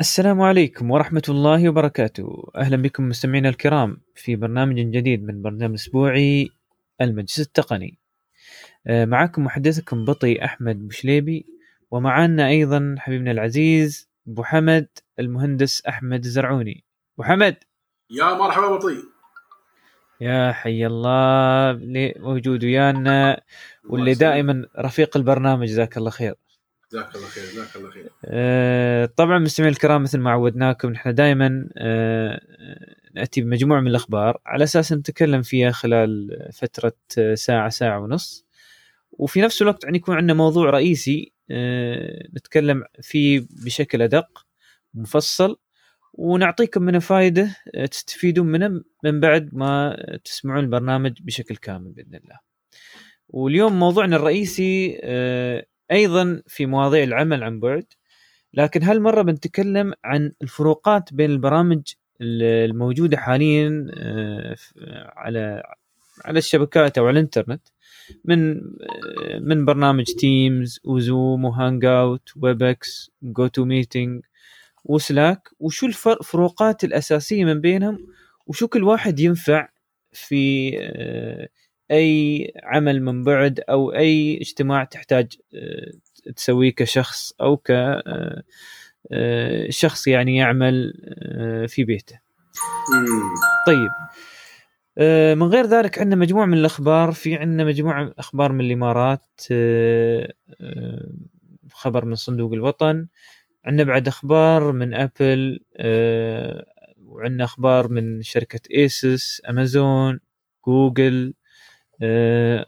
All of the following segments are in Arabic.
السلام عليكم ورحمة الله وبركاته. أهلا بكم مستمعينا الكرام في برنامج جديد من برنامج أسبوعي المجلس التقني. آه، معكم محدثكم بطي أحمد بشليبي ومعنا أيضا حبيبنا العزيز أبو حمد المهندس أحمد الزرعوني أبو حمد. يا مرحبا بطي. يا حي الله موجود ويانا واللي دائما رفيق البرنامج جزاك الله خير. جزاك الله خير جزاك الله خير آه، طبعا مستمعين الكرام مثل ما عودناكم نحن دائما آه، نأتي بمجموعة من الأخبار على أساس نتكلم فيها خلال فترة آه، ساعة ساعة ونص وفي نفس الوقت يعني يكون عندنا موضوع رئيسي نتكلم فيه بشكل أدق مفصل ونعطيكم منه فائده تستفيدون منه من بعد ما تسمعون البرنامج بشكل كامل بإذن الله. واليوم موضوعنا الرئيسي أيضا في مواضيع العمل عن بعد لكن هالمرة بنتكلم عن الفروقات بين البرامج الموجودة حاليا آه، على على الشبكات أو على الإنترنت من آه، من برنامج Teams و Zoom و Hangout Webex GoToMeeting و Slack وشو الفروقات الأساسية من بينهم؟ وشو كل واحد ينفع في آه، أي عمل من بعد أو أي اجتماع تحتاج آه، تسويه كشخص أو ك آه، آه، شخص يعني يعمل في بيته. طيب من غير ذلك عندنا مجموعة من الأخبار. في عندنا مجموعة أخبار من الإمارات خبر من صندوق الوطن. عندنا بعد أخبار من أبل وعندنا أخبار من شركة Asus أمازون جوجل.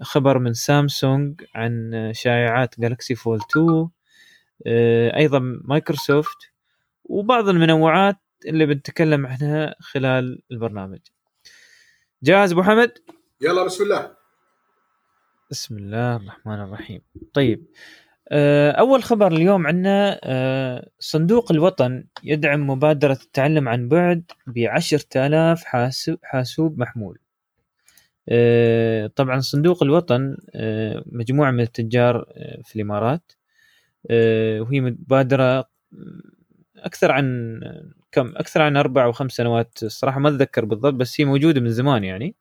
خبر من سامسونج عن شائعات Galaxy Fold 2 أيضا مايكروسوفت وبعض المنوعات اللي بنتكلم عنها خلال البرنامج. جاهز أبو حمد؟ يلا بسم الله. بسم الله الرحمن الرحيم. طيب آه، أول خبر اليوم عندنا آه، صندوق الوطن يدعم مبادرة التعلم عن بعد ب 10000 حاسوب محمول. آه، طبعا صندوق الوطن آه، مجموعة من التجار آه، في الإمارات وهي مبادره أكثر عن كم أكثر عن أربع أو خمس سنوات. الصراحة ما أتذكر بالضبط بس هي موجودة من زمان يعني.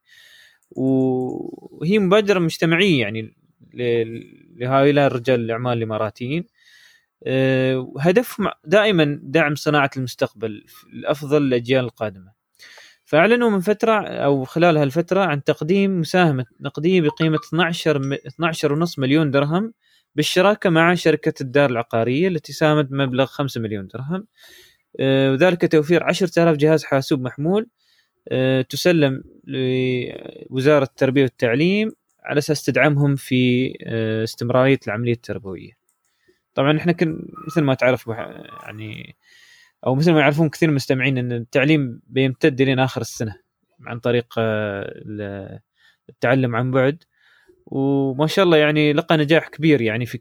وهي مبادرة مجتمعية يعني لهؤلاء الرجال الأعمال الإماراتيين. وهدفهم دائما دعم صناعة المستقبل الأفضل للاجيال القادمة. فأعلنوا من فترة أو خلال هالفترة عن تقديم مساهمة نقديه بقيمة 12 12.5 مليون درهم بالشراكة مع شركة الدار العقارية التي ساهمت بمبلغ 5 مليون درهم آه، وذلك توفير 10000 جهاز حاسوب محمول آه، تسلم لوزارة التربية والتعليم على أساس تدعمهم في آه، استمرارية العملية التربوية. طبعا إحنا كن مثل ما تعرف يعني أو مثل ما يعرفون كثير من المستمعين إن التعليم بيمتد لين آخر السنة عن طريق آه، التعلم عن بعد. وما شاء الله يعني لقى نجاح كبير يعني في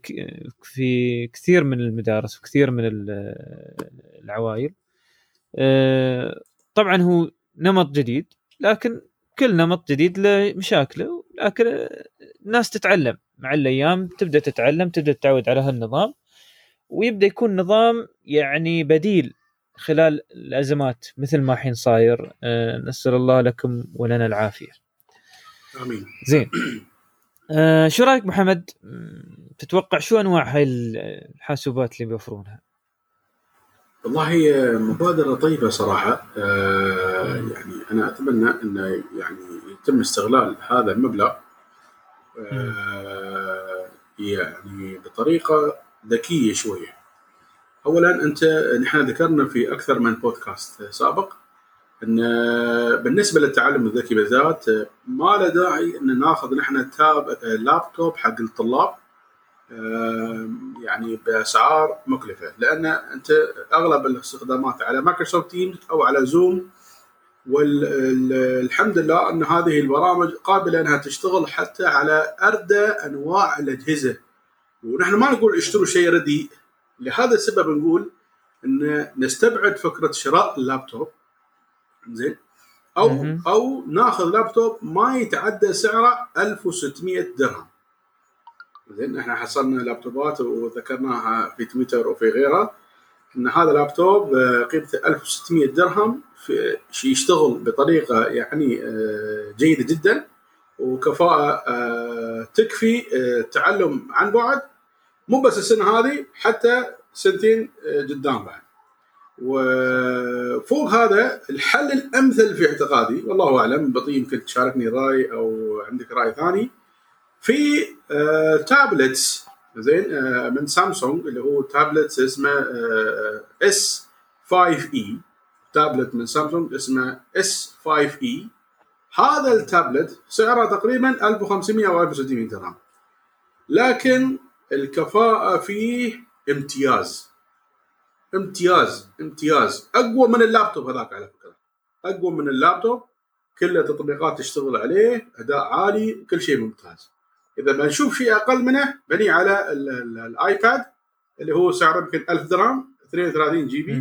في كثير من المدارس وكثير من العوائل. آه، طبعا هو نمط جديد لكن كل نمط جديد له مشاكله لكن الناس تتعلم. مع الأيام تبدأ تتعلم تبدأ تتعود على هالنظام ويبدأ يكون نظام يعني بديل خلال الأزمات مثل ما الحين صاير آه، نسأل الله لكم ولنا العافية. آمين. زين. آه شو رأيك محمد؟ تتوقع شو أنواع هاي الحاسوبات اللي بيوفرونها؟ والله مبادرة طيبة صراحة آه يعني أنا أتمنى انه يعني يتم استغلال هذا المبلغ آه يعني بطريقة ذكية شوية اولا أنت نحن ذكرنا في أكثر من بودكاست سابق أن بالنسبة للتعلم الذكي بالذات ما له داعي أن ناخذ نحن tab لابتوب حق الطلاب يعني بأسعار مكلفة. لأن أنت أغلب الاستخدامات على Microsoft Teams أو على Zoom والحمد لله أن هذه البرامج قابلة أنها تشتغل حتى على أردى أنواع الأجهزة. ونحن ما نقول اشتروا شيء رديء لهذا السبب نقول إن نستبعد فكرة شراء اللابتوب زين؟ أو م- أو ناخذ لابتوب ما يتعدى سعره 1600 درهم. زين؟ إحنا حصلنا لابتوبات وذكرناها في تويتر وفي غيرها إن هذا لابتوب آه، قيمته 1600 درهم في يشتغل بطريقة يعني آه، جيدة جدا وكفاءة آه، تكفي تعلم عن بعد. مو بس السنة هذه حتى سنتين آه، قدام بعد. وفوق هذا الحل الأمثل في اعتقادي والله أعلم بطي يمكن تشاركني رأي أو عندك رأي ثاني في آه، tablets زين آه، من سامسونج اللي هو تابلت اسمه S5e tablet من سامسونج اسمه S5e هذا التابلت سعره تقريبا 1500 أو 1600 درهم. لكن الكفاءة فيه امتياز. امتياز امتياز. أقوى من اللابتوب هذاك على فكرة. أقوى من اللابتوب. كله تطبيقات تشتغل عليه أداء عالي كل شيء ممتاز. إذا بنشوف شيء أقل منه بني على ال- ال- الآيباد اللي هو سعره يمكن 1000 درهم 32 GB.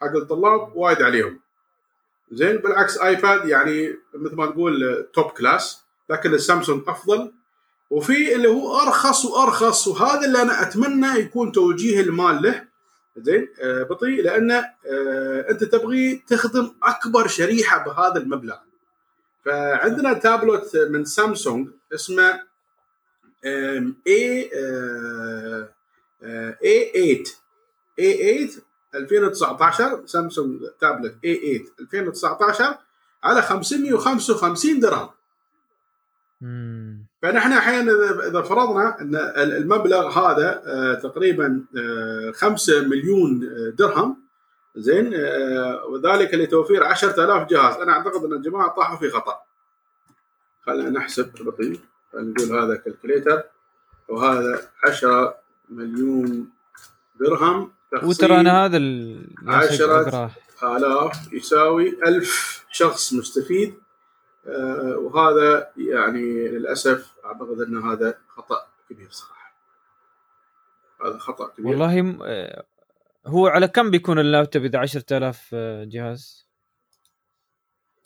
حق الطلاب وايد عليهم. زين بالعكس آيباد يعني مثل ما تقول top class لكن السامسونج أفضل. وفي اللي هو أرخص وأرخص وهذا اللي أنا أتمنى يكون توجيه المال له. زين؟ آه بطيء لأن آه أنت تبغي تخدم أكبر شريحة بهذا المبلغ. فعندنا تابلت من سامسونج اسمه اي اي 8 اي 8 2019 سامسونج تابلت اي 8 2019 على 555 درهم. فنحن الحين إذا- إذا فرضنا إن المبلغ هذا آه، تقريبا 5 مليون آه، درهم. زين آه، وذلك لتوفير 10000 جهاز. أنا أعتقد إن الجماعة طاحوا في خطأ. خلينا نحسب بطيء نقول هذا كالكوليتر وهذا 10 مليون درهم وترى أنا هذا ال- عشرة. أقرأه. آلاف يساوي ألف شخص مستفيد. آه، وهذا يعني للأسف أعتقد أن هذا خطأ كبير صراحة. هذا خطأ كبير. والله م- آه، هو على كم بيكون اللابتوب إذا 10000 آه، جهاز؟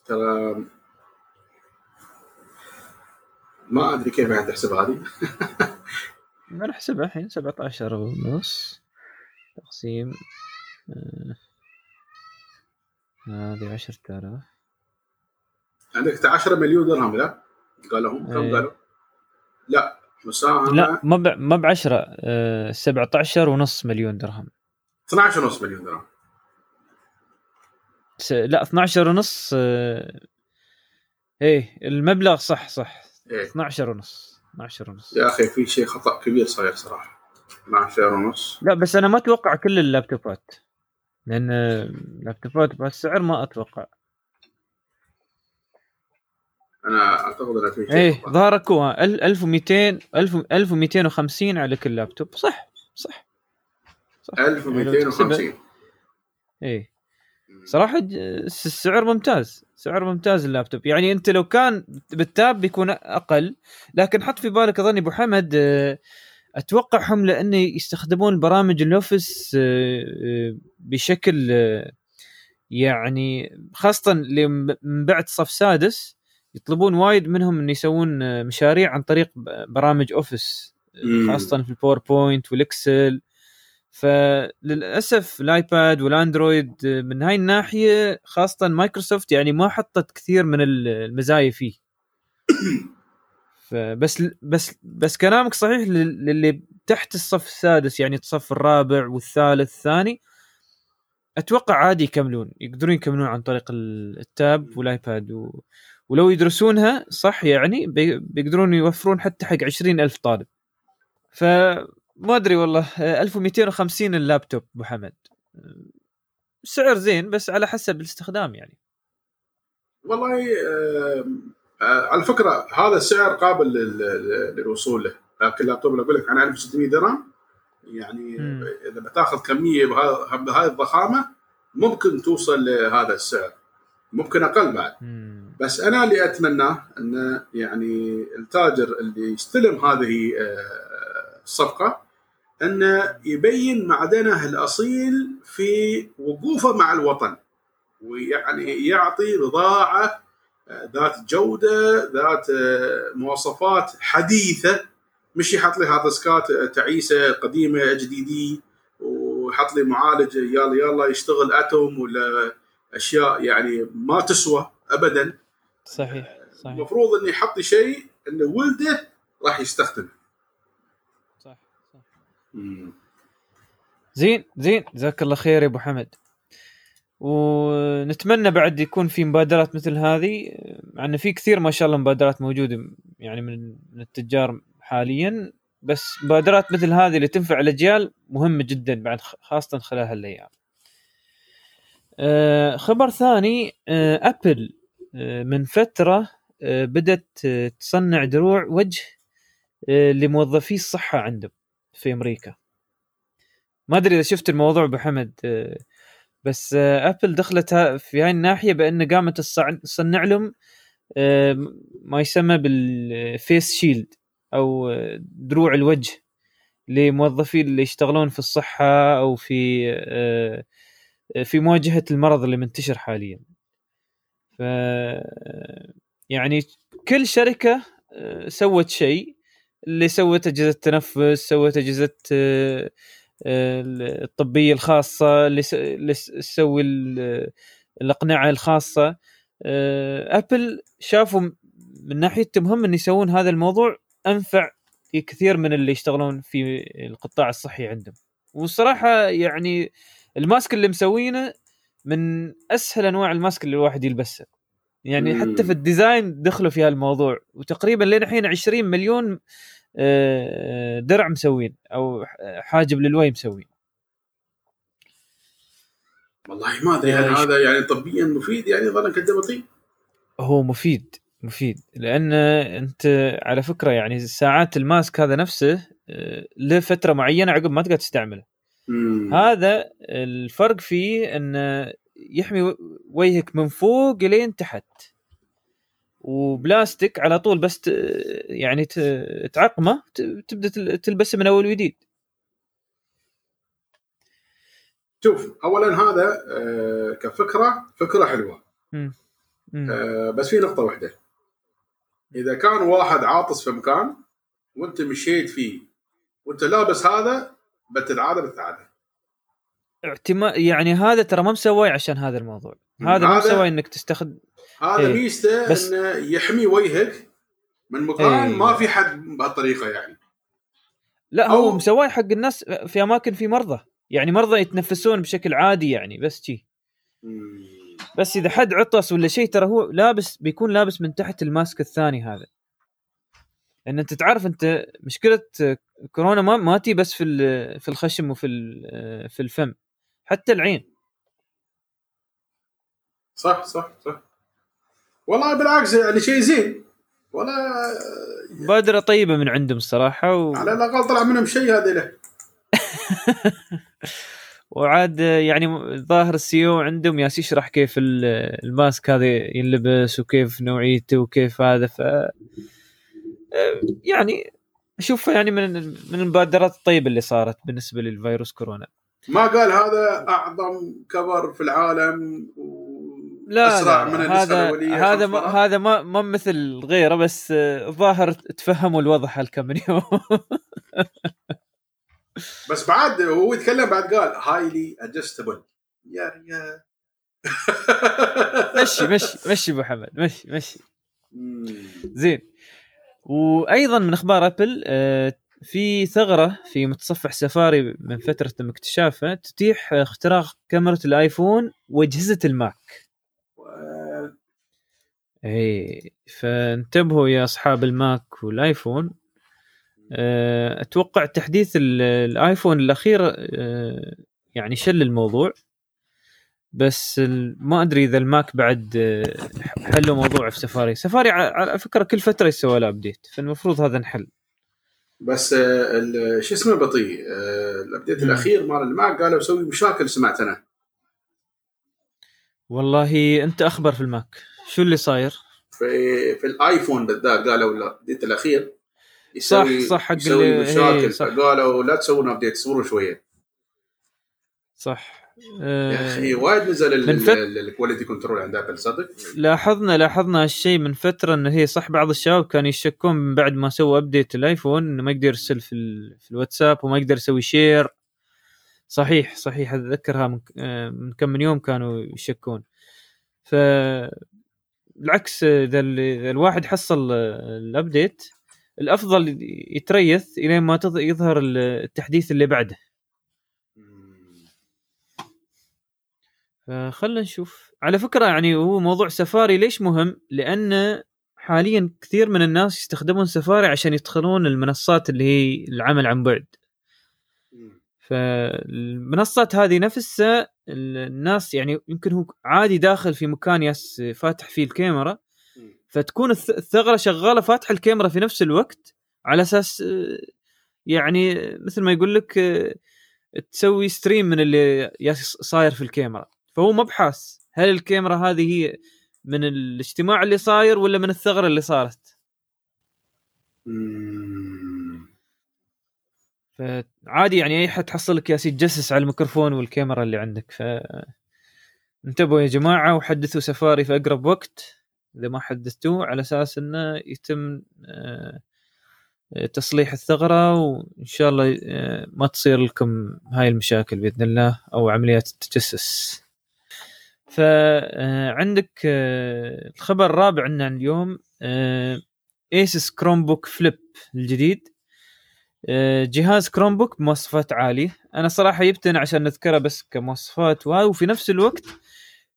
ترى ما أدري كيف يعني تحسب هذه. بنحسبها الحين 17 ونص تقسيم آه، هذه 10000 عندك 10 مليون درهم لا؟ قالوا هم كم إيه. قالوا؟ لا مساهمة. لا ما ب... ما ب 10 آه، 17 ونص مليون درهم. 12 ونص مليون درهم. س... لا 12 ونص آه، إيه المبلغ صح صح. إيه. 12 ونص 12 ونص. يا أخي في شيء خطأ كبير صاير صراحة. 12 ونص. لا بس أنا ما أتوقع كل اللابتوبات لأن اللابتوبات بهالسعر ما أتوقع. أن في شيء إيه خطأ. ظهرك هو. ال- 1200 1000 1250 على كل لابتوب. صح صح صح. 1250 إيه؟ صراحة ج- السعر ممتاز. سعر ممتاز اللابتوب. يعني أنت لو كان بال tab بيكون أقل لكن حط في بالك أظني أبو حمد آه، أتوقع هم لأنه يستخدمون برامج ال Office آه، آه، بشكل يعني خاصة من بعد صف سادس. يطلبون وايد منهم ان يسوون آه، مشاريع عن طريق برامج Office مم. خاصة في ال PowerPoint وال Excel فللاسف الآيباد والاندرويد من هاي الناحية خاصة مايكروسوفت يعني ما حطت كثير من المزايا فيه فبس بس بس كلامك صحيح لل- للي تحت الصف السادس يعني الصف الرابع والثالث الثاني أتوقع عادي يكملون يقدرون يكملون عن طريق ال- ال tab والآيباد و... ولو يدرسونها صح يعني بي- بيقدرون يوفرون حتى حق عشرين ألف طالب. فما أدري والله آه، 1250 اللابتوب أبو حمد. سعر زين بس على حسب الاستخدام يعني. والله آه، آه، على فكرة هذا السعر قابل لل- لل- للوصول له. لكن اللابتوب اللي أقول لك عن 1600 درهم يعني مم. إذا بتاخذ كمية بهذه الضخامة ممكن توصل لهذا السعر. ممكن أقل بعد. مم. بس أنا اللي اتمناه أن يعني التاجر اللي يستلم هذه آه، الصفقه انه يبين معدنه الأصيل في وقوفه مع الوطن ويعني يعطي بضاعة آه، ذات جودة ذات آه، مواصفات حديثة مش يحط لي hard disk ات تعيسة قديمة HDD ويحط لي معالج يلا يلا يشتغل Atom ولا أشياء يعني ما تسوى ابدا. صحيح صحيح. المفروض انه يحط شيء انه ولده راح يستخدمه. صح صح. زين زين. جزاك الله خير يا أبو حمد. ونتمنى بعد يكون في مبادرات مثل هذه مع انه في كثير ما شاء الله مبادرات موجودة يعني من من التجار حاليا بس مبادرات مثل هذه اللي تنفع الأجيال مهمة جدا بعد خاصة خلال هالأيام. أه خبر ثاني أه أبل من فترة أه بدأت تصنع دروع وجه لموظفي الصحة عندهم في أمريكا. ما أدري إذا شفت الموضوع أبو حمد بس أبل دخلت في هاي الناحية بأن قامت تصنع لهم ما يسمى بالفيس شيلد أو دروع الوجه لموظفين اللي يشتغلون في الصحة أو في آه، في مواجهة المرض اللي منتشر حاليا يعني كل شركة آه، سوت شيء. اللي سوت أجهزة تنفس سوت أجهزة آه، الطبية الخاصة اللي تسوي الأقنعة الخاصة. أبل شافوا من ناحيتهم هم إن يسوون هذا الموضوع أنفع كثير من اللي يشتغلون في القطاع الصحي عندهم. والصراحة يعني ال mask اللي مسوينه من أسهل أنواع ال mask اللي الواحد يلبسه يعني مم. حتى في ال design دخلوا في هالموضوع وتقريبا لين الحين 20 مليون آه، درع مسوين أو حاجب للوي مسوين. والله ما أدري يعني هذا يعني طبيا مفيد؟ يعني ظنك قد بطي؟ هو مفيد مفيد. لأن أنت على فكرة يعني ساعات ال mask هذا نفسه آه، له فتره معينة عقب ما تقدر تستعمله. مم. هذا الفرق فيه انه يحمي وجهك من فوق لين تحت وبلاستيك على طول بس يعني تعقمه تبدأ تلبسه من أول وجديد شوف اولا هذا آه، كفكرة فكرة حلوة مم. مم. آه، بس في نقطة واحدة إذا كان واحد عاطس في مكان وأنت مشيت فيه وأنت لابس هذا بتتعادل بتتعادل. اعتماد يعني هذا ترى ما مسوي عشان هذا الموضوع. هذا ما مسوي إنك تستخدم هذا إيه. ميزته بس... إنه يحمي وجهك من مكان إيه. ما في حد بهالطريقة يعني. لا أو... هو مسوي حق الناس في أماكن في مرضى. يعني مرضى يتنفسون بشكل عادي يعني بس شي. بس إذا حد عطس ولا شيء ترى هو لابس بيكون لابس من تحت الماسك الثاني هذا. لأن أنت تعرف أنت مشكلة كورونا ما ما تي بس في في الخشم وفي في الفم حتى العين. صح صح صح. والله بالعكس يعني شيء زين. ولا بادرة طيبة من عندهم الصراحة و... على الأقل طلع منهم شيء هذه له. وعاد يعني ظاهر ال CEO عندهم يالس يشرح كيف ال mask هذا ينلبس وكيف نوعيته وكيف هذا ف يعني اشوفه يعني من من المبادرات الطيبة اللي صارت بالنسبة للفيروس كورونا. ما قال هذا أعظم كفر في العالم لا أسرع لا من هذا هذا ما هذا ما ما مثل غيره بس ظاهر تفهموا الوضع هالكم يوم بس بعد هو يتكلم بعد قال هايلي ادجستبل يا يا مشي مشي مشي أبو حمد مشي مشي. زين. وأيضا من أخبار أبل آه، في ثغرة في متصفح سفاري من فترة تم اكتشافها تتيح اختراق كاميرا الآيفون وأجهزة ال Mac. اي فانتبهوا يا أصحاب ال Mac والآيفون. آه، أتوقع تحديث الآيفون الأخير آه، يعني شل الموضوع. بس ما أدري إذا الماك بعد آه، حلوا موضوع في سفاري. سفاري على فكرة كل فترة يسوى له update فالمفروض هذا انحل. بس شو اسمه بطيء؟ ال update الأخير مال الماك قالوا يسوي مشاكل سمعت أنا والله أنت أخبر في الماك. شو اللي صاير؟ في في الآيفون بالذات قالوا ال update الأخير يسوي صح صح حق يسوي مشاكل. إيه فقالوا لا تسوون update اصبروا شوية. صح. يا أخي وايد نزل ال quality control عند ابل صدق. لاحظنا لاحظنا هالشيء من فترة إنه هي صح بعض الشباب كانوا يشكون من بعد ما سووا update الآيفون إنه ما يقدر يرسل في, في الواتساب وما يقدر يسوي share صحيح صحيح أتذكرها من, آه، من كم من يوم كانوا يشكون. ف بالعكس إذا الواحد حصل ال update الأفضل يتريث الين ما يظهر التحديث اللي بعده. فخلنا نشوف. على فكرة يعني هو موضوع سفاري ليش مهم؟ لأن حاليا كثير من الناس يستخدمون سفاري عشان يدخلون المنصات اللي هي العمل عن بعد. فالمنصات هذه نفسها الناس يعني يمكن هو عادي داخل في مكان ياس فاتح فيه الكاميرا. فتكون الثغرة شغالة فاتحة الكاميرا في نفس الوقت على أساس يعني مثل ما يقول لك تسوي ستريم من اللي صاير في الكاميرا. فهو مبحث هل الكاميرا هذه هي من الاجتماع اللي صاير ولا من الثغرة اللي صارت. فعادي يعني أي حد تحصل لك ياس يتجسس على الميكروفون والكاميرا اللي عندك. ف انتبهوا يا جماعة وحدثوا سفاري في أقرب وقت. إذا ما حدثتوه على أساس إنه يتم آه، تصليح الثغرة وإن شاء الله آه، ما تصير لكم هاي المشاكل بإذن الله أو عمليات التجسس. فعندك آه، الخبر الرابع عندنا اليوم ASUS Chromebook Flip الجديد. جهاز Chromebook بمواصفات عالية. أنا صراحة جبتنا عشان نذكره بس كمواصفات وهاي وفي نفس الوقت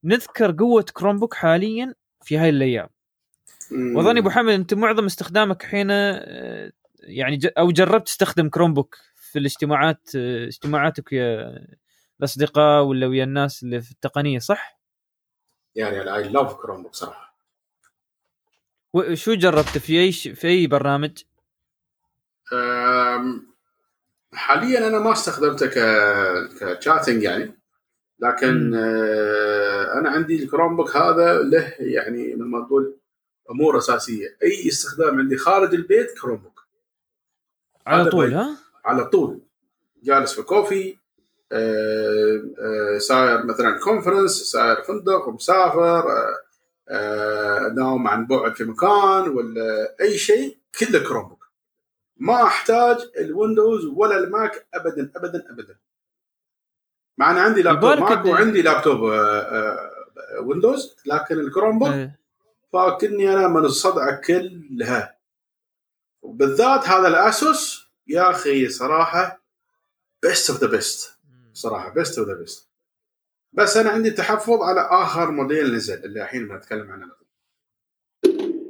نذكر قوة Chromebook حاليا في هاي الأيام. وأظن أبو حمد أنت معظم استخدامك حين آه، يعني أو جربت تستخدم Chromebook في الاجتماعات آه، اجتماعاتك ويا الأصدقاء ولا ويا الناس اللي في التقنية صح؟ يعني I love Chromebook صراحة شو جربت في أي في أي برنامج؟ حاليا أنا ما استخدمته ك كـ chatting يعني لكن آه أنا عندي ال Chromebook هذا له يعني مثل ما تقول أمور أساسية. أي استخدام عندي خارج البيت Chromebook على طول ها؟ على طول. جالس في coffee ساير مثلا conference ساير فندق مسافر آه آه ناوم عن بعد في مكان ولا أي شيء كله Chromebook ما أحتاج ال Windows ولا ال Mac ابدا ابدا ابدا. مع إن عندي laptop Mac وعندي laptop Windows لكن ال Chromebook. فاكني أنا من الصدعة كلها. وبالذات هذا ال ASUS يا أخي صراحة best of the best صراحة best of the best بس أنا عندي تحفظ على آخر موديل نزل اللي الحين بنتكلم عنه.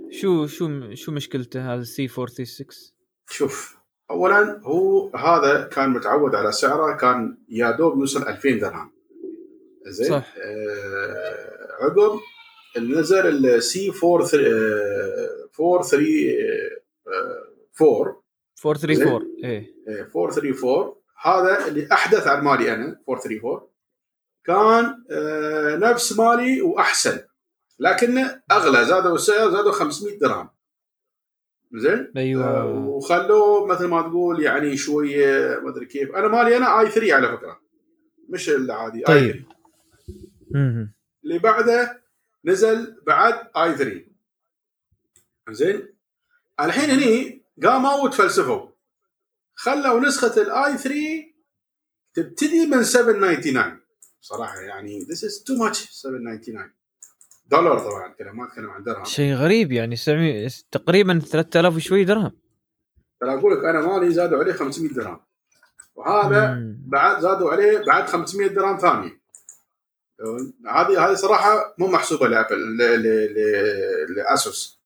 شو شو شو مشكلته هذا C 436 شوف اولا هو هذا كان متعود على سعره كان يا دوب يوصل 2000 درهم. زين؟ صح. آه عقب نزل السي 434 434 إيه. 434 إيه، هذا اللي أحدث عن مالي أنا 434 كان آه نفس مالي وأحسن لكنه أغلى زادوا السعر زادوا 500 درهم. زين؟ أيوه. آه وخلوه مثل ما تقول يعني شوية ما أدري كيف. أنا مالي أنا آي 3 على فكرة مش العادي طيب. اي 3 اللي بعده نزل بعد آي 3 زين؟ الحين هني قاموا وتفلسفوا. خلوا نسخة الاي 3 تبتدي من 799 صراحة يعني this is too much 799 دولار طبعا ما أتكلم عن درهم. شيء غريب يعني سمي... تقريبا 3000 وشوي درهم. ترى أقول لك أنا مالي زادوا عليه 500 درهم. وهذا مم. بعد زادوا عليه بعد 500 درهم ثانية هذه هذه صراحة مو محسوبة لابل ل ASUS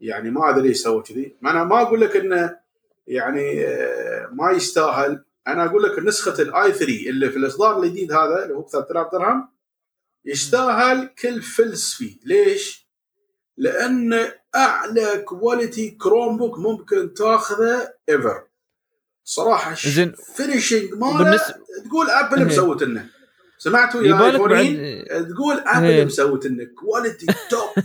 يعني ما أدري ليش سووا كذي. ما أنا ما أقول لك انه يعني آه، ما يستاهل. أنا أقول لك نسخة ال i 3 اللي في الإصدار الجديد هذا اللي هو ب 3000 درهم يستاهل كل فلس فيه. ليش؟ لأن أعلى quality Chromebook ممكن تاخذه ever صراحة زين. finishing ماله بالنسبة... تقول ابل. مسوت لنا سمعتوا يا ايفونين تقول آبل إيه. مسوت لنا quality top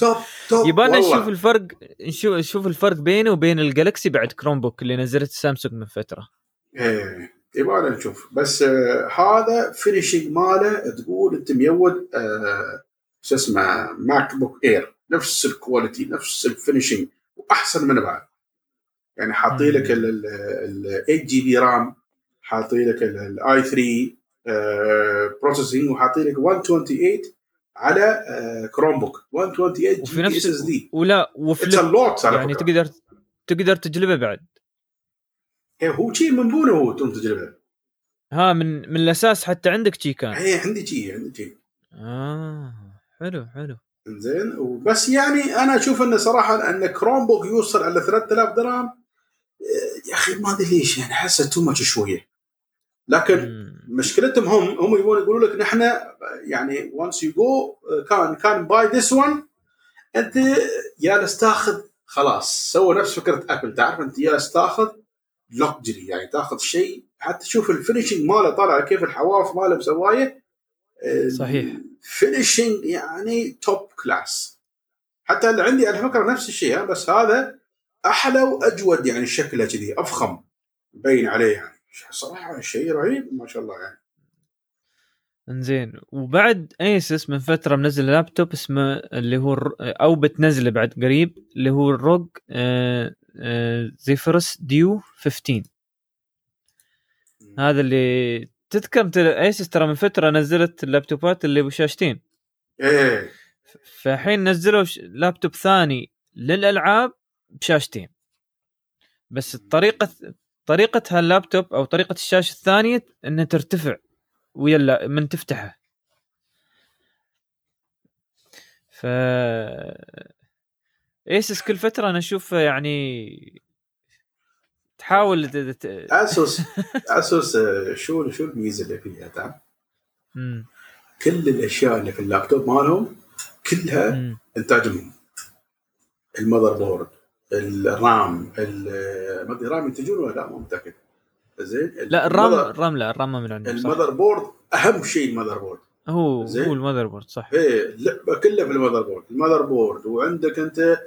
top top يبغى نشوف الفرق نشوف نشوف الفرق بينه وبين ال Galaxy بعد Chromebook اللي نزلت سامسونج من فترة. إيه يبغى نشوف. بس آه هذا finishing ماله تقول أنت ميود آه شو اسمه MacBook Air نفس ال quality نفس ال finishing وأحسن من بعد. يعني حاطين لك ال 8 GB RAM حاطين لك ال i 3 processing وحاطين لك 128 على Chromebook 128 وفي نفس- SSD ولا و flip يعني تقدر تقدر تجلبه بعد. إيه، هو شيء من بونه هو تقوم تجربه ها من من الأساس حتى عندك شي كان. هي عندي شيء عندي شيء آه حلو حلو. زين وبس يعني أنا أشوف انه صراحة إن كروم بوك يوصل على 3000 درهم إيه، يا أخي ما أدري ليش يعني احسه تو ماتش شوية. لكن. مشكلتهم هم هم يبون يقولوا لك نحن يعني once you go كان كان باي ذس one أنت جالس تاخذ خلاص سوى نفس فكرة ابل تعرف أنت جالس تاخذ لوكجري يعني تاخذ شيء حتى تشوف الفينشنج ماله طالع كيف الحواف ماله مسوايه صحيح. فينشنج يعني توب كلاس حتى اللي عندي على فكرة نفس الشيء بس هذا أحلى وأجود يعني شكله كذي أفخم مبين عليه يعني صراحة شيء رهيب ما شاء الله يعني. إنزين وبعد ASUS من فترة منزل لابتوب اسمه اللي هو الر- أو بتنزله بعد قريب اللي هو ال ROG آه آه Zephyrus Duo 15 هذا اللي تذكر ترى ASUS ترى من فترة نزلت ال laptopات اللي بشاشتين إيه. فالحين نزلوا لابتوب ثاني للألعاب بشاشتين. بس الطريقة طريقه هاللابتوب أو طريقة الشاشة الثانية إنها ترتفع ويلا من تفتحه ف إيسس كل فترة أنا أشوف يعني تحاول أسوس أسوس آه، شو شو الميزة اللي فيها مم. كل الأشياء اللي في اللابتوب مالهم كلها. انتاجهم ال motherboard ال RAM ال- ما أدري RAM ينتجون ولا لا؟ مو متأكد. زين لا الرام الرام لا الرام من عندهم المذر board أهم شيء ال motherboard هو زين. هو ال motherboard صح. إيه اللعبه كلها في ال motherboard ال motherboard وعندك أنت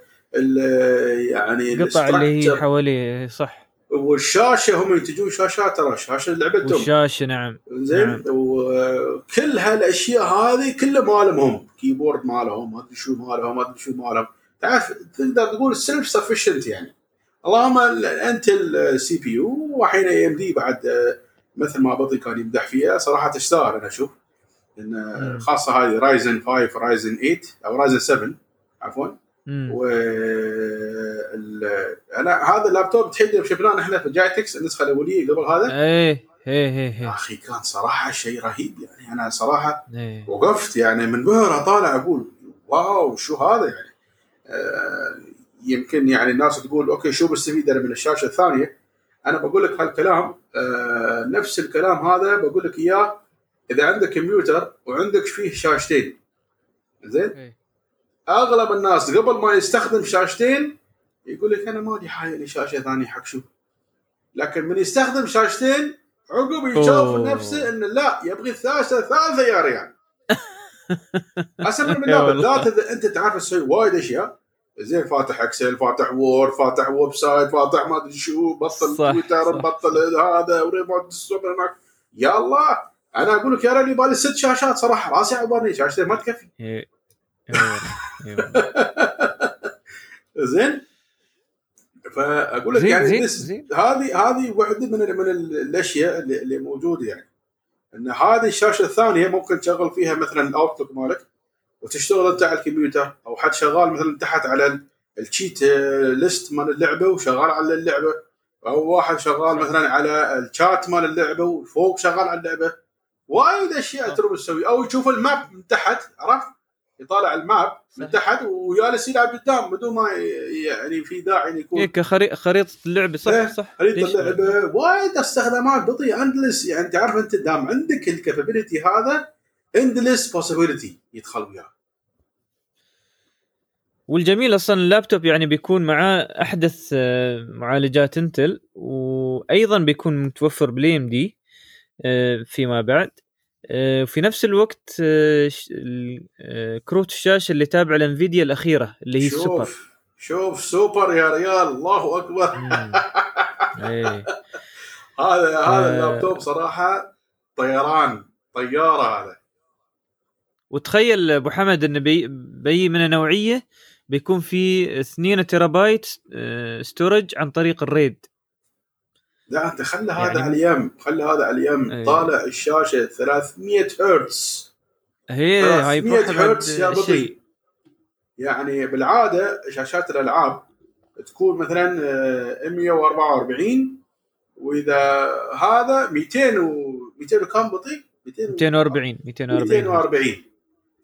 يعني قطع اللي هي حواليه صح. والشاشة هم ينتجون شاشات ترى شاشة لعبتهم. والشاشة نعم. زين نعم. وكل هالأشياء هذه كلها مالهم هم. keyboard مالهم ما أدري شو مالهم ما أدري شو مالهم. تعرف تقدر تقول self-sufficient يعني. اللهم ال- أنت ال CPU وحين AMD بعد آه، مثل ما بطي كان يمدح فيها صراحة تستاهل أنا أشوف. إن مم. خاصة هذه Ryzen 5 Ryzen 8 أو Ryzen 7 عفوا. و ال- أنا هذا اللابتوب تحدي شفناه إحنا في GITEX النسخة الأولية قبل هذا. إيه إيه إيه يا إيه أخي كان صراحة شيء رهيب يعني. أنا صراحة إيه. وقفت يعني من بهر طالع أقول wow شو هذا يعني؟ آه يمكن يعني الناس تقول okay شو بستفيد أنا من الشاشة الثانية أنا بقول لك هالكلام آه نفس الكلام هذا بقول لك إياه إذا عندك كمبيوتر وعندك فيه شاشتين زين إيه. أغلب الناس قبل ما يستخدم شاشتين يقول لك أنا حاجة لي شاشة ثانية حق شو لكن من يستخدم شاشتين عقب يشوف. نفسه إنه لا يبغي الثالثة يا ريال اسهل من إي بالله. بالذات إذا أنت تعرف تسوي وايد أشياء زين فاتح Excel فاتح Word فاتح website فاتح ما أدري شو بطل صح، تويتر صح. بطل هذا و remote ال server هناك يا الله أنا أقول لك يا ريال يبالي ست شاشات صراحة راسي عبارني شاشتين ما تكفي إيه. إيه والله. زين فأقول لك يعني هذه هذه واحدة من ال- من ال- الأشياء اللي, اللي موجودة يعني إن هذه الشاشة الثانية ممكن تشغل فيها مثلا ال Outlook مالك وتشتغل انت على الكمبيوتر أو حد شغال مثلا تحت على ال- ال cheat آه، list مال اللعبة وشغال على اللعبة. أو واحد شغال مثلا على الشات مال اللعبة وفوق شغال على اللعبة. وايد أشياء صح. تروح تسوي أو يشوف ال map من تحت عرفت؟ يطالع الماب من صح. تحت وجالس يلعب قدام بدون ما يعني في داعي يكون. إيه كخريطه خريطة اللعبة إيه، صح. صح خريطه؟ اللعبة. وايد استخدامات بطي endless يعني تعرف أنت دام عندك ال capability هذا endless possibility يدخل وياه. والجميل أصلا اللابتوب يعني بيكون معاه أحدث آه، معالجات إنتل وأيضا بيكون متوفر بال AMD فيما بعد. آه، وفي نفس الوقت آه، آه، كروت الشاشة اللي تابعه لإنفيديا الأخيرة اللي هي السوبر. شوف شوف سوبر يا ريال الله أكبر. إيه. هذا هذا آه. اللابتوب صراحة طيران طيارة هذا. وتخيل أبو حمد إنه بي, بي من نوعيه بيكون في 2 terabyte storage عن طريق ال RAID. لا أنت خلى هذا يعني- على اليم خلى هذا على اليم. إيه. طالع الشاشة 300 هرتز. هي هاي 300 بروحها بعد هرتز يا بطي. شيء يعني بالعادة شاشات الألعاب تكون مثلا آه، 144 وإذا هذا 200 و 200 وكم بطيء؟ 200 240 240 240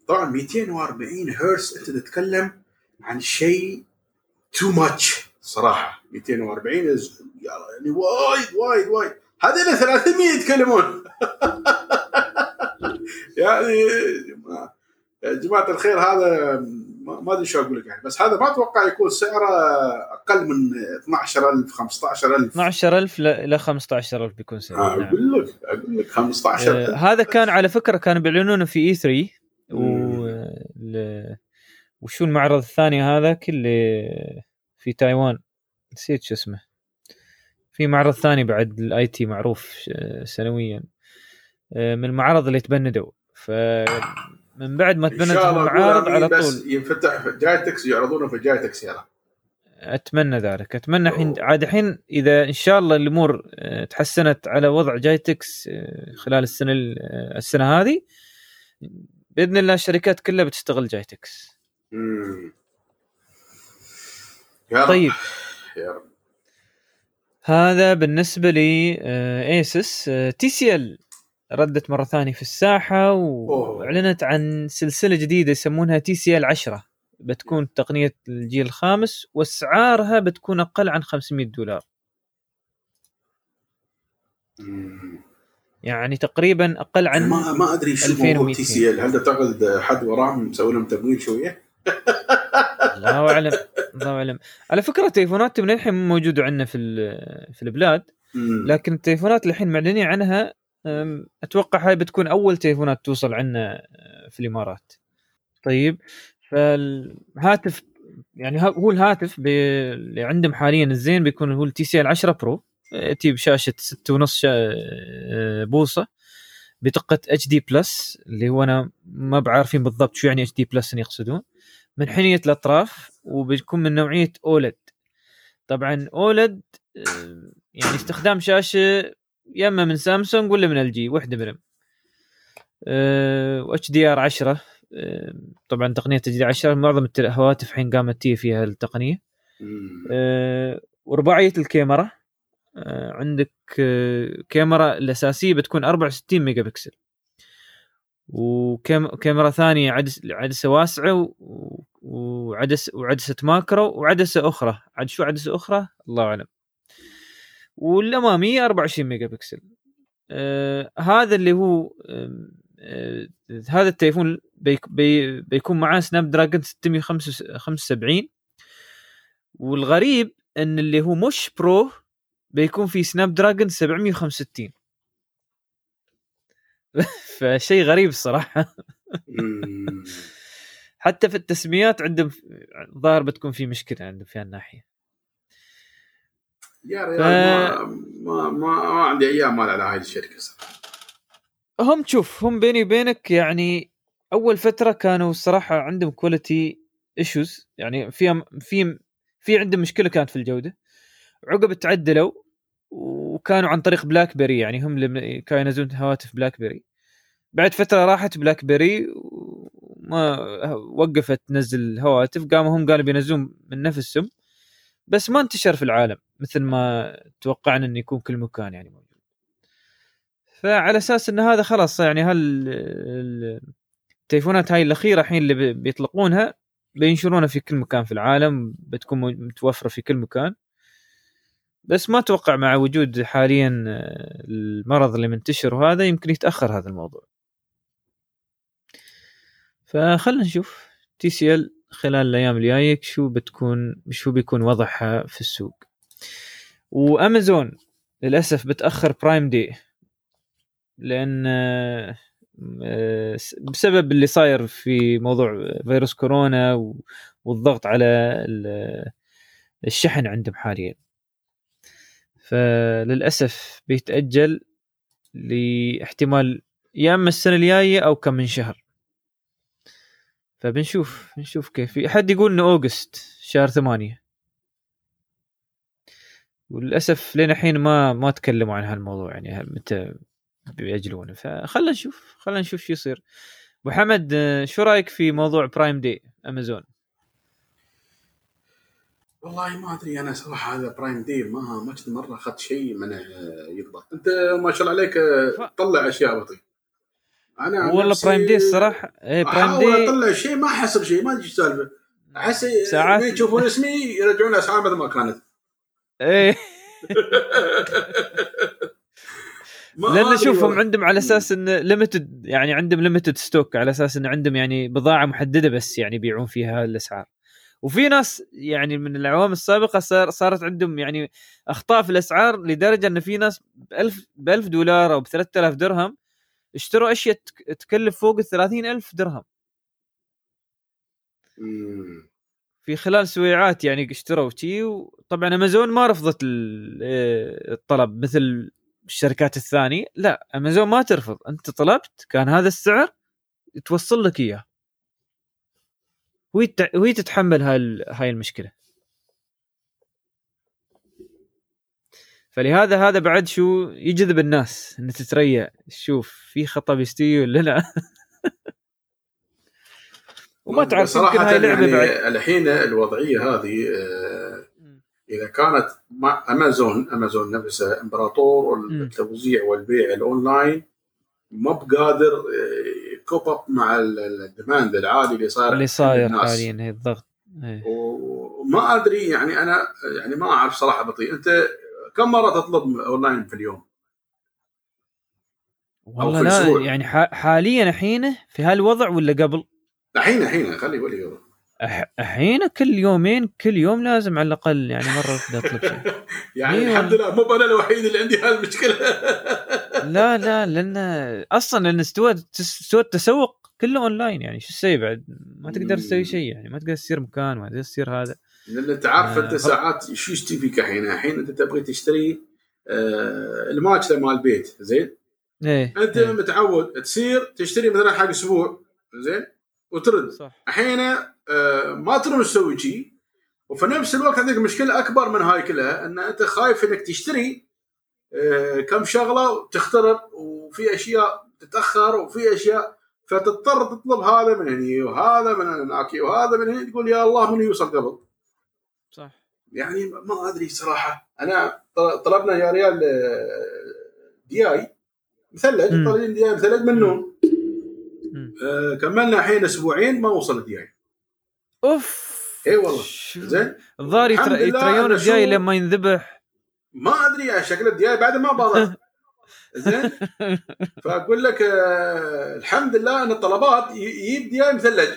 طبعا 240 هرتز أنت تتكلم عن شيء تو ماتش صراحة. 240 is- يعني وايد وايد وايد. هذول 300 يتكلمون. يعني يا جماعة الخير هذا ما أدري شو أقول لك يعني. بس هذا ما أتوقع يكون سعره أقل من 12000 15000 12000 ل- إلى 15000 بيكون سعره. آه، نعم. أقول لك أقول لك آه 15000 هذا كان على فكرة كانوا بيعلنونه في اي 3 مم. ل- وشو المعرض الثاني هذاك اللي في تايوان. نسيت شو اسمه. في معرض ثاني بعد الاي تي معروف آه، سنويا. آه، من المعارض اللي تبندوا. فمن بعد ما الله المعارض على أمين بس طول. ينفتح جايتكس يعرضونه في جايتكس يلا. أتمنى ذلك. أتمنى الحين. عاد الحين إذا إن شاء الله الأمور آه، تحسنت على وضع جايتكس خلال السنة ال- السنة هذه بإذن الله الشركات كلها بتشتغل جايتكس. مم. يا رب. طيب. يا رب. هذا بالنسبة ل ASUS TCL ردت مرة ثانية في الساحة وأعلنت عن سلسلة جديدة يسمونها TCL 10 بتكون تقنية الجيل الخامس وأسعارها بتكون أقل عن 500 دولار. مم. يعني تقريبا أقل عن ما ما أدري شو موضوع 2200. TCL هل تعتقد حد وراهم مسوي لهم تمويل شوية؟ الله أعلم الله أعلم على فكرة تليفونات من الحين مو موجوده عندنا في في البلاد. لكن التليفونات اللي الحين معلنين عنها أتوقع هاي بتكون أول تليفونات توصل عندنا أه، في الإمارات طيب فالهاتف يعني هو الهاتف اللي عندهم حاليا الزين بيكون هو ال TCL 10 Pro ياتي بشاشه 6.5 شا- بوصة بدقة HD Plus اللي هو أنا ما بعرفين بالضبط شو يعني HD Plus يقصدون. منحنية الأطراف وبيكون من نوعية OLED. طبعا OLED يعني استخدام شاشة يا إما من سامسونج ولا من LG واحدة منهم و HDR 10 آه، طبعا تقنية HD 10 معظم الهواتف الحين قامت تي فيها التقنية. آه، ورباعية الكاميرا. آه، عندك آه، كاميرا الأساسية بتكون 64 ميجا بكسل. وكاميرا ثانية عدس عدسة واسعة وعدس وعدسة macro وعدسة أخرى. عاد شو عدسة أخرى؟ الله أعلم. والأمامية 24 ميجا بكسل. آه هذا اللي هو آه هذا التليفون بيك بي بيكون معاه Snapdragon 675 والغريب إن اللي هو مش Pro بيكون في Snapdragon 765 فشيء غريب الصراحة. حتى في التسميات عندهم ظاهر بتكون في مشكلة عندهم في هالناحيه يا ريال ما, ما, ما, ما عندي آمال على هاي الشركة صراحة. هم تشوف هم بيني وبينك يعني أول فترة كانوا الصراحه عندهم quality issues يعني في في في عندهم مشكلة كانت في الجودة. عقب تعدلوا وكانوا عن طريق بلاك بيري يعني هم اللي كانوا ينزلون هواتف بلاك بيري بعد فترة راحت بلاك بيري وما وقفت تنزل هواتف. قاموا هم قالوا بينزلون من نفسهم بس ما انتشر في العالم مثل ما توقعنا انه يكون كل مكان يعني موجود. فعلى أساس إن هذا خلاص يعني هال ال- التليفونات هاي الأخيرة الحين اللي بي- بيطلقونها بينشرونها في كل مكان في العالم بتكون متوفرة في كل مكان. بس ما أتوقع مع وجود حاليا آه، المرض اللي منتشر وهذا يمكن يتأخر هذا الموضوع. فخلنا نشوف TCL خلال الأيام الجاية شو بتكون شو بيكون وضعها في السوق. وأمازون للأسف بتأخر Prime Day لأن آه، آه، بسبب اللي صاير في موضوع فيروس كورونا والضغط على ال- الشحن عندهم حاليا. فللأسف بيتأجل لاحتمال يا أما السنة الجاية أو كم من شهر. فبنشوف نشوف كيف. حد يقول إنه أوغست شهر ثمانية. وللأسف لين الحين ما ما تكلموا عن هالموضوع يعني متى بيأجلونه. فخلنا نشوف خلنا نشوف شو يصير. أبو حمد شو رأيك في موضوع Prime Day امازون والله ما أدري أنا صراحة هذا Prime Day ما ما كنت مرة أخذت شيء من آه، يضبط. أنت ما شاء الله عليك تطلع أشياء بطي أنا والله Prime Day الصراحة إيه Prime Day أطلع شيء ما احس بشيء ما أدري إيش السالفة. احس ساعات- يشوفون اسمي يرجعون أسعار مثل ما كانت. إيه. لأن أدري شوف هم والله. عندهم على أساس إن limited يعني عندهم limited stock على أساس إن عندهم يعني بضاعة محددة بس يعني يبيعون فيها الأسعار. وفي ناس يعني من الاعوام السابقة صار صارت عندهم يعني أخطاء في الأسعار لدرجة إن في ناس ب 1000 ب 1000 دولار أو ب 3000 درهم اشتروا أشياء تك- تكلف فوق ال 30000 درهم. في خلال سويعات يعني اشتروا شي وطبعا أمازون ما رفضت آه، الطلب مثل الشركات الثانية. لا أمازون ما ترفض. أنت طلبت كان هذا السعر توصل لك إياه. وهي وهي تتحمل هاي هاي المشكلة. فلهذا هذا بعد شو يجذب الناس ان تتريا شوف في خطأ بيستوي ولا لا؟ وما تعرف صراحة هاي لعبة يعني بعد. الحين الوضعية هذه آه، إذا كانت مع أمازون أمازون نفسها إمبراطور. التوزيع والبيع الأونلاين ما بقادر cope up مع ال- ال- ال demand العالي اللي صار اللي صاير. حاليا هي الضغط إيه. وما أدري يعني أنا يعني ما أعرف صراحة بطي أنت كم مرة تطلب اونلاين في اليوم؟ والله لا. يعني حاليا الحين في هالوضع ولا قبل؟ الحين الحين خلي ولي يوم. أح- الحين كل يومين كل يوم لازم على الأقل يعني مرة بدي أطلب شيء. يعني أيوة. الحمد لله مو أنا الوحيد اللي عندي هالمشكلة. لا لا لأن أصلا لأن استوى استوى التسوق كله أونلاين يعني شو تسوي بعد؟ ما تقدر تسوي شيء يعني ما تقدر تصير مكان ما تقدر تصير هذا. لأن أنت عارف آه، أنت ساعات شو يشتي فيك الحين؟ الحين أنت تبغي تشتري آه الماكله مال البيت زين؟ إيه. أنت إيه. متعود تصير تشتري مثلا حق أسبوع زين؟ وترد. صح. الحين ما ترى تسوي شيء وفي نفس الوقت عندك مشكلة أكبر من هاي كلها إن أنت خايف إنك تشتري آه كم شغلة وتخترب وفي أشياء تتأخر وفي أشياء فتضطر تطلب هذا من هني وهذا من هناك وهذا من هني تقول يا الله من يوصل قبل. صح. يعني ما أدري صراحة. أنا طلبنا يا ريال آه، دياي مثلج. طالبين دياي مثلج من. آه، كملنا الحين أسبوعين ما وصل الدياي أوف. اي والله. زين. الظاهر يتريون شو- لما ينذبح. ما أدري شكل الدياي بعد ما باضت زين. فأقول لك آه، الحمد لله إن الطلبات يجيب دياي مثلج.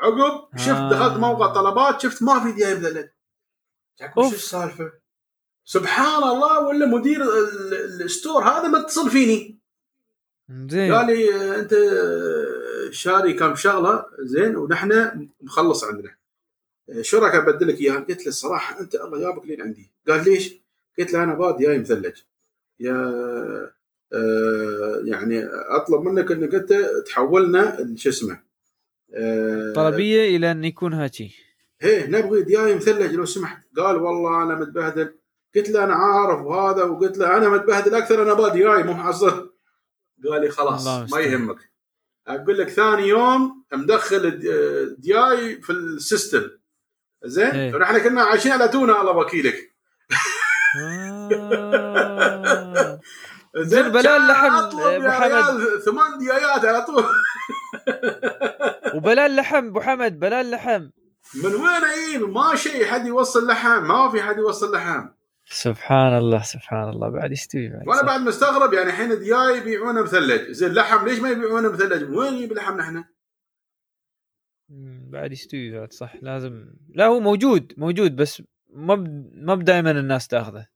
عقب شفت آه. دخلت موقع طلبات شفت ما في دياي مثلج. شو السالفة؟ سبحان الله ولا مدير ال- ال store هذا متصل فيني. زين. قال لي آه، أنت آه، شاري كم شغلة زين ونحن مخلص عندنا. آه، شو رايك ابدلك إياها؟ قلت له الصراحة أنت الله جابك لين عندي. قال ليش؟ قلت له أنا با دياي مثلج. يا آه، يعني أطلب منك إنك أنت تحولنا شو اسمه آه، طلبية إلى أن يكون هاتشي هي نبغي دياي مثلج لو سمحت. قال والله أنا متبهدل. قلت له أنا عارف وهذا وقلت له أنا متبهدل أكثر أنا با دياي مو محصل قال لي خلاص ما. يهمك. أقول لك ثاني يوم مدخل الد- دياي في ال system. زين؟ إيه. ونحن كنا عايشين على تونه الله وكيلك. آه. زين زين بلا كان اللحم، اطلب أبو يا حمد. ثمان ديايات على طول. وبلا اللحم أبو حمد بلا اللحم. من وين؟ أجيب ما شيء حد يوصل لحم ما في حد يوصل لحم. سبحان الله سبحان الله. بعد يستوي بعد؟ وأنا. بعد مستغرب يعني الحين دياي يبيعونه مثلج زين لحم ليش ما يبيعونه مثلج وين نجيب اللحم نحن؟ بعد يستوي بعد؟ صح لازم. لا هو موجود موجود بس ما ب... ما دائما الناس تأخذه.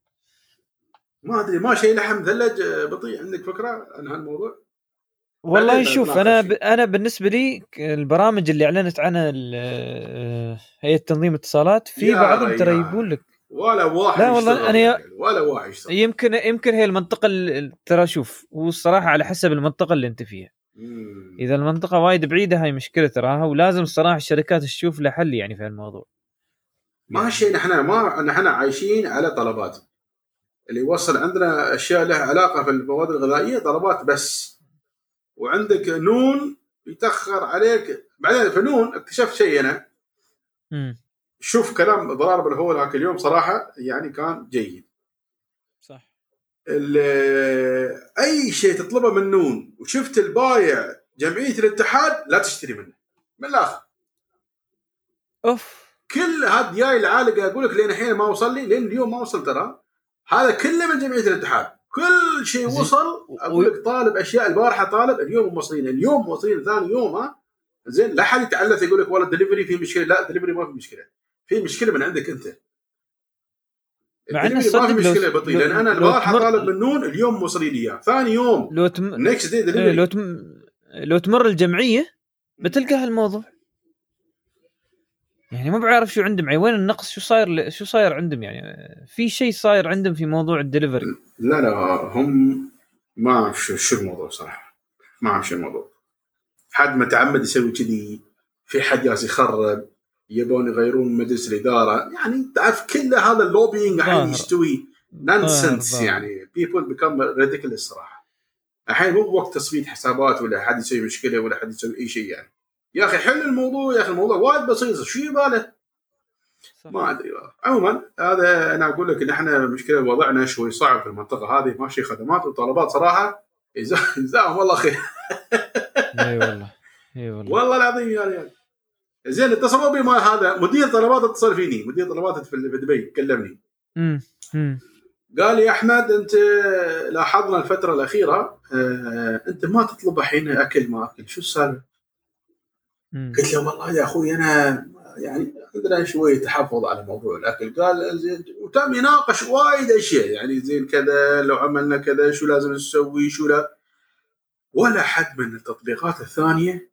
ما أدري ما شيء لحم مثلج آه، بطيء عندك فكرة عن هالموضوع؟ والله شوف أنا. ب... أنا بالنسبة لي البرامج اللي أعلنت عنها آه، هيئة تنظيم الاتصالات في بعضهم ترى. يبون لك ولا واحد لا والله يا- يعني، ولا واحد يشتغل. يمكن يمكن هي المنطقة ال- ترى شوف هو الصراحة على حسب المنطقة اللي أنت فيها. مم. إذا المنطقة وايد بعيدة هاي مشكلة تراها ولازم الصراحة الشركات تشوف لها حل يعني في الموضوع ما شيء نحن ما نحن عايشين على طلبات. اللي يوصل عندنا أشياء لها علاقة في المواد الغذائية طلبات بس. وعندك نون يتأخر عليك. بعدين في نون اكتشفت شيء أنا مم. شوف كلام ضرارب اللي هو ذاك اليوم صراحة يعني كان جيد. صح. ال- أي شيء تطلبه من نون وشفت البايع جمعية الاتحاد لا تشتري منه. من الآخر. أوف. كل هذا دياي العالقة أقول لك لين الحين ما وصل لي لين اليوم ما وصل ترى. هذا كله من جمعية الاتحاد. كل شيء. وصل أقول لك طالب أشياء البارحة طالب اليوم موصلين اليوم موصلين ثاني يوم ها زين لا حد يتعلث يقول لك والله الدليفري في مشكلة لا الدليفري ما في مشكلة. في مشكلة من عندك أنت. مع الدليفري ما في مشكلة بطي لأن أنا البارحه طالب من نون اليوم موصلين إياه. ثاني يوم. لو تم... next day إيه، دليفري لو تم... لو تمر الجمعية بتلقى هالموضوع يعني ما بعرف شو عندهم. يعني وين النقص؟ شو صاير شو صاير عندهم؟ يعني في شيء صاير عندهم في موضوع الدليفري؟ لا لا هم ما أعرف شو, شو الموضوع صراحة. ما أعرف شو الموضوع. حد متعمد يسوي كذي في حد جالس يخرب. يبون يغيرون مجلس الإدارة. يعني تعرف كل هذا ال lobbying الحين. يستوي. nonsense ظاهر. يعني. people become ridiculous صراحة. الحين مو بوقت تصفيه حسابات ولا حد يسوي مشكلة ولا حد يسوي أي شيء يعني. يا أخي حل الموضوع يا أخي الموضوع وايد بسيط شو يباله. ما أدري. عموما هذا أنا أقول لك إن إحنا مشكلة وضعنا شوي صعب في المنطقة هذه. ماشي خدمات وطلبات صراحة. جزا- جزاهم الله خير. إي والله إي والله. والله العظيم يا ريال. زين اتصلوا بي ما هذا. مدير طلبات اتصل فيني. مدير طلبات في دبي. كلمني. امم قال لي أحمد أنت لاحظنا الفترة الأخيرة آه، أنت ما تطلب الحين أكل ما أكل. شو السالفة؟ قلت له والله يا أخوي أنا يعني عندنا شوية تحفظ على موضوع الأكل. قال زين. وتم يناقش وايد أشياء. يعني زين كذا لو عملنا كذا شو لازم نسوي شو لا. ولا حد من التطبيقات الثانية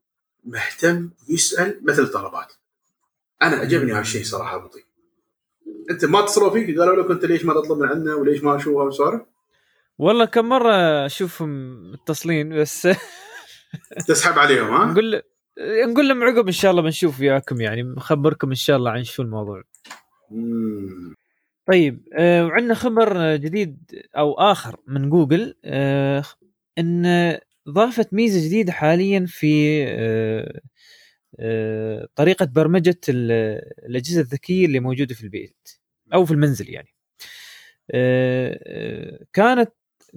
مهتم يسأل مثل الطلبات. أنا عجبني هالشيء صراحة بطيء. أنت ما اتصلوا فيك؟ قالوا لك أنت ليش ما تطلب من عندنا وليش ما شو هالسوالف والله كم مرة أشوفهم متصلين بس تسحب عليهم ها؟ نقول نقول لهم عقب إن شاء الله بنشوف وياكم يعني نخبركم إن شاء الله عن شو الموضوع. مم. طيب وعندنا خبر آه، جديد أو آخر من جوجل آه إن ضافت ميزة جديدة حاليا في آه آه طريقة برمجة ال- الأجهزة الذكية اللي موجودة في البيت أو في المنزل يعني. آه كانت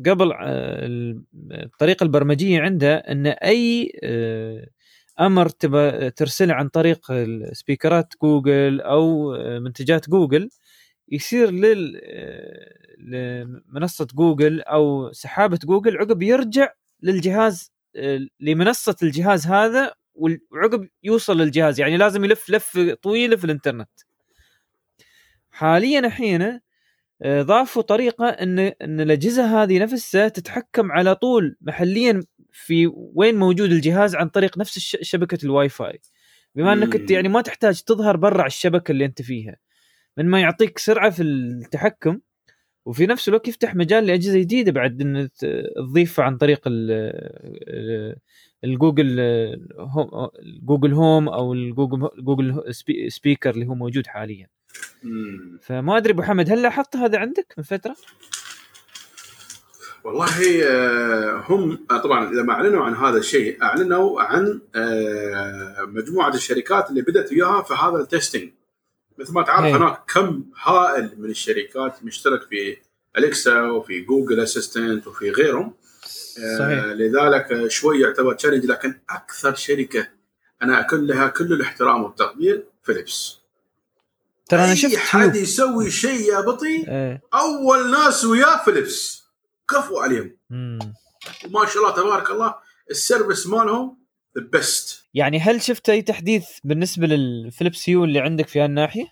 قبل ال- الطريقة البرمجية عندها إن أي أمر ترسله عن طريق speakerات جوجل أو منتجات جوجل يصير لل لمنصة جوجل أو سحابة جوجل عقب يرجع للجهاز آه، لمنصة الجهاز هذا وعقب يوصل للجهاز. يعني لازم يلف لفه طويله في الإنترنت. حاليا الحين آه، ضافوا طريقة إن إن الأجهزة هذه نفسها تتحكم على طول محليا في وين موجود الجهاز عن طريق نفس شبكة الواي فاي بما إنك أنت. يعني ما تحتاج تظهر برا الشبكة اللي أنت فيها. من ما يعطيك سرعة في التحكم وفي نفس الوقت يفتح مجال لأجهزة جديدة بعد إن تضيفها عن طريق ال- ال- الجوجل هوم جوجل هوم أو الجوجل جوجل spea- speaker اللي هو موجود حاليا. فما أدري أبو حمد هل لاحظت هذا عندك من فترة؟ والله آه، هم آه، طبعا إذا ما أعلنوا عن هذا الشيء أعلنوا عن آه، مجموعة الشركات اللي بدأت وياها في هذا ال testing مثل ما تعرف إيه. هناك كم هائل من الشركات مشترك في أليكسا وفي جوجل أسيستنت وفي غيرهم آه، صحيح لذلك شوي يعتبر challenge لكن أكثر شركة أنا أكل لها كل الاحترام والتقدير فيليبس ترى أنا شفت حد يسوي شيء يا بطي إيه. أول ناس وياه فيليبس كفو عليهم مم. وما شاء الله تبارك الله ال service مالهم the best يعني هل شفت أي تحديث بالنسبة للفليبس هيو اللي عندك في هالناحيه؟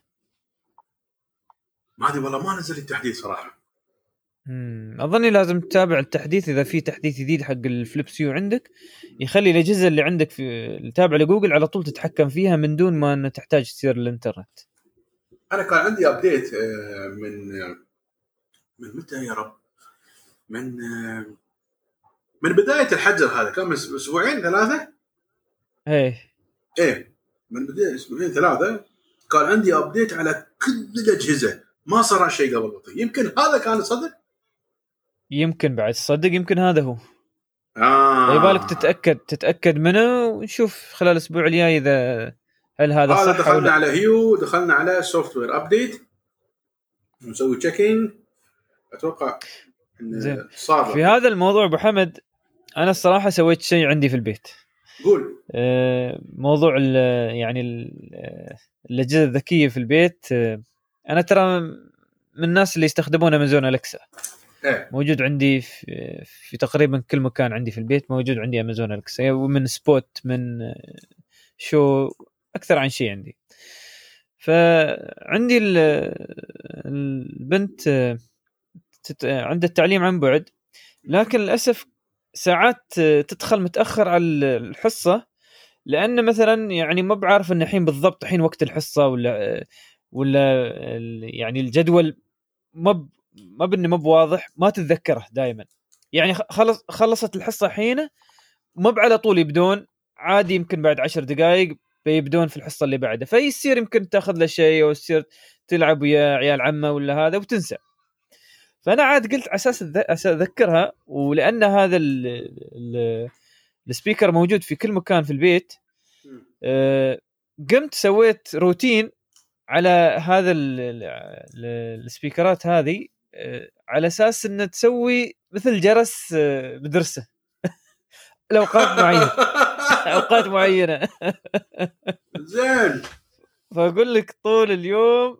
ما أدري والله ما نزل التحديث صراحة مم. أظني لازم تتابع التحديث إذا في تحديث جديد حق الفليبس هيو عندك يخلي الأجهزة اللي عندك في اللي تابعة لجوجل على طول تتحكم فيها من دون ما أن تحتاج تسير الانترنت أنا كان عندي update آه، من آه، من متى يا رب؟ من آه، من بداية الحجر هذا كان من أسبوعين ثلاثة إيه. إيه من بداية أسبوعين ثلاثة كان عندي update على كل الأجهزة. ما صار شيء قبل بطي يمكن هذا كان صدق يمكن بعد. تصدق يمكن هذا هو. آه. يبالك تتأكد تتأكد منه ونشوف خلال الأسبوع الجاي إذا هل هذا صح دخلنا ولا على هيو دخلنا على software update نسوي checking أتوقع زين. ان صار. في هذا الموضوع أبو حمد أنا الصراحة سويت شيء عندي في البيت. قول. آه، موضوع ال يعني ال- آه، الأجهزة الذكية في البيت آه، أنا ترى من الناس اللي يستخدمون أمازون أليكسا إيه. موجود عندي في, في تقريبا كل مكان عندي في البيت موجود عندي أمازون أليكسا ومن سبوت من شو أكثر عن شيء عندي. فعندي ال- البنت عندها التعليم عن بعد لكن للأسف ساعات آه، تدخل متأخر على الحصة لأن مثلا يعني ما بعرف إن الحين بالضبط الحين وقت الحصة ولا ولا ال- يعني الجدول ما ما بإنه ما بواضح ما تتذكره دائما يعني خلص خلصت الحصة حين ما على طول يبدون عادي يمكن بعد عشر دقائق بيبدون في الحصة اللي بعدها. فيصير يمكن تاخذ له شيء أو تصير تلعب ويا عيال عمه ولا هذا وتنسى. فأنا عاد قلت على أساس أذكرها ولأن هذا ال ال ال speaker موجود في كل مكان في البيت. آه، قمت سويت روتين على هذا ال- ال- ال- ال speakerات هذه آه، على أساس انه تسوي مثل جرس آه، مدرسة الاوقات معينة. أوقات معينة. زين. فأقول لك طول اليوم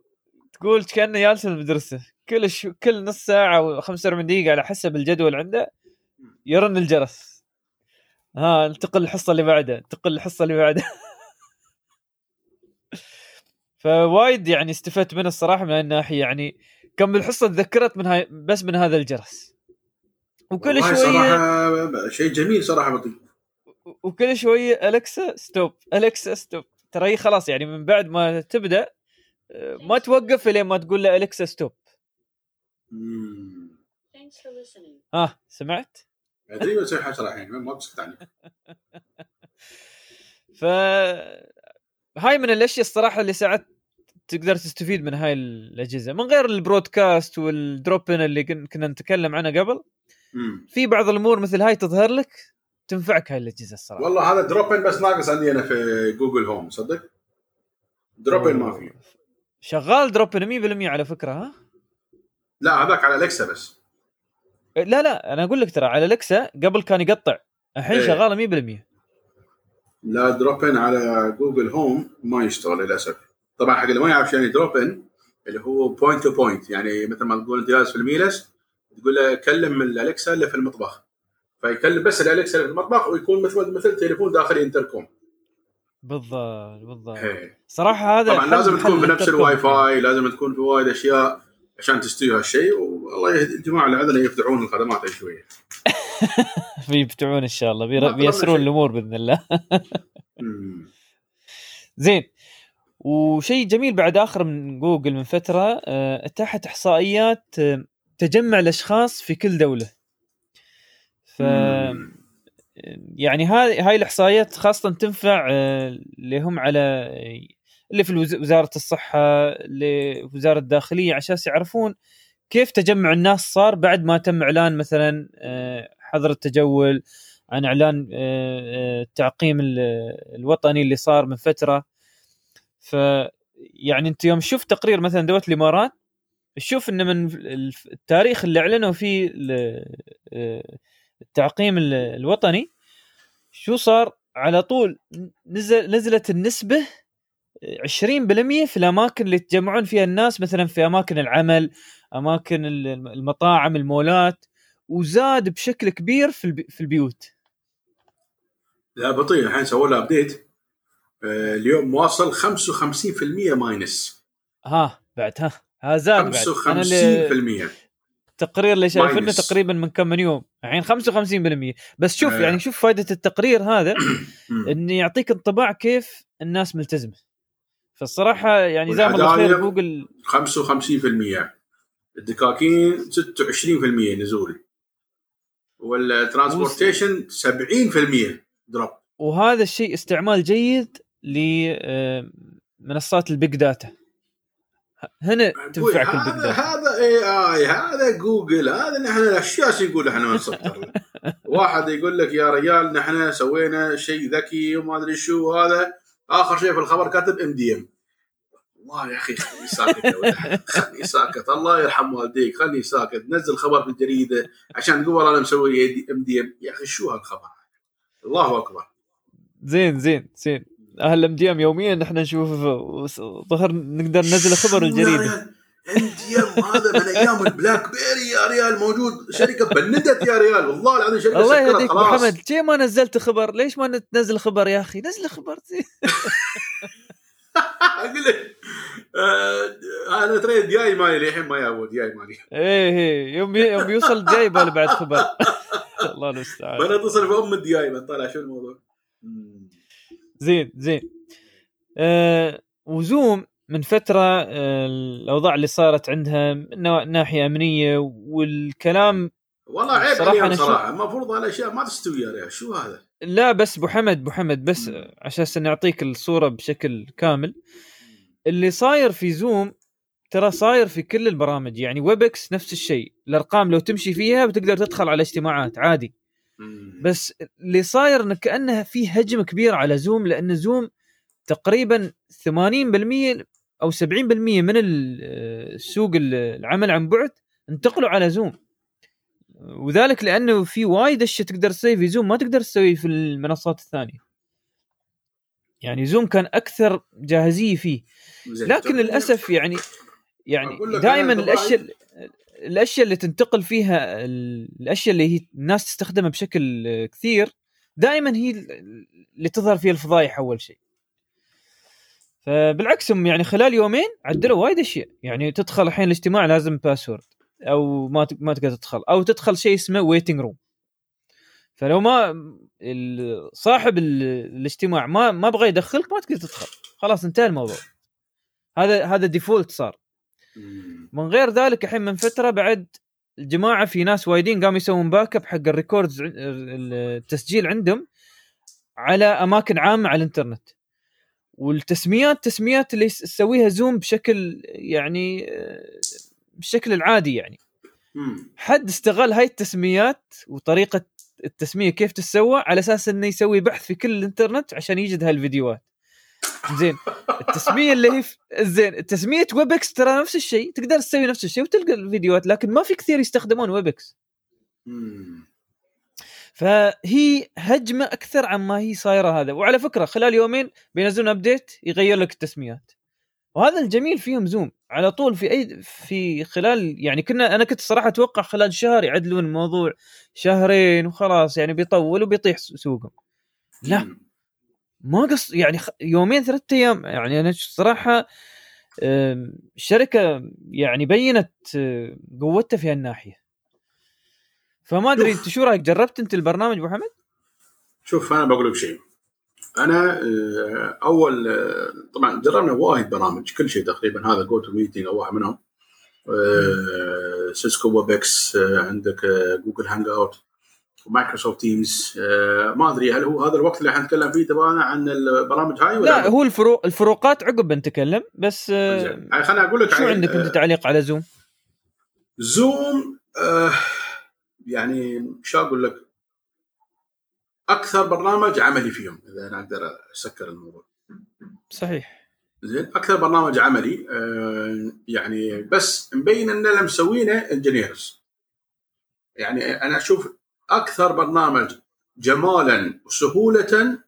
تقول كأنه جالس المدرسة. كل شو كل نص ساعة و45 دقيقة على حسب الجدول عنده يرن الجرس. ها انتقل الحصة اللي بعدها انتقل الحصة اللي بعدها فوايد يعني استفدت منه الصراحة من الناحيه يعني كم الحصة تذكرت من هاي بس من هذا الجرس. وكل شوية صراحة شيء جميل صراحة بطي. وكل شوية أليكسا stop أليكسا stop. ترى هي خلاص يعني من بعد ما تبدأ آه، ما توقف لين ما تقول له أليكسا stop. ها سمعت؟ أدري بس حشره الحين ما بسكت عني ف هاي من الأشياء الصراحة اللي ساعات تقدر تستفيد من هاي الأجهزة. من غير ال broadcast وال drop in اللي كن- كنا نتكلم عنها قبل مم. في بعض الأمور مثل هاي تظهر لك تنفعك هاي الأجهزة الصراحة. والله هذا drop in بس ناقص عندي أنا في جوجل هوم صدق؟ drop in ما في. شغال drop in 100% على فكرة ها؟ لا هذاك على أليكسا بس. لا لا أنا أقول لك ترى على أليكسا قبل كان يقطع. الحين إيه. شغالة 100% لا drop in على جوجل هوم ما يشتغل للأسف. طبعا حق اللي ما يعرف شو يعني drop in اللي هو point to point يعني مثل ما تقول انت جالس في الميلس تقول له كلم الأليكسا اللي في المطبخ. فيكلم بس الأليكسا اللي في المطبخ ويكون مثل مثل تليفون داخلي انتركوم بالضبط بالضبط. إيه. صراحة هذا طبعا لازم تكون بنفس. الواي فاي لازم تكون في وايد أشياء. عشان تستوي هالشيء والله يهدي الجماعه عندنا يفتحون الخدمات هاي شوية بيفتحون إن شاء الله بير- بيسرون. الأمور بإذن الله. زين وشيء جميل بعد آخر من جوجل من فترة آه، اتاحت إحصائيات آه، تجمع الأشخاص في كل دولة ف. يعني هاي هاي الإحصائيات خاصة تنفع آه، اللي هم على اللي في وزارة الصحة اللي في وزارة الداخلية عشان يعرفون كيف تجمع الناس صار بعد ما تم إعلان مثلا آه، حظر التجول عن إعلان آه، آه، التعقيم ال- الوطني اللي صار من فترة. ف يعني أنت يوم شفت تقرير مثلا دولة الإمارات تشوف انه من التاريخ اللي أعلنوا فيه ال- التعقيم ال- الوطني شو صار؟ على طول نزل نزلت النسبة 20% في الأماكن اللي يتجمعون فيها الناس مثلا في أماكن العمل أماكن ال- المطاعم المولات وزاد بشكل كبير في البي- في البيوت. لا بطي. الحين سووا له update آه، اليوم واصل 55% minus ها بعد ها ها زاد بعد. أنا اللي 55% التقرير اللي شايفينه. تقريبا من كم من يوم. الحين 55% بس شوف آه. يعني شوف فائده التقرير هذا. انه يعطيك انطباع كيف الناس ملتزمة. فالصراحة يعني جزاهم الله خير والهدايا؟ جوجل 55% الدكاكين 26% نزول. وال transportation 70% دروب. وهذا الشيء استعمال جيد لمنصات ال big data. هنا تنفعك هذا البيج داتا. هذا AI هذا جوجل هذا نحن الأشياء يقول إحنا ما نسطر واحد يقول لك يا رجال نحن سوينا شيء ذكي وما أدري شو هذا آخر شيء في الخبر كاتب MDM والله يا أخي خليه ساكت. خليه ساكت. الله يرحم والديك. خليه ساكت. نزل خبر في الجريدة عشان تقول أنا مسوي MDM يا أخي شو هالخبر؟ الله أكبر. زين زين زين. أهل الام دي ام يوميا نحن نشوف ظهر نقدر ننزل خبر الجريدة. ام هذا من أيام البلاك بيري يا ريال موجود. شركة بندت يا ريال. والله العظيم شركة الله يهديك ابو. حمد شي ما نزلت خبر؟ ليش ما تنزل خبر يا أخي؟ نزل خبر. أقول لك آه، أنا تريد جاي مالي للحين ما يعود جاي مالي. إيه إيه. يوم يوم يوصل جايب ولا بعد خبر. الله المستعان. بنا اتصل بام الدياي بطلع شو الموضوع. زين زين. آه وزوم من فترة آه الأوضاع اللي صارت عندها من نا- ناحية أمنية والكلام والله عيب شو- صراحة. المفروض هالاشياء ما تستوي يا ريال. شو هذا؟ لا بس أبو حمد أبو حمد بس. آه، عشان نعطيك الصورة بشكل كامل. اللي صاير في زوم ترى صاير في كل البرامج. يعني ويبكس نفس الشيء. الأرقام لو تمشي فيها بتقدر تدخل على اجتماعات عادي. بس اللي صاير إنه كانه في هجم كبير على زوم لأن زوم تقريبا 80% أو 70% من ال- السوق ال- العمل عن بعد انتقلوا على زوم. وذلك لأنه في وايد أشياء تقدر تسوي في زوم ما تقدر تسوي في المنصات الثانية. يعني زوم كان أكثر جاهزية فيه. لكن للأسف يعني يعني دائما الأشياء الأشياء اللي تنتقل فيها ال- الأشياء اللي هي الناس تستخدمها بشكل كثير دائما هي ال- اللي تظهر فيها الفضايح أول شيء. فبالعكس هم يعني خلال يومين عدلوا وايد أشياء. يعني تدخل الحين الاجتماع لازم password أو ما ما تقدر تدخل أو تدخل شيء اسمه waiting room فلو ما صاحب ال- الاجتماع ما ما بغى يدخلك ما تقدر تدخل. خلاص انتهى الموضوع. هذا هذا default صار. من غير ذلك الحين من فترة بعد الجماعة في ناس وايدين قاموا يسوون backup حق ال records التسجيل عندهم على أماكن عامة على الإنترنت. والتسميات تسميات اللي تسويها زوم بشكل يعني بالشكل العادي يعني. حد استغل هاي التسميات وطريقة التسمية كيف تسوى على أساس إنه يسوي بحث في كل الإنترنت عشان يجد هالفيديوهات. زين. التسمية اللي هي زين. تسميه ويبكس ترى نفس الشيء تقدر تسوي نفس الشيء وتلقى الفيديوهات لكن ما في كثير يستخدمون ويبكس. فهي هجمة أكثر عما هي صايرة هذا. وعلى فكرة خلال يومين بينزلون update يغير لك التسميات. وهذا الجميل فيهم زوم على طول في اي في خلال يعني كنا أنا كنت صراحة أتوقع خلال شهر يعدلون الموضوع شهرين وخلاص يعني بيطول وبيطيح سوقهم. لا. ما قصر يعني يومين ثلاثة أيام. يعني أنا صراحة الشركة يعني بينت آه، قوتها في هالناحية. فما أدري. أنت شو رأيك جربت أنت البرنامج أبو حمد؟ شوف أنا بقول لك شيء أنا آه، أول آه، طبعا جربنا وايد برامج كل شيء تقريبا هذا GoToMeeting أو واحد منهم Cisco Webex آه، عندك آه، Google Hangout و Microsoft Teams ما أدري هل هو هذا الوقت اللي حنتكلم فيه تبعنا عن البرامج هاي ولا لا هو الفروق الفروقات عقب بنتكلم بس خليني أقول لك شو عن- عندك أنت تعليق على زوم؟ زوم آه يعني شو أقول لك؟ أكثر برنامج عملي فيهم إذا أنا أقدر أسكر الموضوع. صحيح. زين أكثر برنامج عملي آه يعني بس مبين إن اللي مسوينه engineers يعني أنا أشوف أكثر برنامج جمالا وسهولة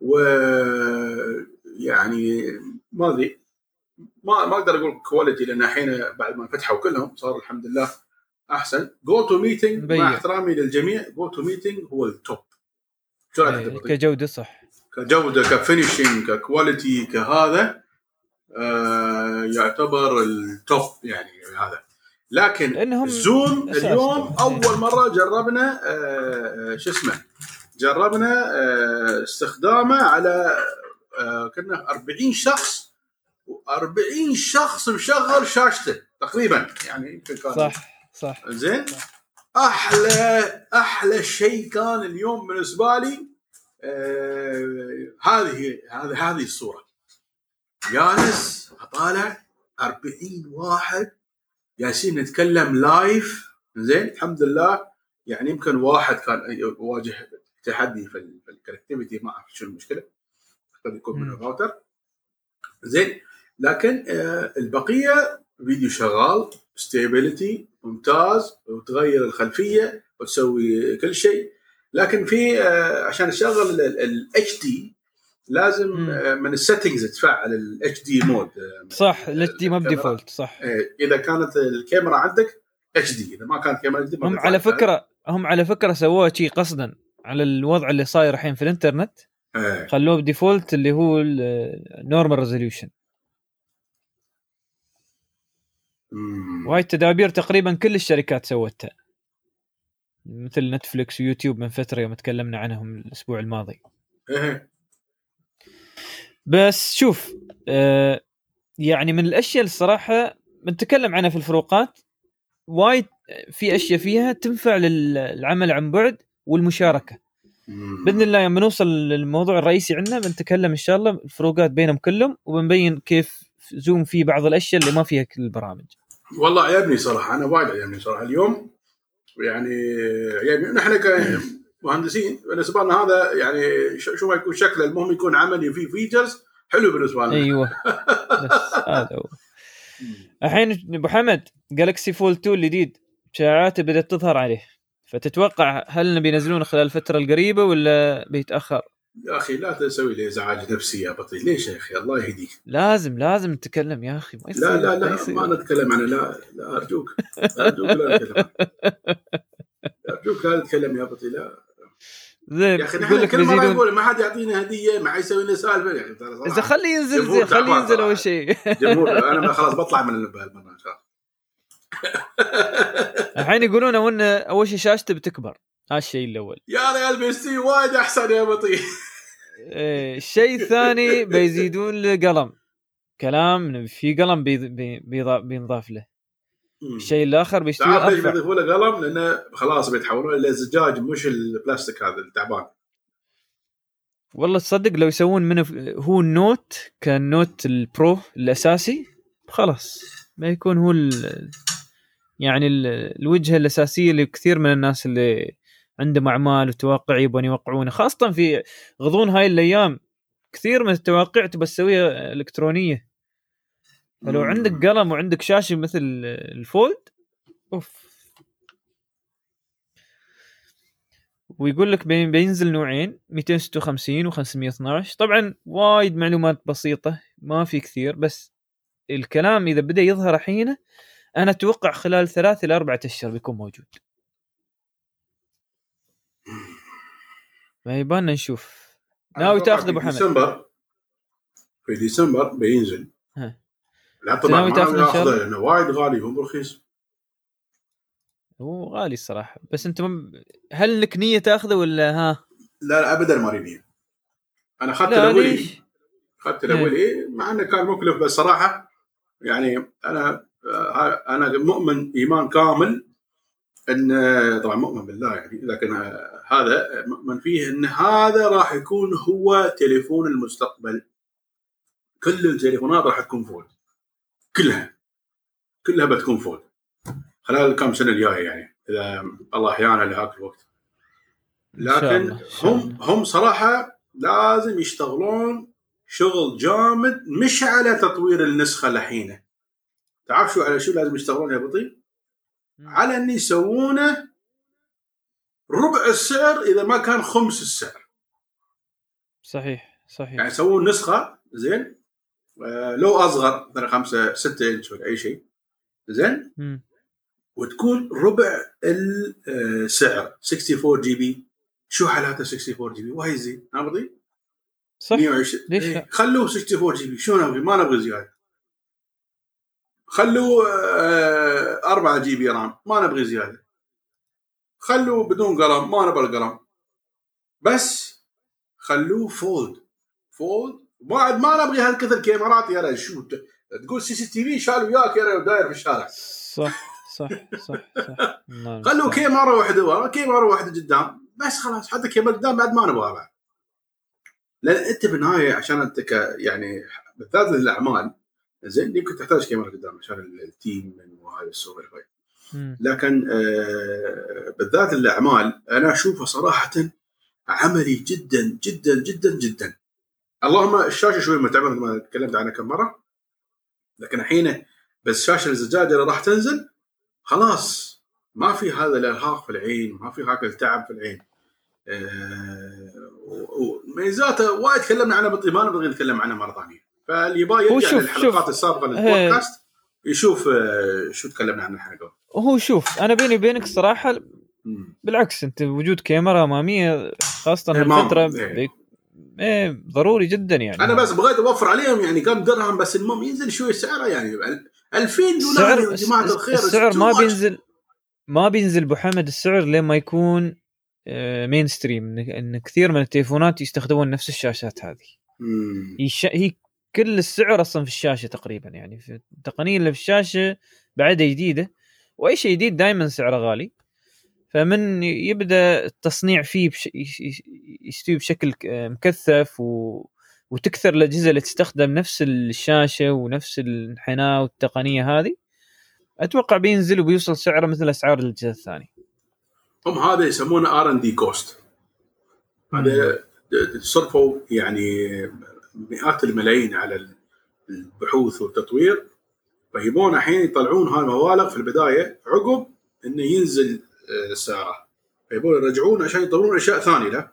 ويعني ما أدري ما ما أقدر أقول quality لأن الحين بعد ما فتحوا كلهم صار الحمد لله أحسن. GoToMeeting. مع احترامي للجميع. GoToMeeting هو ال top شو رايك إيه،؟ كجودة صح. كجودة ك finishing ك quality كهذا آه يعتبر ال top يعني هذا. لكن لأنهم زوم. اليوم أول مرة جربنا آه شو اسمه جربنا آه استخدامه على آه كنا 40 شخص و40 شخص مشغل شاشته تقريبا. يعني يمكن كان صح. صح. زين؟ أحلى أحلى شيء كان اليوم بالنسبة لي آه هذه هذه هذه الصورة. جالس أطالع 40 واحد جالسين نتكلم live زين؟ الحمد لله. يعني يمكن واحد كان يواجه تحدي في ال connectivity ما أعرف شو المشكلة. قد يكون من. الراوتر زين؟ لكن آه، البقية فيديو شغال. stability ممتاز وتغير الخلفية وتسوي كل شيء لكن في آه، عشان تشغل ال HD لازم مم. آه، من ال settings تفعل ال HD mode صح ال HD ما. ب default صح إذا كانت الكاميرا عندك HD إذا ما كانت كاميرا HD هم على فكرة هم على فكرة سووها شيء قصدا على الوضع اللي صاير الحين في الإنترنت إيه. خلوه ب default اللي هو ال normal resolution وهاي التدابير تقريبا كل الشركات سوتها. مثل نتفلكس ويوتيوب من فترة يوم تكلمنا عنهم الأسبوع الماضي. إيه. بس شوف آه يعني من الأشياء الصراحة بنتكلم عنها في الفروقات وايد في أشياء فيها تنفع للعمل عن بعد والمشاركة. بإذن الله يوم بنوصل للموضوع الرئيسي عندنا بنتكلم إن شاء الله الفروقات بينهم كلهم وبنبين كيف زوم فيه بعض الأشياء اللي ما فيها كل البرامج. والله عجبني صراحة أنا وايد عجبني صراحة. اليوم يعني عجبني نحن كمهندسين بالنسبة لنا هذا يعني شو ما يكون شكله المهم يكون عملي وفيه features حلو بالنسبة لنا أيوه. بس هذا هو. الحين أبو حمد Galaxy Fold 2 الجديد شائعاته بدأت تظهر عليه. فتتوقع هل نبي ينزلونه خلال الفترة القريبة ولا بيتأخر؟ يا أخي لا تسوي لي إزعاج نفسي يا بطيء ليش يا أخي؟ الله يهديك. لازم لازم نتكلم يا أخي. ما يصير لا لا لا. ما نتكلم عنه. لا لا أرجوك. أرجوك لا نتكلم أرجوك لا تتكلم يا بطيء لا. زين يا أخي يقول نحن كل مره نقول ما حد يعطينا هدية ما حد يسوي لنا سالفة. يا أخي. إذا خليه ينزل زين خليه ينزل. أول شيء. جمهور أنا خلاص بطلع من البرنامج الحين يقولون إن أول شيء شاشته بتكبر. هذا الشيء الأول. يا ريال بيستي وايد أحسن يا بطيء. إيه، الشيء الثاني بيزيدون له قلم. كلام في قلم بينضاف له. الشيء الآخر بيشتري ليش بيضيفوا له قلم؟ لأنه خلاص بيتحولون إلى زجاج مش البلاستيك هذا التعبان والله تصدق لو يسوون منه هو النوت كان Note ال Pro الأساسي خلاص. ما يكون هو ال- يعني ال- الوجهة الأساسية لكثير من الناس اللي عندهم أعمال وتواقع يبون يوقعونه خاصة في غضون هاي الأيام. كثير من التواقع تبى تسويها إلكترونية. فلو مم. عندك قلم وعندك شاشة مثل الفولد أوف. ويقول لك بين- بينزل نوعين 256 و512 طبعا وايد معلومات بسيطة ما في كثير بس الكلام إذا بدأ يظهر الحين أنا أتوقع خلال ثلاث إلى أربعة أشهر بيكون موجود. ما يبانا نشوف. ناوي تاخذ في أبو حمد ديسمبر في ديسمبر بينزل. ها. لا طبعا ناوي ناخذه الله؟ لأنه وايد غالي مو برخيص هو غالي الصراحة. بس أنت مم... هل لك نية تاخذه ولا ها؟ لا لا ابدا ما أريد أنا اخذت لا الاولي اخذت الاولي مع إنه كان مكلف بس صراحة يعني أنا آه، أنا مؤمن إيمان كامل إن طبعا مؤمن بالله يعني لكن آه، هذا مؤمن فيه إن هذا راح يكون هو تليفون المستقبل كل التليفونات راح تكون فولد كلها كلها بتكون فولد خلال الكم سنة الجاية يعني إذا الله أحيانا لهذاك الوقت لكن هم. هم صراحة لازم يشتغلون شغل جامد مش على تطوير النسخة الحين تعرف شو على شو لازم يشتغلون يا بطيء؟ على أن يسوونه ربع السعر إذا ما كان خمس السعر. صحيح صحيح. يعني يسوون نسخة زين؟ آه، لو أصغر مثلا 5 6 إنش ولا أي شيء زين. وتكون ربع السعر 64 GB شو حالاته 64 GB وايد زين ها بطيء صح. 120 ليش إيه،؟ خلوه 64 GB شو نبغي؟ ما نبغي زيادة. خلوه آه، 4 GB RAM. ما نبغي زيادة. خلوه بدون قلم ما نبغى القلم. بس خلوه fold fold بعد ما نبغي هالكثر كاميرات يا شو تقول CCTV شال وياك يا داير في الشارع صح صح صح صح. المستعان. كاميرا واحدة ورا كاميرا واحدة قدام. بس خلاص حتى كاميرا قدام بعد ما نبغاها بعد. لأن أنت بالنهايه عشان أنت ك يعني بالذات للأعمال زين يمكن تحتاج كاميرا قدام عشان التيم وهاي السوالف هاي مم. لكن آه، بالذات الأعمال أنا اشوفها صراحة عملي جدا جدا جدا جدا. اللهم الشاشة شوي متعبة مثل ما تكلمت عنها كم مرة. لكن الحين بس الشاشه الزجاجة اللي راح تنزل خلاص ما في هذا الإرهاق في العين ما في هذا التعب في العين. آه، وميزاته وايد تكلمنا عنها بالطيب ما نبغى نتكلم عنها مرة ثانية. فاللي يبغى هو يرجع للحلقات. السابقة. للبودكاست يشوف آه، شو تكلمنا عن الحلقة وهو شوف أنا بيني وبينك صراحة مم. بالعكس أنت وجود كاميرا أمامية خاصة إيه، ما- هالفتره إيه. إيه ضروري جدا يعني أنا بس بغيت أوفر عليهم يعني كم درهم بس المهم ينزل شوي سعره يعني 2000 دولار يا جماعة الخير السعر ما. بينزل ما بينزل أبو حمد السعر لما يكون مين ستريم ان كثير من التليفونات يستخدمون نفس الشاشات هذه. هي. هي كل السعر أصلا في الشاشة تقريبا يعني في التقنية اللي في الشاشة بعدها جديدة وأي شيء جديد دائما سعره غالي. فمن يبدأ التصنيع فيه بش... يستوي بشكل مكثف و... وتكثر الأجهزة اللي تستخدم نفس الشاشة ونفس الانحناء والتقنية هذه أتوقع بينزل وبيوصل سعره مثل أسعار الأجهزة الثانية. هم هذا يسمونه R&D cost هذا صرفوا يعني مئات الملايين على البحوث والتطوير. فيبون الحين يطلعون هاي المبالغ في البداية عقب إنه ينزل آه، سعره فيبون يرجعون عشان يطورون أشياء ثانية لا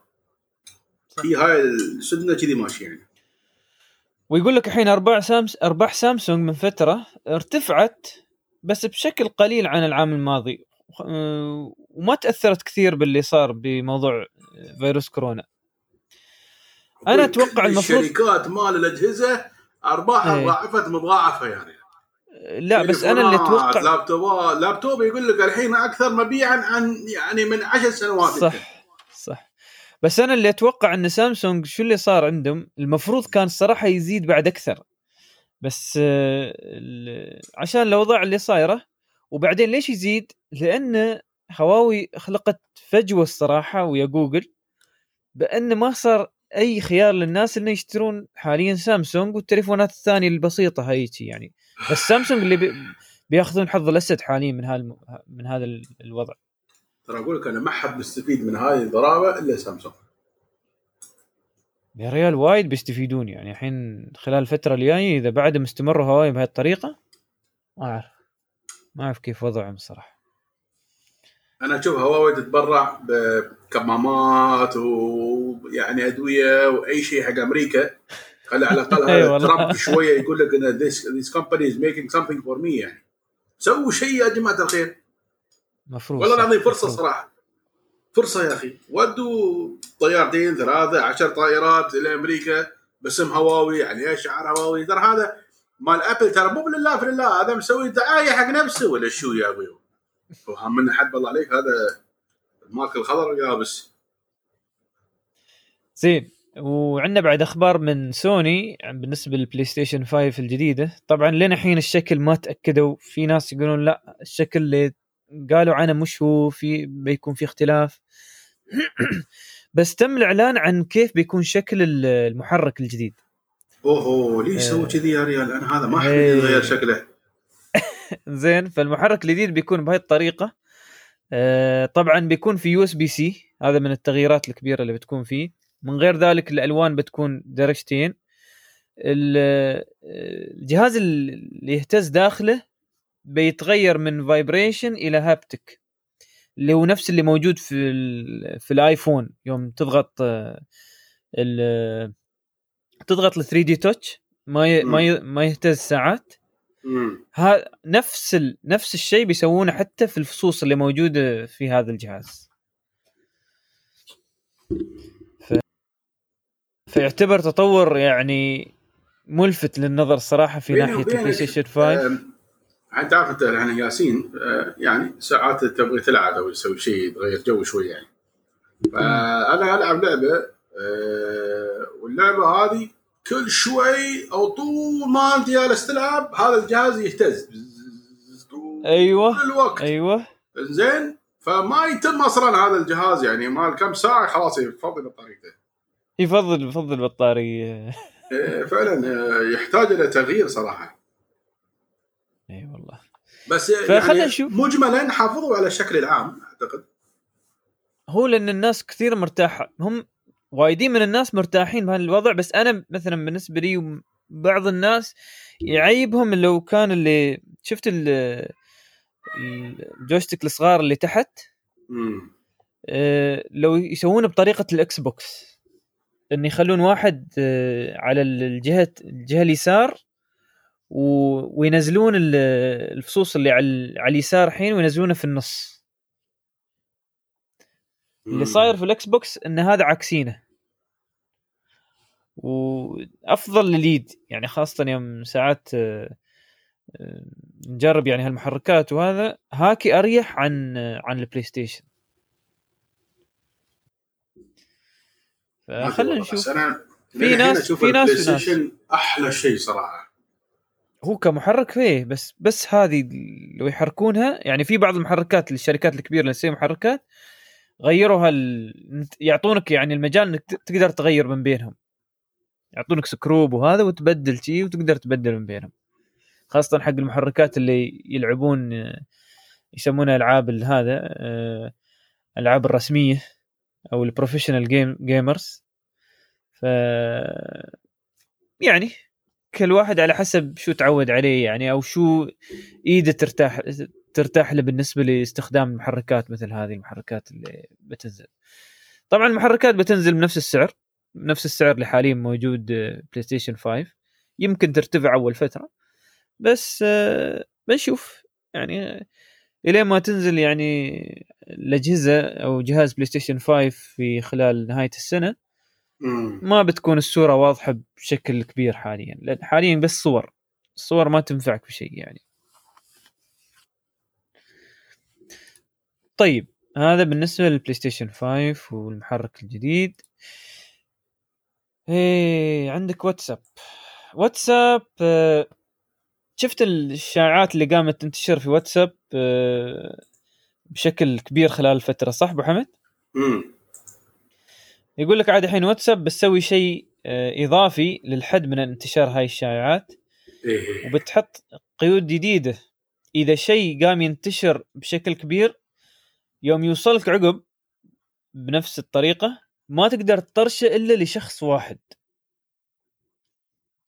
في هاي السنة كذي ماشية يعني. ويقول لك الحين أرباح سامس أرباح سامسونج من فترة ارتفعت بس بشكل قليل عن العام الماضي أه، وما تأثرت كثير باللي صار بموضوع فيروس كورونا. أنا أتوقع المفروض- الشركات مال الأجهزة ارباحها إيه. ضاعفت مضاعفة يعني. لا بس أنا اللي أتوقع لابتوبات لابتوب يقول لك الحين أكثر مبيعا عن يعني من عشر سنوات. صح صح. بس أنا اللي أتوقع إن سامسونج شو اللي صار عندهم؟ المفروض كان الصراحه يزيد بعد أكثر. بس آه، عشان الاوضاع اللي صايره. وبعدين ليش يزيد؟ لأن هواوي خلقت فجوة الصراحة ويا جوجل. بأن ما صار أي خيار للناس إنه يشترون حاليا سامسونج والتليفونات الثانية البسيطة هيك يعني. بس سامسونج اللي بي بيأخذون حظ الأسد حاليا من هذا من هذا الوضع. ترى أقول لك أنا ما حد مستفيد من هذه الضرابة إلا سامسونج. يا ريال وايد بيستفيدون يعني. الحين خلال الفترة الجاية إذا بعد مستمروا هواوي بهذه الطريقة ما أعرف. ما أعرف كيف وضعهم الصراحه أنا أشوف هواوي تتبرع بكمامات ويعني أدوية وأي شيء حق أمريكا. خلي على الأقل. ترامب شوية يقول لك إن this, this company is making something for me يعني. سووا شيء يا جماعة الخير. مفروض والله العظيم فرصة مفروض. صراحة. فرصة يا أخي. ودوا طيارتين ثلاثة عشر طائرات إلى أمريكا باسم هواوي يعني إيش شعار هواوي؟ ترى هذا مال Apple ترى مو لله في لله هذا مسوي دعاية حق نفسه ولا شو يا أبوي؟ وهم من حد الله عليك هذا المارك الخضر اليابس زين وعندنا بعد أخبار من سوني بالنسبة لل PlayStation 5 الجديدة. طبعا لين الحين الشكل ما تأكدوا في ناس يقولون لا الشكل اللي قالوا عنه مش هو في بيكون في اختلاف. بس تم الإعلان عن كيف بيكون شكل ال- المحرك الجديد. اوه ليش. سووا كذي يا ريال؟ أنا هذا ما أحب إيه. يتغير شكله. زين فالمحرك الجديد بيكون بهاي الطريقة. آه، طبعا بيكون في USB-C هذا من التغييرات الكبيرة اللي بتكون فيه. من غير ذلك الألوان بتكون درجتين. آه، الجهاز اللي يهتز داخله بيتغير من vibration إلى haptic اللي هو نفس اللي موجود في ال في ال iPhone. يوم تضغط آه، ال تضغط ال 3D Touch ما ي- ما ي- ما يهتز ساعات. ها نفس ال... نفس الشيء بيسوونه حتى في الفصوص اللي موجودة في هذا الجهاز. ف... فيعتبر تطور يعني ملفت للنظر صراحة في ناحية ال PlayStation 5 أم، انت عارف انت إحنا ياسين آه، يعني ساعات تبغي تلعب أو تسوي شيء يتغير جو شوي يعني. فأنا ألعب لعبة آه، واللعبة هذه كل شوي أو طول ما أنت جالس تلعب هذا الجهاز يهتز. طول أيوه الوقت. أيوه. زين فما يتم أصلا هذا الجهاز يعني مال كم ساعة خلاص يفضل بطريقته يفضل يفضل بطارية. إيه، فعلا آه، يحتاج إلى تغيير صراحة. بس فخلنا يعني نشوف. مجملا حافظوا على الشكل العام أعتقد. هو لأن الناس كثير مرتاحة. هم وايدين من الناس مرتاحين بهذا الوضع بس أنا مثلا بالنسبة لي بعض الناس يعيبهم لو كان اللي شفت ال- الجويستيك الصغار اللي تحت. آه، لو يسوونه بطريقة ال Xbox إن يخلون واحد آه، على الجهة الجهة اليسار وينزلون ال- الفصوص اللي على ال- على اليسار الحين وينزلونه في النص اللي صاير في ال Xbox إن هذا عكسينه وأفضل لليد. يعني خاصة يوم ساعات آه، آه، نجرب يعني هالمحركات وهذا هاكي أريح عن آه، عن ال PlayStation والله، نشوف. في ناس- في ناس وناس. Station أحلى شيء صراحة. هو كمحرك فيه بس بس هذه لو يحركونها. يعني في بعض المحركات الشركات الكبيرة اللي تسوي محركات غيروا هال يعطونك يعني المجال إنك تقدر تغير من بينهم. يعطونك سكروب وهذا وتبدل شيء وتقدر تبدل من بينهم. خاصة حق المحركات اللي يلعبون يسمونها ألعاب ال- هذا آه، ألعاب الرسمية أو ال professional game gamers ف يعني كل واحد على حسب شو تعود عليه يعني أو شو إيده ترتاح ترتاح له بالنسبة لاستخدام المحركات مثل هذه المحركات اللي بتنزل. طبعا المحركات بتنزل بنفس السعر نفس السعر اللي حاليا موجود PlayStation 5 يمكن ترتفع أول فترة بس آه، بنشوف. يعني الين ما تنزل يعني الأجهزة أو جهاز بلاي ستيشن 5 في خلال نهاية السنة. ما بتكون الصورة واضحة بشكل كبير حاليا لأن حاليا بس صور الصور ما تنفعك بشيء يعني. طيب هذا بالنسبة للبلاي ستيشن 5 والمحرك الجديد. إيه عندك واتساب. واتساب آه، شفت الشائعات اللي قامت تنتشر في واتساب آه، بشكل كبير خلال الفترة صح أبو حمد؟ مم. يقول لك عاد الحين واتساب بتسوي شيء آه، إضافي للحد من انتشار هاي الشائعات. إيه. وبتحط قيود جديدة. إذا شيء قام ينتشر بشكل كبير يوم يوصلك عقب بنفس الطريقة ما تقدر تطرشه إلا لشخص واحد.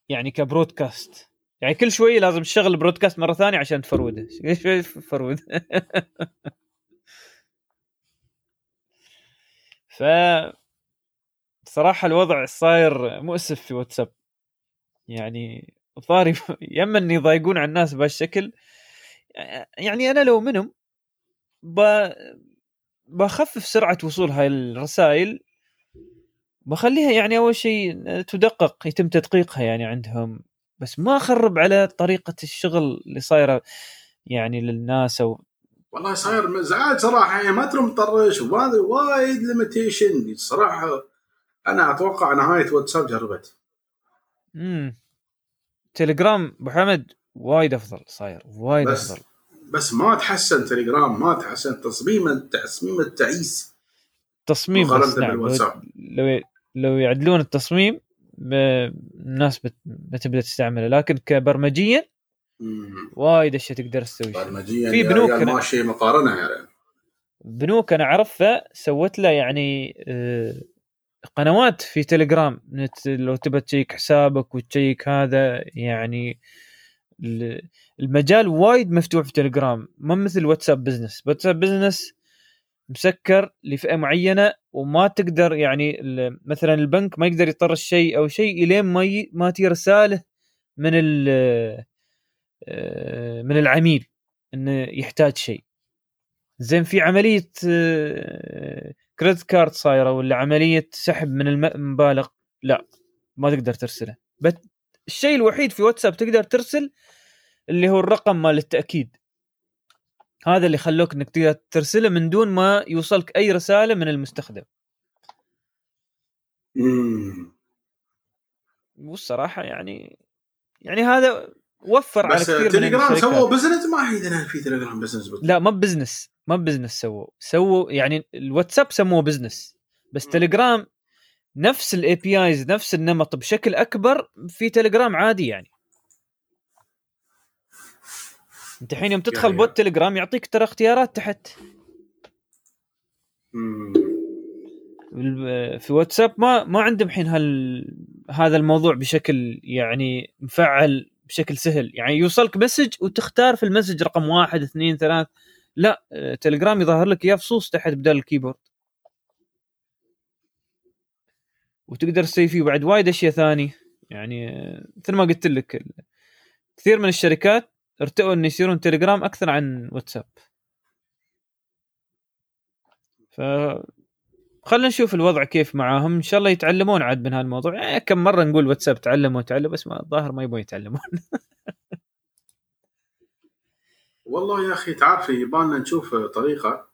يعني كبرودكاست. يعني كل شوي لازم تشغل البرودكاست مرة ثانية عشان تفرودة. شوي فرود ف صراحة الوضع صاير مؤسف في واتساب. يعني ضاري يما أن يضايقون على الناس بهالشكل. يعني أنا لو منهم ب... بخفف سرعة وصول هاي الرسائل بخليها يعني أول شيء تدقق يتم تدقيقها يعني عندهم. بس ما أخرب على طريقة الشغل اللي صايرة يعني للناس أو والله صاير مزعج صراحة يعني ما ترى مطرش وهذا وايد limitation صراحة أنا أتوقع نهاية واتساب جربت. امم تليجرام أبو حمد وايد أفضل صاير وايد بس أفضل. بس ما تحسن تليجرام ما تحسن تصميم تصميم التعيس تصميم بس نعم لو, بالواتساب لو لو يعدلون التصميم الناس بت... بتبدأ تستعمله لكن كبرمجيا. وايد أشياء تقدر تسوي شيء. برمجيا في بنوك أنا- ماشي مقارنة يعني بنوك أنا اعرفها سوت له يعني آه، قنوات في تليجرام لو تبى تشيك حسابك وتشيك هذا يعني المجال وايد مفتوح في تليجرام ما مثل واتساب business. واتساب business مسكر لفئة معينة وما تقدر يعني مثلا البنك ما يقدر يطرش شيء أو شيء إلين ما ي... ما تجي رسالة من آه، من العميل إنه يحتاج شيء. زين في عملية credit card صايرة ولا عملية سحب من الم- المبالغ؟ لا ما تقدر ترسله. الشيء الوحيد في واتساب تقدر ترسل اللي هو الرقم مال التأكيد هذا اللي خلوك إنك تقدر ترسله من دون ما يوصلك أي رسالة من المستخدم. والصراحه يعني يعني هذا وفر على كثير من تليجرام سووا business ما عندنا في تليجرام business بالضبط. لا ما business ما business سووا سووا يعني الواتساب سموه business بس مم. تليجرام نفس ال APIs نفس النمط بشكل أكبر في تليجرام عادي يعني. أنت الحين يوم تدخل يعني- bot تليجرام يعطيك ترى اختيارات تحت. مم. في واتساب ما ما عندهم الحين هال هذا الموضوع بشكل يعني مفعل بشكل سهل. يعني يوصلك message وتختار في ال message رقم واحد اثنين ثلاث. لا آه، تليجرام يظهر لك إياه فصوص تحت بدال الكيبورد. وتقدر تسوي فيه بعد وايد أشياء ثانية. يعني مثل ما قلت لك كثير من الشركات ارتئوا ان يصيرون تليجرام أكثر عن واتساب. ف خلينا نشوف الوضع كيف معاهم. إن شاء الله يتعلمون عاد من هالموضوع. يعني كم مرة نقول واتساب تعلموا تعلموا بس ما الظاهر ما يبون يتعلمون. والله يا أخي تعرف يبالنا نشوف طريقة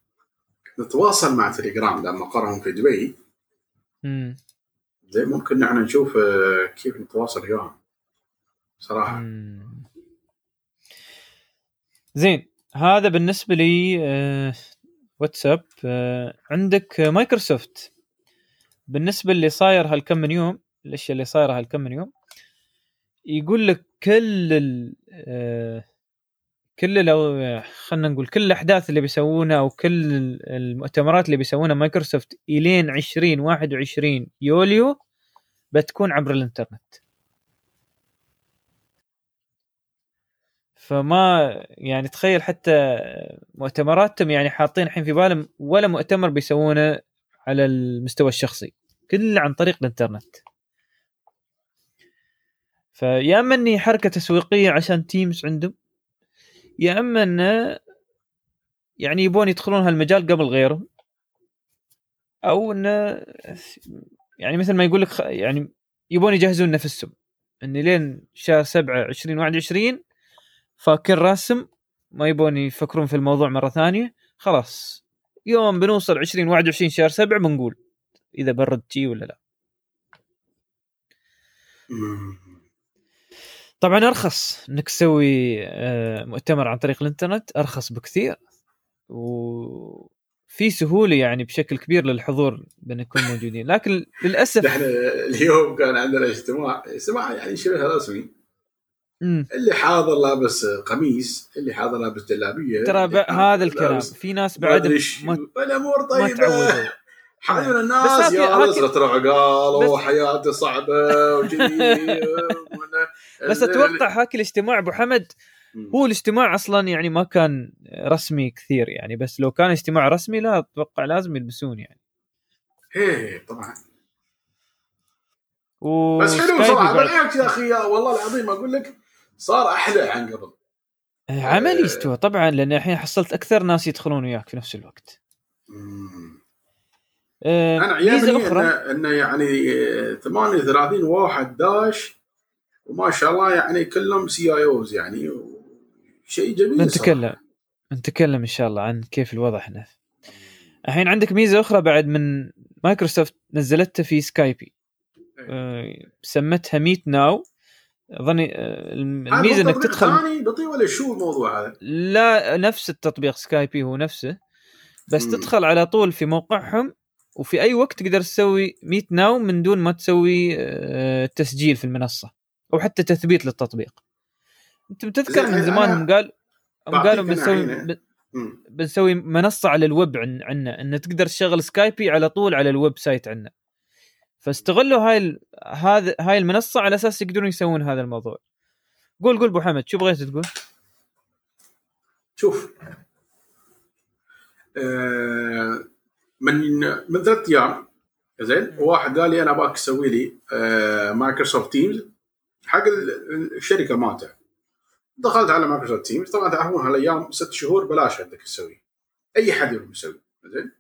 نتواصل مع تليجرام لما مقرهم في دبي. زي ممكن نحن نشوف آه، كيف نتواصل وياهم صراحة. مم. زين هذا بالنسبة لي آه، واتساب. آه، عندك مايكروسوفت. بالنسبة اللي صاير هالكم من يوم الأشياء اللي صايرة هالكم من يوم يقول لك كل كل لو خلينا نقول كل الأحداث اللي بيسوونها أو كل المؤتمرات اللي بيسوونها مايكروسوفت إلين 2021 يوليو بتكون عبر الإنترنت. فما يعني تخيل حتى مؤتمراتهم يعني حاطين الحين في بالهم ولا مؤتمر بيسوونه على المستوى الشخصي كله عن طريق الإنترنت. فيا اما اني حركة تسويقية عشان تيمز عندهم. يا أما أنه يعني يبون يدخلون هالمجال قبل غيرهم أو أنه يعني مثل ما يقول لك يعني يبون يجهزون نفسهم. إن لين شهر 7 2021 فاكر راسم ما يبون يفكرون في الموضوع مرة ثانية خلاص. يوم بنوصل 2021 شهر 7 بنقول إذا برد شي ولا لا. طبعا أرخص إنك تسوي آه، مؤتمر عن طريق الإنترنت أرخص بكثير وفي سهولة يعني بشكل كبير للحضور بنكون موجودين. لكن للأسف نحن اليوم كان عندنا اجتماع اجتماع يعني شبه رسمي. مم. اللي حاضر لابس قميص اللي حاضر لابس جلابية ترى هذا الكلام. في ناس بعد. ما, الأمور طيبة. بس الناس يا هاكي- نصرة قالوا بس- حياتي صعبة وجي بس أتوقع هاك الاجتماع أبو حمد هو الاجتماع أصلا يعني ما كان رسمي كثير يعني بس لو كان اجتماع رسمي لا أتوقع لازم يلبسون يعني. إيه طبعا. و بس حلو صراحة. بالعكس يا أخي والله العظيم أقول لك صار أحلى عن قبل. عملي استوى طبعا لأن الحين حصلت أكثر ناس يدخلون وياك في نفس الوقت. مم. آه، أنا ميزة عجبني أخرى؟ إنه انه يعني 38 واحد داش وما شاء الله يعني كلهم CEOs يعني شيء جميل نتكلم نتكلم إن شاء الله عن كيف الوضع هنا الحين عندك ميزة أخرى بعد من مايكروسوفت نزلتها في سكايب. آه، سمتها Meet Now. اظني آه، الميزة إنك تدخل ثاني؟ تطبيق ولا شو الموضوع هذا؟ لا نفس التطبيق سكايب هو نفسه. بس مم. تدخل على طول في موقعهم وفي أي وقت تقدر تسوي Meet Now من دون ما تسوي آه، تسجيل في المنصة. أو حتى تثبيت للتطبيق. أنت بتذكر من زمان قال قالوا بنسوي مم. بنسوي منصة على الويب عن عنا إن تقدر تشغل سكايب على طول على ال website عنا فاستغلوا هاي ال... هذا هاي المنصة على أساس يقدرون يسوون هذا الموضوع. قول قول أبو حمد شو بغيت تقول؟ شوف آه، من من ثلاث أيام زين واحد قال لي أنا أبغاك تسوي لي آه، مايكروسوفت Teams حق ال- الشركة مالته. دخلت على مايكروسوفت Teams طبعا تعرفون هالأيام ست شهور بلاش عندك تسوي. أي حد يقدر يسوي زين؟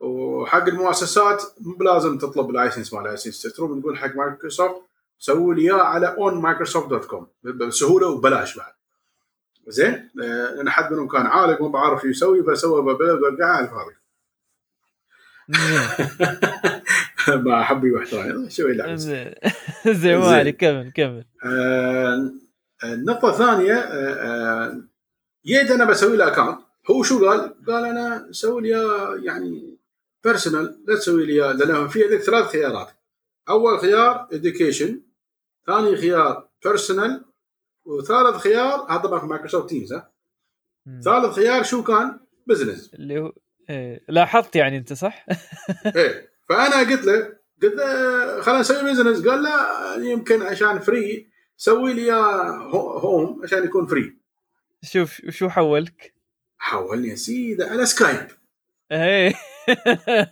وحق المؤسسات مو بلازم تطلب لايسنس ما لايسنس تروح تقول حق مايكروسوفت سووا لي إياه على اون مايكروسوفت دوت كوم بسهولة وبلاش بعد. زين؟ لأن حد منهم كان عالق ما بعرف شو يسوي فسوى ببلد على الفاضي مع حبي واحترامي شوي لعب زين عليك كمل كمل آه، النقطة الثانية آه، آه، جيت أنا بسوي له account هو شو قال؟ قال أنا سوي لي يعني personal لا تسوي لي إياه، لأن في عندك ثلاث خيارات أول خيار education ثاني خيار personal وثالث خيار هذا طبعا في مايكروسوفت Teams. ثالث خيار شو كان؟ business اللي هو إيه. لاحظت يعني أنت صح؟ إيه فأنا قلت له قلت له خلينا نسوي business قال لا يمكن عشان free سوي لي home عشان يكون free شوف شو حولك؟ حولني سيدة على سكايب إيه.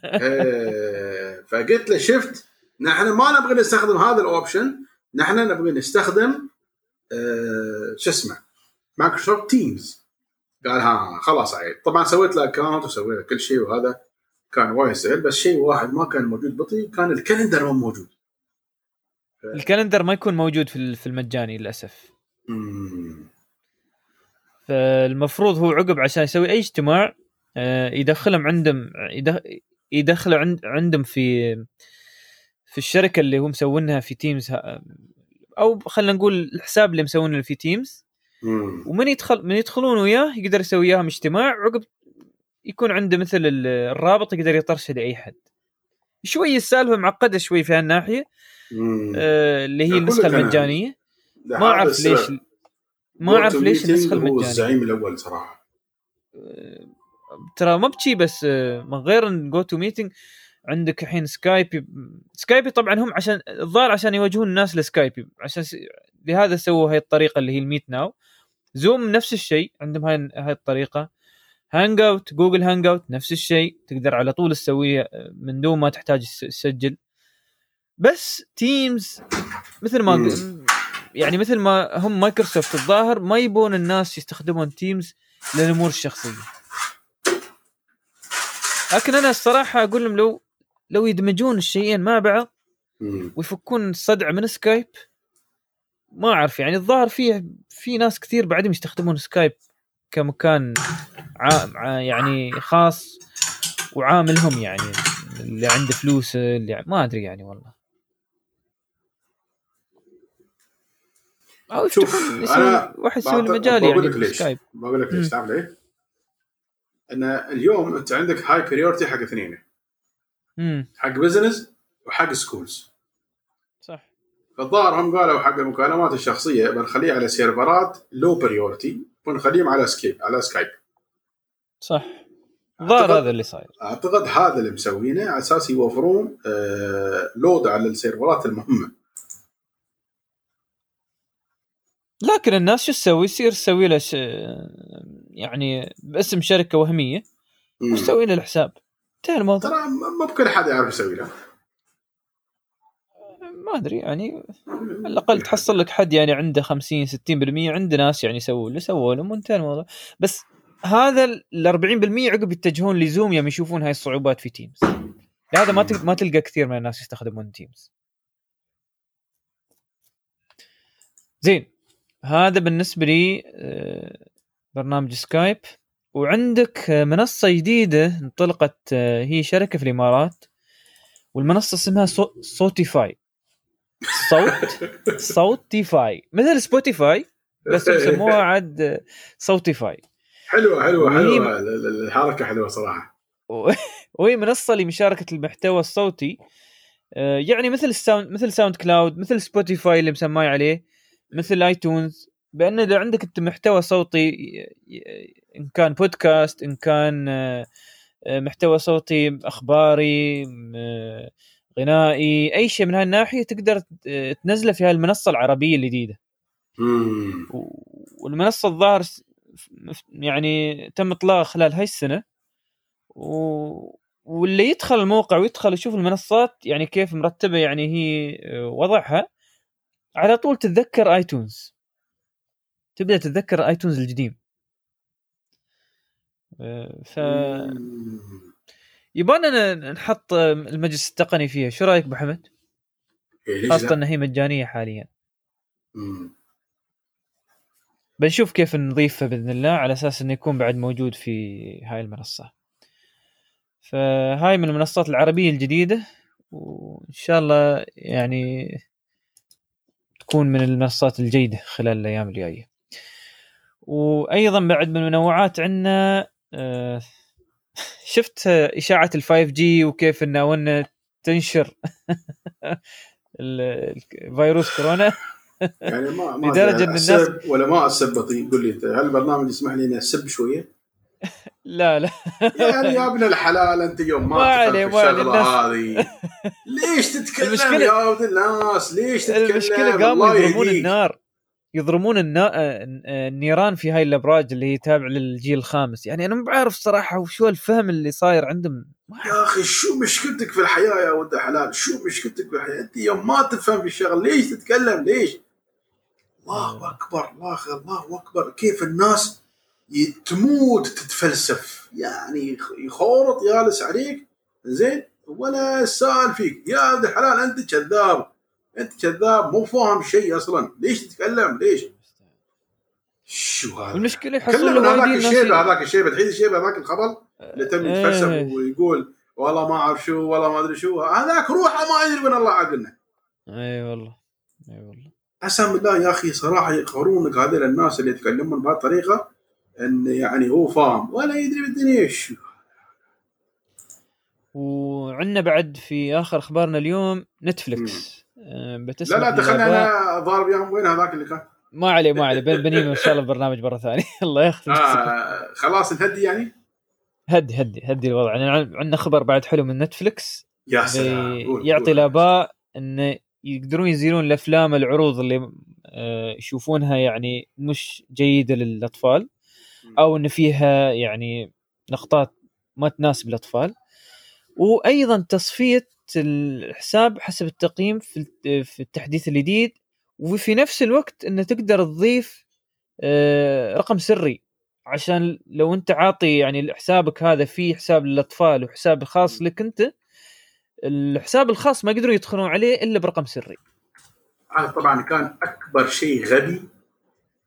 إيه، فقلت له شفت نحن ما نبغى نستخدم هذا ال option نحن نبغى نستخدم آه، شو اسمه مايكروسوفت Teams قال ها خلاص عيب. طبعا سويت له account وسويت له كل شيء وهذا. كان وايد سهل بس شيء واحد ما كان موجود بطيء كان ال calendar ما موجود ال calendar ما يكون موجود في ال- في المجاني للأسف مم. فالمفروض هو عقب عشان يسوي اي اجتماع آه، يدخلهم عندهم يدخ- يدخلوا عند عندهم في في الشركة اللي هم مسوينها في Teams أو خلينا نقول الحساب اللي مسوينه في Teams. ومن يدخل من يدخلون وياه يقدر يسوي وياهم اجتماع عقب يكون عنده مثل ال- الرابط يقدر يطرشه لأي حد. شوي السالفه معقده شوي في هالناحية. آه، اللي هي النسخة المجانية. ما أعرف. ليش ما أعرف ليش النسخة هو المجانية. الزعيم الأول صراحة. ترى ما بشي بس آه، من غير GoToMeeting عندك الحين Skype Skype ي طبعا هم عشان الظاهر عشان يوجهون الناس ل Skype ي عشان س... لهذا سووا هاي الطريقة اللي هي ال Meet Now Zoom نفس الشيء عندهم هاي هاي الطريقة. Hangout Google Hangout نفس الشيء. تقدر على طول تسويه من دون ما تحتاج تس- تسجل. بس Teams مثل ما يعني مثل ما هم مايكروسوفت الظاهر ما يبون الناس يستخدمون Teams للأمور الشخصية. لكن أنا الصراحة أقول لهم لو لو يدمجون الشيئين مع بعض. ويفكون الصدع من Skype ما أعرف. يعني الظاهر فيه في ناس كثير بعدهم يستخدمون سكايب كمكان ع... ع... يعني خاص وعاملهم يعني اللي عنده فلوس اللي ما أدري يعني والله. أو شوف، أنا واحد يسوي المجال بقول يعني لك ليش. بقول لك. ليش تعرف ليه؟ إن اليوم أنت عندك هاي بريورتي حق اثنين. حق بزنس وحق سكولز صح. فالظاهر هم قالوا حق المكالمات الشخصية بنخليه على سيرفرات low priority ونخليهم على Skype على Skype. صح. أعتقد- هذا اللي صاير. أعتقد هذا اللي مسوينه على أساس يوفرون آه load على السيرفرات المهمة. لكن الناس شو تسوي؟ يصير تسوي له ش... يعني باسم شركة وهمية. وتسوي له الحساب. انتهى الموضوع. ترى م- مو بكل حد يعرف يسوي له. ما أدري يعني على الأقل تحصل لك حد يعني عنده 50 60% عنده ناس يعني يسووا له سووا لهم وانتهى الموضوع. بس هذا ال 40% عقب يتجهون ل Zoom يوم يشوفون هاي الصعوبات في Teams لهذا ما ما تلقى كثير من الناس يستخدمون Teams زين هذا بالنسبة لي آه، برنامج Skype وعندك آه، منصة جديدة انطلقت آه، هي شركة في الإمارات. والمنصة اسمها صو- صوتيفاي صوت صوتيفاي مثل سبوتيفاي بس يسموها عاد صوتيفاي حلوة حلوة حلوة. ال- ال- الحركة حلوة صراحة. وهي منصه لمشاركه المحتوى الصوتي. آه، يعني مثل ال Sound مثل SoundCloud مثل Spotify اللي مسماي عليه مثل ايتونز بأن إذا عندك أنت محتوى صوتي إن كان بودكاست إن كان آه، آه، محتوى صوتي أخباري غنائي أي شيء من هالناحيه تقدر تنزله في هالمنصه العربية الجديدة. والمنصة الظاهر يعني تم إطلاقها خلال هاي السنة. و... واللي يدخل الموقع ويدخل يشوف المنصات يعني كيف مرتبة يعني هي آه، وضعها على طول تتذكر آيتونز. تبدأ تتذكر آيتونز القديم آه، ف. يبغانا نحط المجلس التقني فيها شو رأيك أبو حمد؟ إيه، خاصة؟ انها هي مجانية حاليا مم. بنشوف كيف نضيفها بإذن الله على أساس إنه يكون بعد موجود في هاي المنصة فهاي من المنصات العربية الجديدة وإن شاء الله يعني تكون من المنصات الجيدة خلال الأيام الجاية وأيضا بعد من المنوعات عندنا آه، شفت إشاعة ال 5 جي وكيف إنه وإنه تنشر ال- ال- فيروس كورونا؟ يعني ما ما أدري إن الناس- ولا ما أسب قول لي أنت هل البرنامج يسمح لي إني أسب شوية؟ لا لا. يعني يا ابن الحلال أنت يوم ما ما في ما الشغلة الناس- هذه. ليش تتكلم المشكلة- يا ولد الناس؟ ليش تتكلم؟ المشكلة قاموا يضربون. النار يضرمون النا... آه، النيران في هاي الأبراج اللي هي تابعة للجيل الخامس. يعني أنا ما بعرف صراحة وشو الفهم اللي صاير عندهم. يا أخي شو مشكلتك في الحياة يا ولد الحلال؟ شو مشكلتك في الحياة؟ أنت يوم ما تفهم في الشغل ليش تتكلم؟ ليش؟ الله أكبر الله الله أكبر. كيف الناس تموت تتفلسف؟ يعني يخ- يخورط يالس عليك. زين ولا سال فيك. يا ولد الحلال أنت كذاب. انت كذاب مو فاهم شيء أصلا. ليش تتكلم؟ ليش؟ شو هذا؟ المشكلة يحصل هذاك الشيبه هذاك الشيبه تحيد الشيبه هذاك الخبر اللي تم يتفلسف إيه. ويقول والله ما أعرف شو والله ما أدري شو. هذاك روحه ما يدري وين الله عقلنا. اي والله. اي والله. قسم بالله يا أخي صراحة يقهرونك هذول الناس اللي يتكلمون بهالطريقة إن يعني هو فاهم ولا يدري بالدنيا إيش. وعندنا بعد في آخر أخبارنا اليوم نتفلكس آه، لا بتسمح لا دخلنا أنا ضارب ياهم وين هذاك اللي كان؟ ما عليه ما عليه. بن- بنينا إن شاء الله برنامج مرة ثانية. الله ياخذ آه خلاص نهدي يعني؟ هدي هدي هدي الوضع. يعني عندنا خبر بعد حلو من نتفلكس يا سلام. يعطي. الآباء انه يقدرون يزيلون الأفلام العروض اللي آه، يشوفونها يعني مش جيدة للأطفال أو إن فيها يعني لقطات ما تناسب الأطفال. وأيضا تصفية الحساب حسب التقييم في في التحديث الجديد وفي نفس الوقت إنه تقدر تضيف آه، رقم سري. عشان لو أنت عاطي يعني حسابك هذا فيه حساب للأطفال وحساب خاص لك أنت الحساب الخاص ما يقدرون يدخلون عليه إلا برقم سري. هذا طبعا كان أكبر شيء غبي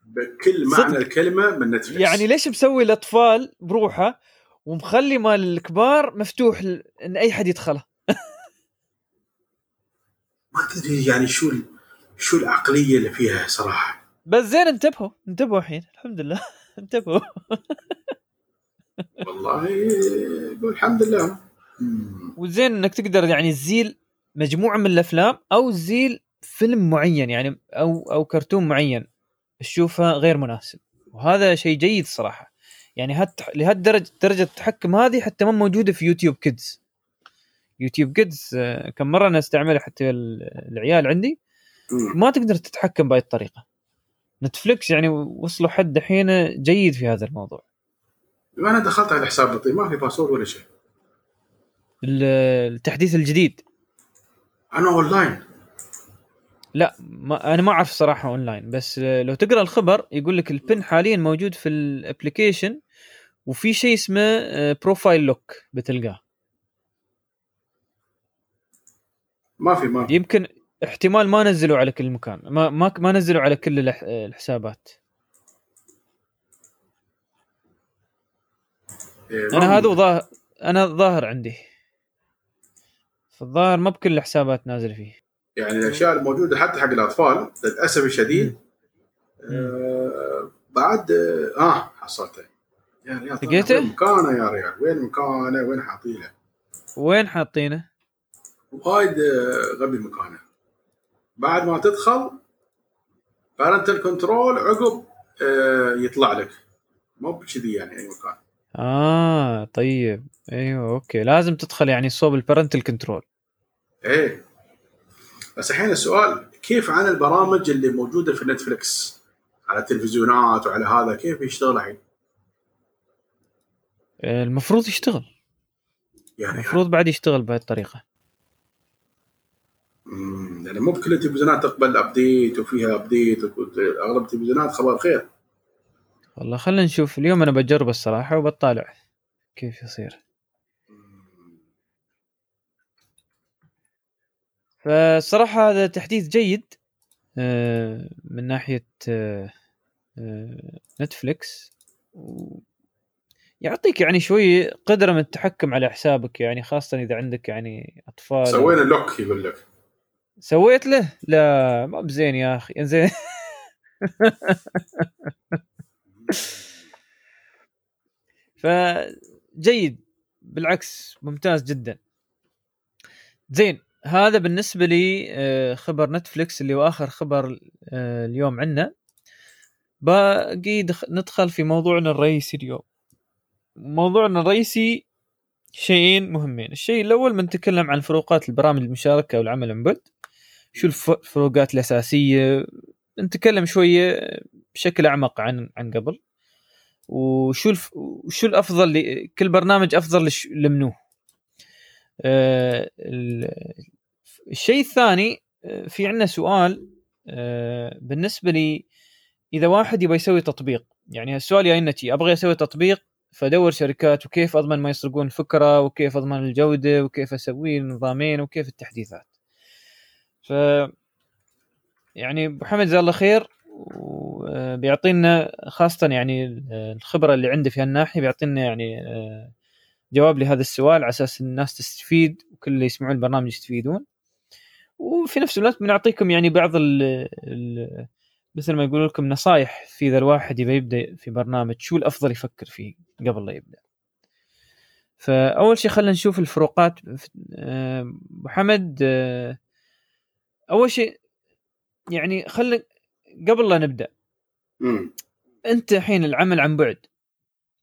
بكل صدق. معنى الكلمة من نتفلكس يعني ليش مسوي الأطفال بروحه ومخلي مال الكبار مفتوح إن أي حد يدخله. ما تدري يعني شو ال- شو العقلية اللي فيها صراحة. بس زين انتبهوا. انتبهوا الحين. الحمد لله. انتبهوا. والله يقول الحمد لله. وزين إنك تقدر يعني تزيل مجموعة من الأفلام أو تزيل فيلم معين يعني أو أو كرتون معين تشوفه غير مناسب. وهذا شيء جيد صراحة. يعني هت لهالدرجه درجة التحكم هذه حتى ما موجودة في YouTube Kids. YouTube Kids آه، كم مرة أنا أستعملها حتى ال- العيال عندي. ما تقدر تتحكم بهاي الطريقة. نتفلكس يعني وصلوا حد الحين جيد في هذا الموضوع. أنا دخلت على حساب لطيف ما في password ولا شيء. ال- التحديث الجديد. أنا اونلاين لا ما أنا ما أعرف صراحة اونلاين بس لو تقرأ الخبر يقول لك ال PIN حاليا موجود في ال application وفي شيء اسمه profile lock بتلقاه. ما في ما في. يمكن احتمال ما نزلوا على كل مكان. ما ما, ما نزلوا على كل الح- الحسابات. إيه، أنا هذا. ظاهر أنا ظاهر عندي. فالظاهر ما بكل الحسابات نازل فيه. يعني الأشياء الموجودة حتى حق الأطفال للأسف الشديد. آه بعد آه آه، حصلته يا ريال طلع لقيته؟ وين مكانه يا ريال؟ وين مكانه؟ وين حاطينه؟ وين حاطينه؟ وايد آه، غبي مكانه. بعد ما تدخل parental control عقب آه يطلع لك. مو بكذي يعني أي مكان. آه طيب. أيوه okay. لازم تدخل يعني صوب ال parental control إيه. بس الحين السؤال كيف عن البرامج اللي موجودة في نتفلكس على التلفزيونات وعلى هذا كيف يشتغل الحين؟ المفروض يشتغل. يعني المفروض بعد يشتغل بهذه الطريقة. مم، يعني مو بكل التلفزيونات تقبل update وفيها update أغلب التلفزيونات خبر خير. والله خلينا نشوف. اليوم أنا بجرب الصراحة وبطالع كيف يصير. فالصراحة هذا تحديث جيد آه، من آه، آه، نتفليكس و- يعطيك يعني شوي قدره من التحكم على حسابك يعني خاصة إذا عندك يعني أطفال. سوينا lock يقول لك. سويت له؟ لا ما بزين يا أخي. انزين فجيد بالعكس ممتاز جدا. زين هذا بالنسبة لي آه، خبر نتفلكس اللي هو آخر خبر آه، اليوم عندنا باقي دخ- ندخل في موضوعنا الرئيسي اليوم. موضوعنا الرئيسي شيئين مهمين. الشيء الأول بنتكلم عن فروقات البرامج المشاركة والعمل عن بعد. شو الف- الفروقات الأساسية؟ نتكلم شوية بشكل أعمق عن عن قبل. وشو الف... وشو الأفضل ل... كل برنامج أفضل لش... لمنوه؟ آه ال- الشيء الثاني آه، في عندنا سؤال آه بالنسبة لي إذا واحد يبغى يسوي تطبيق يعني السؤال يا انتي أبغى أسوي تطبيق فادور شركات وكيف أضمن ما يسرقون الفكرة وكيف أضمن الجودة وكيف أسوي النظامين وكيف التحديثات. ف يعني أبو حمد جزاه الله خير. وبيعطينا خاصة يعني الخبرة اللي عنده في هالناحية بيعطينا يعني آه، جواب لهذا السؤال على أساس الناس تستفيد وكل اللي يسمعون البرنامج يستفيدون. وفي نفس الوقت بنعطيكم يعني بعض ال ال مثل ما يقولوا لكم نصائح في اذا الواحد يبي يبدأ في برنامج شو الأفضل يفكر فيه قبل لا يبدأ. فأول شيء خلينا نشوف الفروقات. آه، أبو حمد آه، أول شيء يعني خلي قبل لا نبدأ. مم. أنت الحين العمل عن بعد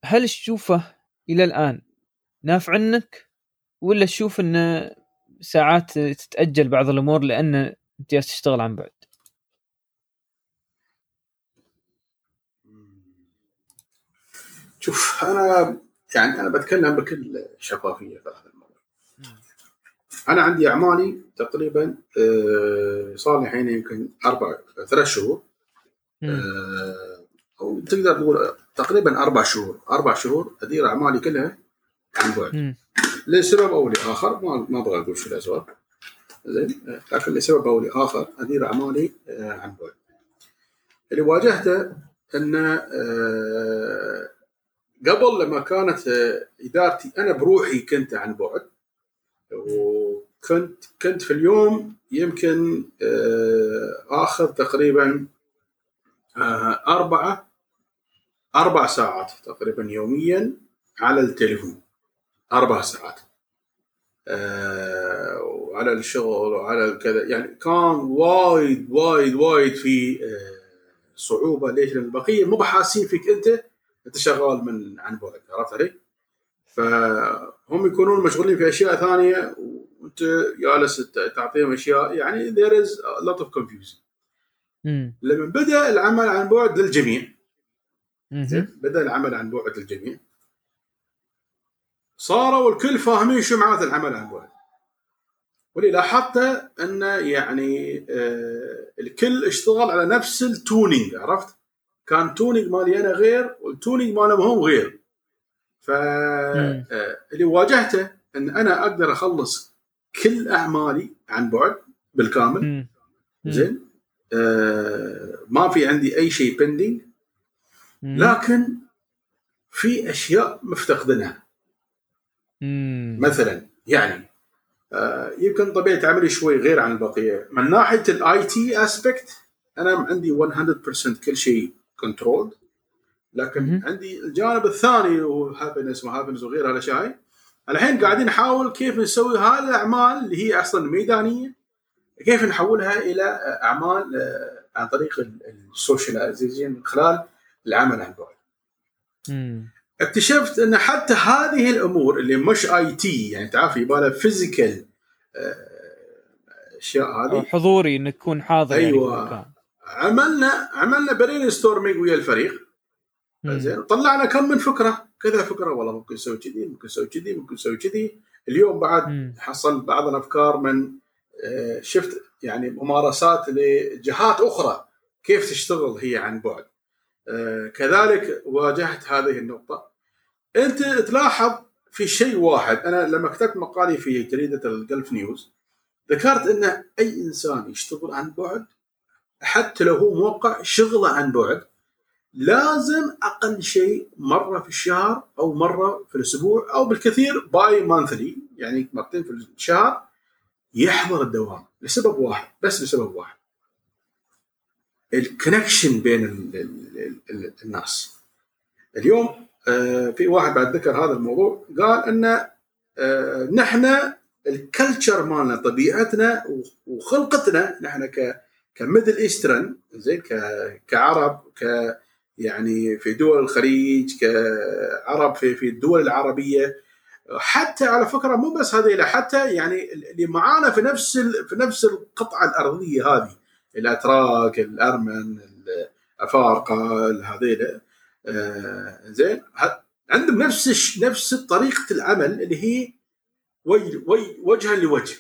هل تشوفه إلى الآن نافع عنك ولا تشوف إنه ساعات تتأجل بعض الأمور لأن أنت تشتغل عن بعد؟ شوف أنا يعني أنا بتكلم بكل شفافية في هذا الموضوع. أنا عندي أعمالي تقريبا آه، صار لي الحين يمكن أربع ثلاث شهور. آه، أو تقدر تقول تقريبا أربع شهور أربع شهور أدير أعمالي كلها عن بعد. لسبب أو لآخر ما ما أبغى أقول شو الأسباب زين لكن لسبب أو لآخر أدير أعمالي آه، عن بعد اللي واجهته أن قبل لما كانت آه، إدارتي أنا بروحي كنت عن بعد. وكنت كنت في اليوم يمكن آه، آخذ تقريبا آه، أربعة أربع ساعات تقريبا يوميا على التليفون. أربع ساعات. آه، وعلى الشغل وعلى الكذا يعني كان وايد وايد وايد في صعوبة ليش؟ لأن البقية مو بحاسين فيك أنت. انت شغال من عن بعد عرفت علي؟ فهم يكونون مشغولين في أشياء ثانية وأنت جالس تعطيهم أشياء يعني there is a lot of. لما بدأ العمل عن بعد للجميع بدأ العمل عن بعد للجميع صاروا الكل فاهمين شو معناته العمل عن بعد واللي لاحظته انه يعني آه الكل اشتغل على نفس ال tuning عرفت؟ كان tuning مالي أنا غير وال tuning مالهم هم غير ف. آه، اللي واجهته إن أنا أقدر أخلص كل أعمالي عن بعد بالكامل. زين آه ما في عندي أي شيء pending. لكن في أشياء مفتقدينها. مثلا يعني آه يمكن طبيعة عملي شوي غير عن البقية من ناحية ال IT aspect أنا عندي 100% كل شيء control لكن. عندي الجانب الثاني وهو happiness و happiness وغيرها الاشياء الحين قاعدين نحاول كيف نسوي هذه الأعمال اللي هي أصلا ميدانية كيف نحولها إلى أعمال آه، عن طريق ال socialization من خلال العمل عن بعد. اكتشفت أن حتى هذه الأمور اللي مش IT يعني تعرف يبغى physical أشياء أو هذه حضوري إنك تكون حاضر يعني. المكان. عملنا عملنا brainstorming ويا الفريق. زين. طلعنا كم من فكرة؟ كذا فكرة. والله ممكن نسوي كذي ممكن نسوي كذي ممكن نسوي كذي. اليوم بعد مم. حصل بعض الافكار من آه، شفت يعني ممارسات لجهات أخرى. كيف تشتغل هي عن بعد. آه، كذلك واجهت هذه النقطة. أنت تلاحظ في شيء واحد. أنا لما كتبت مقالي في جريدة الجلف نيوز ذكرت إن أي إنسان يشتغل عن بعد حتى لو هو موقع شغله عن بعد لازم أقل شيء مرة في الشهر أو مرة في الأسبوع أو بالكثير bi-monthly يعني مرتين في الشهر يحضر الدوام لسبب واحد بس لسبب واحد. ال connection بين ال ال ال الناس. اليوم آه، في واحد بعد ذكر هذا الموضوع قال أن آه، نحن ال culture مالنا طبيعتنا وخلقتنا نحن ك ك Middle Eastern زين كعرب ك يعني في دول الخليج كعرب في في الدول العربية. حتى على فكرة مو بس هذه حتى يعني اللي معانا في نفس في نفس القطعة الأرضية هذه الأتراك الأرمن الأفارقة هذيلا آه زين عندهم نفس نفس طريقة العمل اللي هي وجها لوجه.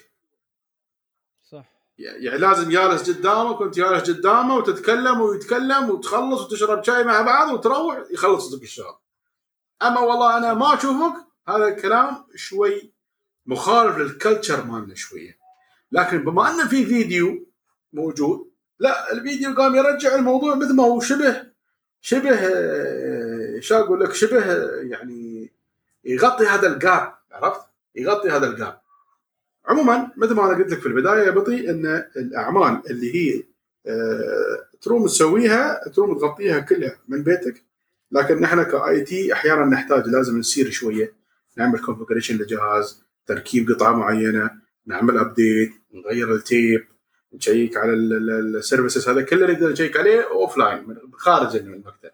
يعني لازم جالس قدامك وانت جالس قدامه وتتكلم ويتكلم وتخلص وتشرب شاي مع بعض وتروح يخلص لك الشغل أما والله أنا ما أشوفك هذا الكلام شوي مخالف للكلتشر مالنا شوية. لكن بما انه في فيديو موجود لا الفيديو قام يرجع الموضوع مثل ما هو شبه شبه آه، شو أقول لك شبه يعني يغطي هذا ال gap عرفت؟ يغطي هذا ال gap عموما مثل ما أنا قلت لك في البداية يا بطي إن الأعمال اللي هي آه، تروم تسويها تروم تغطيها كلها من بيتك. لكن نحن ك IT أحيانا نحتاج لازم نسير شوية نعمل configuration للجهاز تركيب قطعه معينة نعمل update نغير ال tape نشيك على ال services هذا كله نقدر نشيك عليه offline خارج المكتب.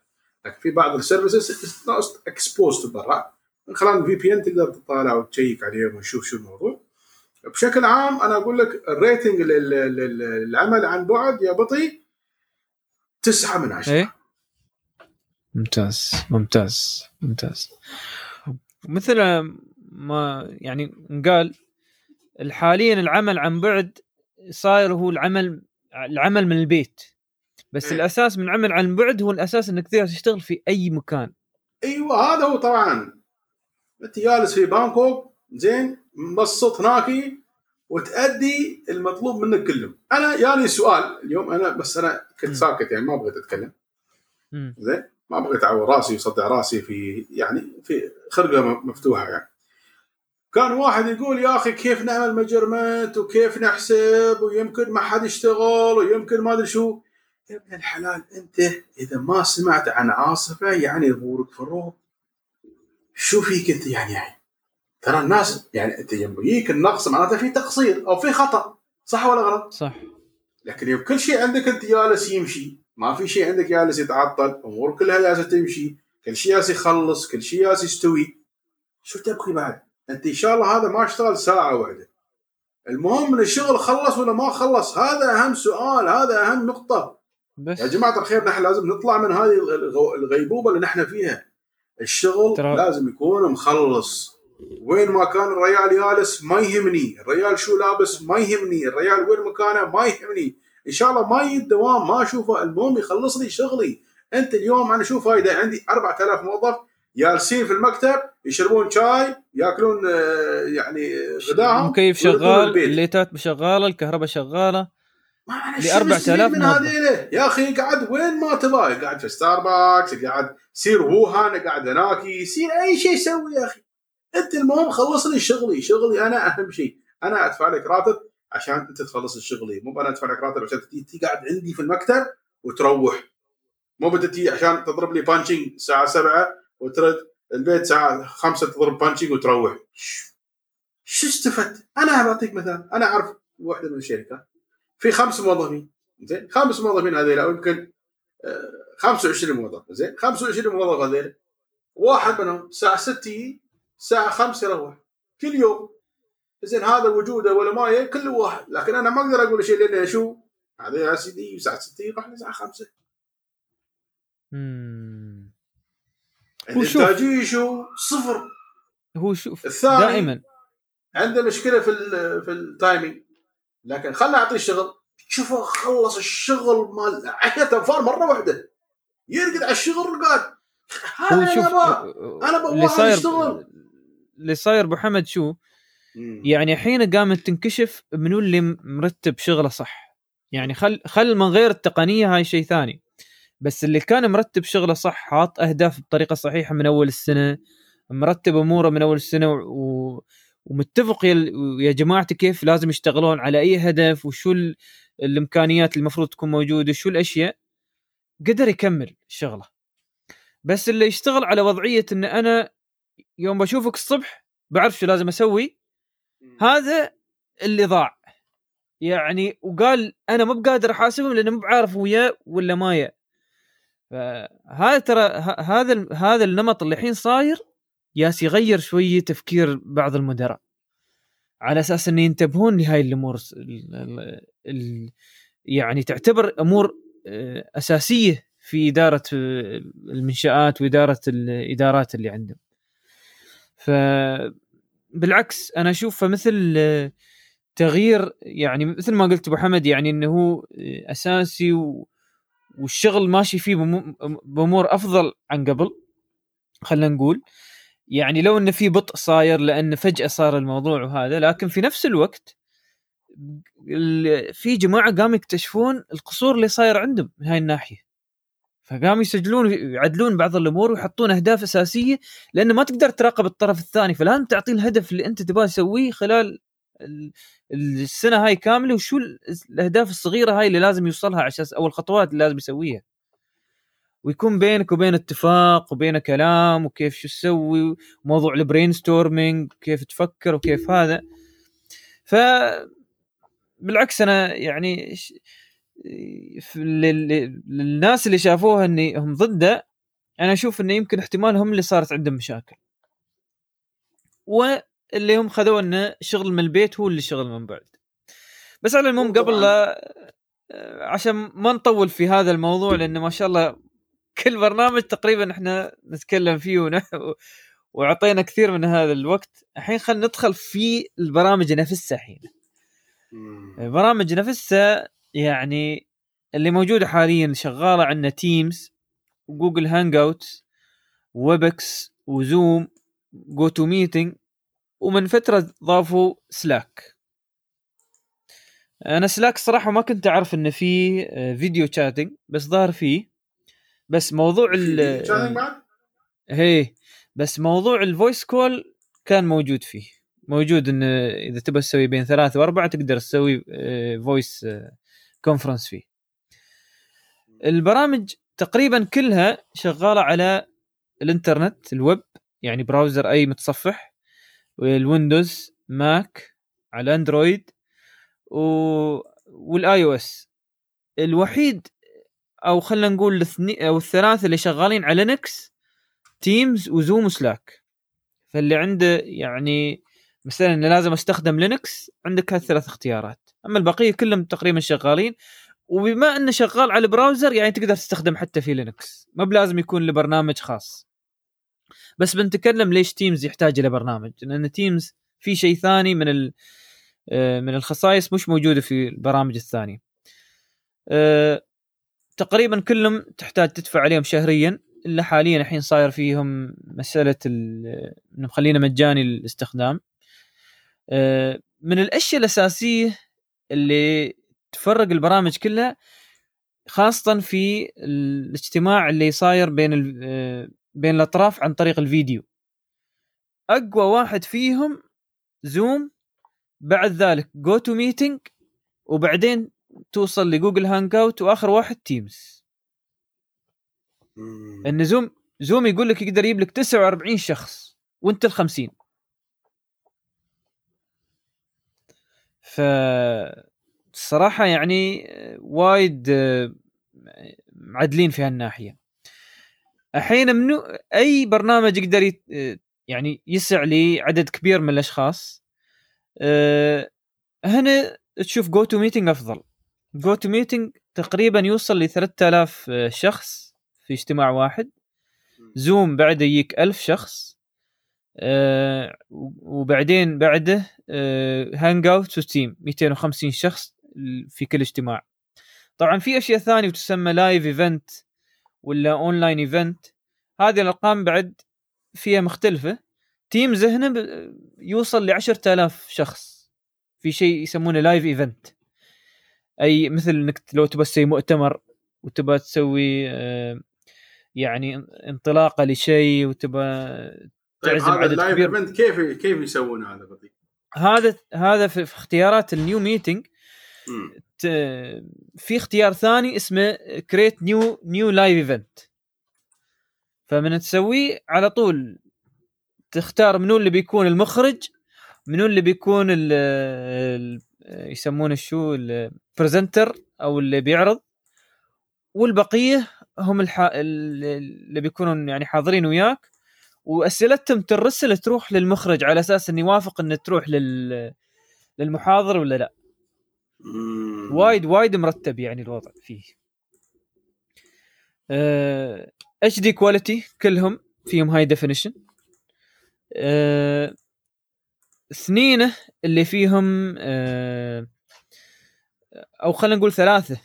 لكن في بعض ال services exposed برا. من خلال ال VPN تقدر تطالع وتشيك عليهم وتشوف شو الموضوع. بشكل عام أنا أقول لك ال rating للعمل عن بعد يا بطي تسعة من عشرة. إيه؟ ممتاز ممتاز ممتاز. مثل ما يعني قال حاليا العمل عن بعد صاير هو العمل العمل من البيت. بس إيه. الأساس من عمل عن بعد هو الأساس إنك تقدر تشتغل في أي مكان. أيوه هذا هو طبعا. انت جالس في بانكوك زين. مبسط هناك وتأدي المطلوب منك كله أنا يعني سؤال اليوم أنا بس أنا كنت ساكت يعني ما بغيت أتكلم. زين؟ ما بغيت أعور راسي وصدع راسي في يعني في خرقة مفتوحة يعني. كان واحد يقول يا أخي كيف نعمل مجرمنت وكيف نحسب ويمكن ما حد يشتغل ويمكن ما أدري شو. يا ابن الحلال أنت إذا ما سمعت عن عاصفة يعني ظهورك في الروب شو فيك أنت يعني يعني ترى الناس يعني انت يجيك النقص معناته في تقصير أو في خطأ صح ولا غلط؟ صح. لكن يوم كل شيء عندك أنت جالس يمشي ما في شيء عندك جالس يتعطل أمور كلها جالسة تمشي كل شيء جالس يخلص كل شيء جالس يستوي. شو تبغي بعد؟ أنت إن شاء الله هذا ما اشتغل ساعة واحدة المهم إن الشغل خلص ولا ما خلص هذا أهم سؤال هذا أهم نقطة. بس. يا جماعة الخير نحن لازم نطلع من هذه الغيبوبة اللي نحن فيها. الشغل ترى... لازم يكون مخلص. وين ما كان الريال جالس ما يهمني. الريال شو لابس ما يهمني. الريال وين مكانه ما يهمني. إن شاء الله ما يجي الدوام ما أشوفه. المهم يخلص لي شغلي. أنت اليوم أنا شو فايدة؟ عندي 4000 موظف جالسين في المكتب يشربون شاي يأكلون آه، يعني غداهم. المكيف شغال؟ الليتات شغاله الكهرباء شغالة. ل 4000 من هذيلة؟ يا أخي قاعد وين ما تبغى قاعد في ستاربكس قاعد سير ووهان قاعد هناك يصير أي شيء سوي يا أخي. انت المهم خلص لي شغلي شغلي أنا اهم شيء. أنا ادفع لك راتب عشان انت تخلص الشغلي. مو أنا ادفع لك راتب عشان تجي قاعد عندي في المكتب وتروح. مو بتجي عشان تضرب لي punching الساعة 7 وترد البيت الساعة 5 تضرب punching وتروح. شو استفدت؟ أنا بعطيك مثال. أنا أعرف واحدة من الشركات في خمس موظفين زين؟ خمس موظفين هذيلا أو يمكن 25 آه، موظف زين؟ 25 موظف هذيلا. واحد منهم الساعة 6 الساعة 5 يروح. كل يوم. زين هذا وجوده ولا ما كل واحد. لكن أنا ما أقدر أقول شيء لأن شو؟ هذا يا سيدي الساعة 6 يروح الساعة 5 امم الإنتاجية شو؟ صفر. هو شوف الثاني دائما. عنده مشكلة في في التايمينج. لكن خلنا أعطيه الشغل. شوفه خلص الشغل مال عشرة أنفار مرة واحدة. يرقد على الشغل قاعد هذا شوف أنا أبغى اللي صاير اللي صاير أبو حمد شو؟ يعني الحين قامت تنكشف منو اللي مرتب شغله صح؟ يعني خل خل من غير التقنية هاي شيء ثاني. بس اللي كان مرتب شغله صح حاط أهداف بطريقة صحيحة من أول السنة مرتب أموره من أول السنة و... ومتفق يا, يا جماعتي كيف لازم يشتغلون على أي هدف وشو الإمكانيات اللي المفروض تكون موجودة شو الأشياء. قدر يكمل الشغله بس اللي يشتغل على وضعية إن أنا يوم بشوفك الصبح بعرف شو لازم أسوي؟ هذا اللي ضاع يعني وقال أنا مو بقادر أحاسبهم لأنه مو بعارف ويا ولا مايا فهذا ترى هذا هذا النمط اللي الحين صاير ياس يغير شوية تفكير بعض المدراء. على أساس انه ينتبهون لهاي الأمور يعني تعتبر أمور آه، أساسية في إدارة آه، المنشآت وإدارة الادارات اللي عندهم. ف بالعكس أنا اشوفه مثل آه، تغيير يعني مثل ما قلت أبو حمد يعني إنه هو أساسي و... والشغل ماشي فيه بأمور أفضل عن قبل خلينا نقول. يعني لو إنه في بطء صاير لأن فجأة صار الموضوع وهذا لكن في نفس الوقت في جماعة قاموا يكتشفون القصور اللي صاير عندهم من هاي الناحية. فقاموا يسجلون يعدلون بعض الأمور ويحطون أهداف أساسية لأنه ما تقدر تراقب الطرف الثاني فلازم تعطيه الهدف اللي أنت تبغى تسويه خلال السنة هاي كاملة وشو الأهداف الصغيرة هاي اللي لازم يوصلها على أساس أو الخطوات اللي لازم يسويها. ويكون بينك وبين اتفاق وبين كلام وكيف شو تسوي وموضوع ال brainstorming كيف تفكر وكيف هذا. ف بالعكس أنا يعني للناس اللي شافوها إني هم ضده أنا أشوف إنه يمكن احتمال هم اللي صارت عندهم مشاكل. واللي هم خذوا إنه شغل من البيت هو اللي شغل من بعد. بس على العموم قبل لا عشان ما نطول في هذا الموضوع لأنه ما شاء الله كل برنامج تقريبا إحنا نتكلم فيه ونح... وأعطينا كثير من هذا الوقت. الحين خلينا ندخل في البرامج نفسها الحين. البرامج نفسها يعني اللي موجودة حاليا شغالة عندنا Teams و Google Hangout Webex و Zoom GoToMeeting ومن فترة ضافوا Slack أنا Slack صراحة ما كنت أعرف إنه في video chatting بس ظهر فيه. بس موضوع ال هي بس موضوع ال voice call كان موجود فيه. موجود إنه إذا تبغى تسوي بين ثلاثة وأربعة تقدر تسوي voice conference فيه البرامج تقريبا كلها شغالة على الإنترنت الويب يعني browser أي متصفح وال Windows Mac على Android و... وال iOS. الوحيد أو خلينا نقول الاثنين أو الثلاثة اللي شغالين على Linux Teams و Zoom و Slack. فاللي عنده يعني مثلا لازم أستخدم Linux عندك هالثلاث اختيارات. أما البقية كلهم تقريبا شغالين. وبما إنه شغال على ال browser يعني تقدر تستخدم حتى في Linux. ما بلازم يكون لبرنامج خاص. بس بنتكلم ليش Teams يحتاج إلى برنامج. لأن Teams في شيء ثاني من آه، من الخصائص مش موجودة في البرامج الثانية. آه، تقريبا كلهم تحتاج تدفع عليهم شهريا. إلا حاليا الحين صاير فيهم مسألة انه مخلينا مجاني الاستخدام. آه، من الأشياء الأساسية اللي تفرق البرامج كلها خاصة في الاجتماع اللي صاير بين آه، بين الأطراف عن طريق الفيديو. أقوى واحد فيهم Zoom بعد ذلك GoToMeeting وبعدين توصل ل Google Hangout وآخر واحد Teams إن Zoom Zoom يقول لك يقدر يجيب لك 49 شخص وأنت ال 50 ف الصراحة يعني وايد معدلين في هالناحية. الحين منو أي برنامج يقدر يعني يسع لعدد كبير من الأشخاص أه هنا تشوف جو تو ميتنج أفضل. جو تو ميتنج تقريبا يوصل ل 3000 شخص في اجتماع واحد. Zoom بعده يجيك 1000 شخص. أه وبعدين بعده هانج اوت وستيم 250 شخص في كل اجتماع. طبعا في أشياء ثانية وتسمى live event ولا online event هذه الأرقام بعد فيها مختلفة. Teams هنا يوصل ل 10000 شخص. في شيء يسمونه live event أي مثل إنك لو تبى تسوي مؤتمر وتبى تسوي آه، يعني انطلاقة لشيء وتبى طيب تعزم عدد كبير. event كيف كيف يسوون هذا هذا هذا في اختيارات ال new meeting في اختيار ثاني اسمه create new new live event فمن تسويه على طول تختار منو اللي بيكون المخرج منو اللي بيكون ال ال- يسمونه شو؟ ال presenter أو اللي بيعرض. والبقية هم الح... اللي بيكونون يعني حاضرين وياك. واسئلتهم ترسل تروح للمخرج على أساس انه يوافق انه تروح لل للمحاضر ولا لا. وايد وايد مرتب يعني الوضع فيه. HD quality كلهم فيهم high definition اثنينه اللي فيهم آه، أو خلينا نقول ثلاثة.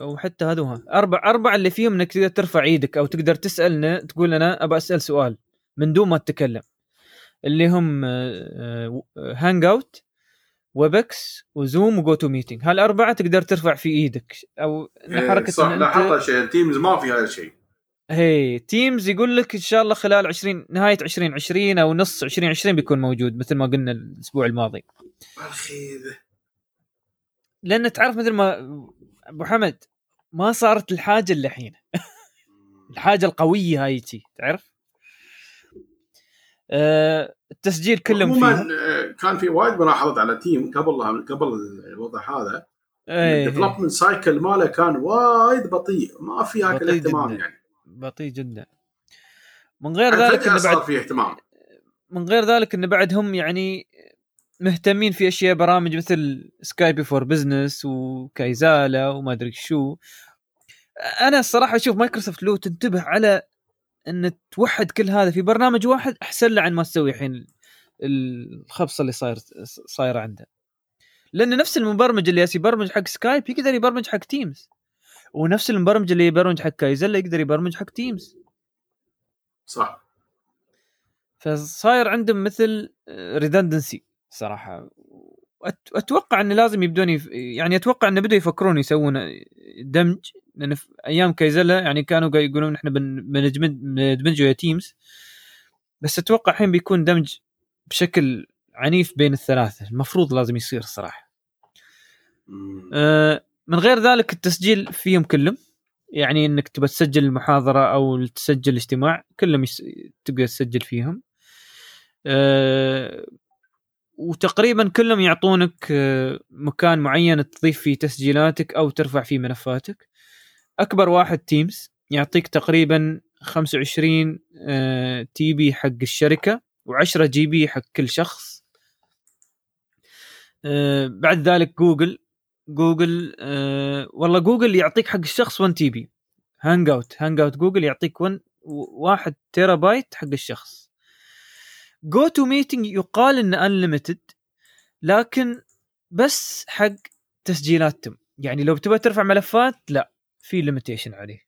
أو حتى هذوها أربع أربع اللي فيهم إنك تقدر ترفع إيدك أو تقدر تسألنا تقول أنا ابى أسأل سؤال. من دون ما تتكلم اللي هم Hangout و Webex و Zoom و GoToMeeting هالأربعة تقدر ترفع في إيدك أو إيه، حركة صح إن لا أنت- حط شيء Teams ما في هذا الشيء. هي Teams يقول لك إن شاء الله خلال 20 نهاية 2020 أو نص 2020 بيكون موجود مثل ما قلنا الأسبوع الماضي. الخي ذا. لأن تعرف مثل ما أبو حمد ما صارت الحاجة الحين الحاجة القوية هاي تعرف؟ التسجيل كلهم عموما آه، كان في وايد ملاحظات على Teams قبل قبل الوضع هذا. إيه، ال development cycle ماله كان وايد بطيء ما في هاك الاهتمام. يعني. بطيء جدا. من غير ذلك إنه بعد في اهتمام. من غير ذلك إنه بعد هم يعني مهتمين في أشياء برامج مثل Skype for Business و Kaizala وما أدري شو. أنا الصراحة أشوف مايكروسوفت لو تنتبه على إن توحد كل هذا في برنامج واحد أحسن له عن ما تسوي الحين الخبصه اللي صاير صايره عنده. لأن نفس المبرمج اللي يبرمج حق Skype يقدر يبرمج حق Teams ونفس المبرمج اللي يبرمج حق Kaizala يقدر يبرمج حق Teams صح. فصاير عندهم مثل redundancy صراحة. أتوقع انه لازم يبدون يف... يعني أتوقع انه بدوا يفكرون يسوون دمج لأن في أيام Kaizala يعني كانوا يقولون إحنا بن- بندمج ويا Teams بس أتوقع الحين بيكون دمج بشكل عنيف بين الثلاثة. المفروض لازم يصير الصراحه. أه من غير ذلك التسجيل فيهم كلهم. يعني إنك تبى تسجل المحاضرة أو تسجل اجتماع كلهم يس... تقدر تسجل فيهم. أه وتقريبا كلهم يعطونك آه، مكان معين تضيف فيه تسجيلاتك أو ترفع فيه ملفاتك. أكبر واحد Teams يعطيك تقريبا 25 آه، TB حق الشركة و10 GB حق كل شخص. آه، بعد ذلك Google. Google آه والله جوجل يعطيك حق الشخص 1 TB. Hangout Hangout Google يعطيك 1 1 تيرا بايت حق الشخص. GoToMeeting يقال إنه unlimited لكن بس حق تسجيلاتهم. يعني لو تبغى ترفع ملفات لا. في limitation عليه.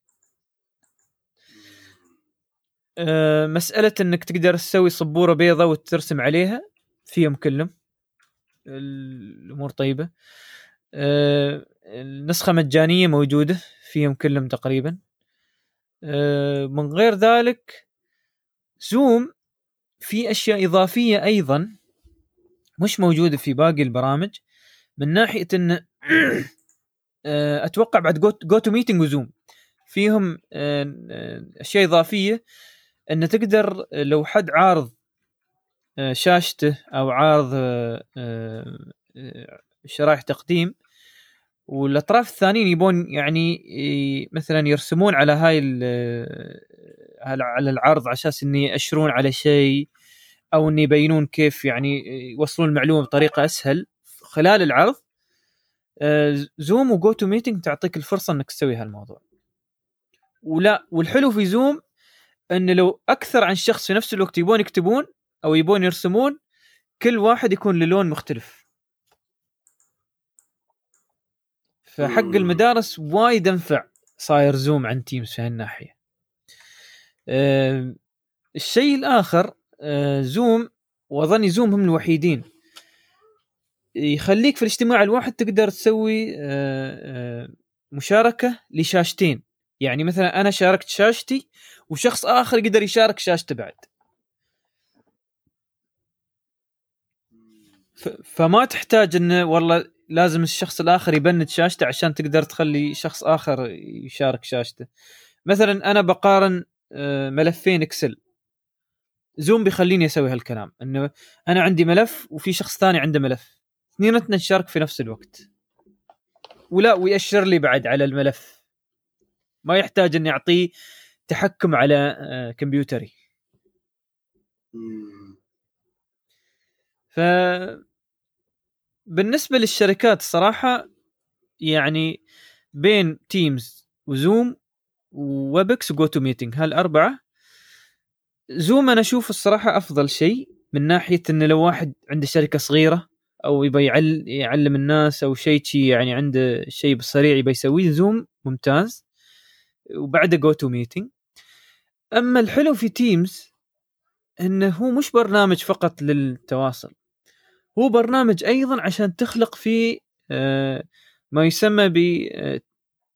أه مسألة إنك تقدر تسوي سبورة بيضة وترسم عليها فيهم كلهم. الأمور طيبة. أه النسخة مجانية موجودة فيهم كلهم تقريبا. أه من غير ذلك Zoom في أشياء إضافية أيضا مش موجودة في باقي البرامج. من ناحية إن آه، أتوقع بعد GoToMeeting و Zoom. فيهم آه، آه، أشياء إضافية. أن تقدر لو حد عارض آه، شاشته أو عارض آه، آه، آه، شرائح تقديم والأطراف الثانيين يبون يعني مثلا يرسمون على هاي على العرض على أساس انه يأشرون على شيء أو انه يبينون كيف يعني يوصلون المعلومة بطريقة أسهل خلال العرض. آه، Zoom و GoToMeeting تعطيك الفرصة إنك تسوي هالموضوع. ولا والحلو في Zoom إن لو أكثر عن شخص في نفس الوقت يبون يكتبون أو يبون يرسمون كل واحد يكون له لون مختلف. فحق. المدارس وايد أنفع صاير Zoom عن Teams في هالناحية. آه، الشيء الآخر آه، Zoom وأظني Zoom هم الوحيدين. يخليك في الاجتماع الواحد تقدر تسوي آه، آه، مشاركة لشاشتين. يعني مثلا أنا شاركت شاشتي وشخص آخر يقدر يشارك شاشته بعد. فما تحتاج انه والله لازم الشخص الآخر يبند شاشته عشان تقدر تخلي شخص آخر يشارك شاشته. مثلا أنا بقارن آه، ملفين إكسل. زوم بيخليني أسوي هالكلام. إنه أنا عندي ملف وفي شخص ثاني عنده ملف. اثنيناتنا نشارك في نفس الوقت. ولا ويأشر لي بعد على الملف. ما يحتاج إني أعطيه تحكم على آه، كمبيوتري. ف بالنسبة للشركات صراحة يعني بين Teams و Zoom و Webex و GoToMeeting هالأربعة Zoom أنا أشوف الصراحة أفضل شيء من ناحية انه لو واحد عنده شركة صغيرة أو يبغى يعل يعلم الناس أو شيء شي يعني عنده شيء سريع يبغى يسويه Zoom ممتاز. وبعده GoToMeeting أما الحلو في Teams إنه هو مش برنامج فقط للتواصل. هو برنامج أيضا عشان تخلق فيه آه، ما يسمى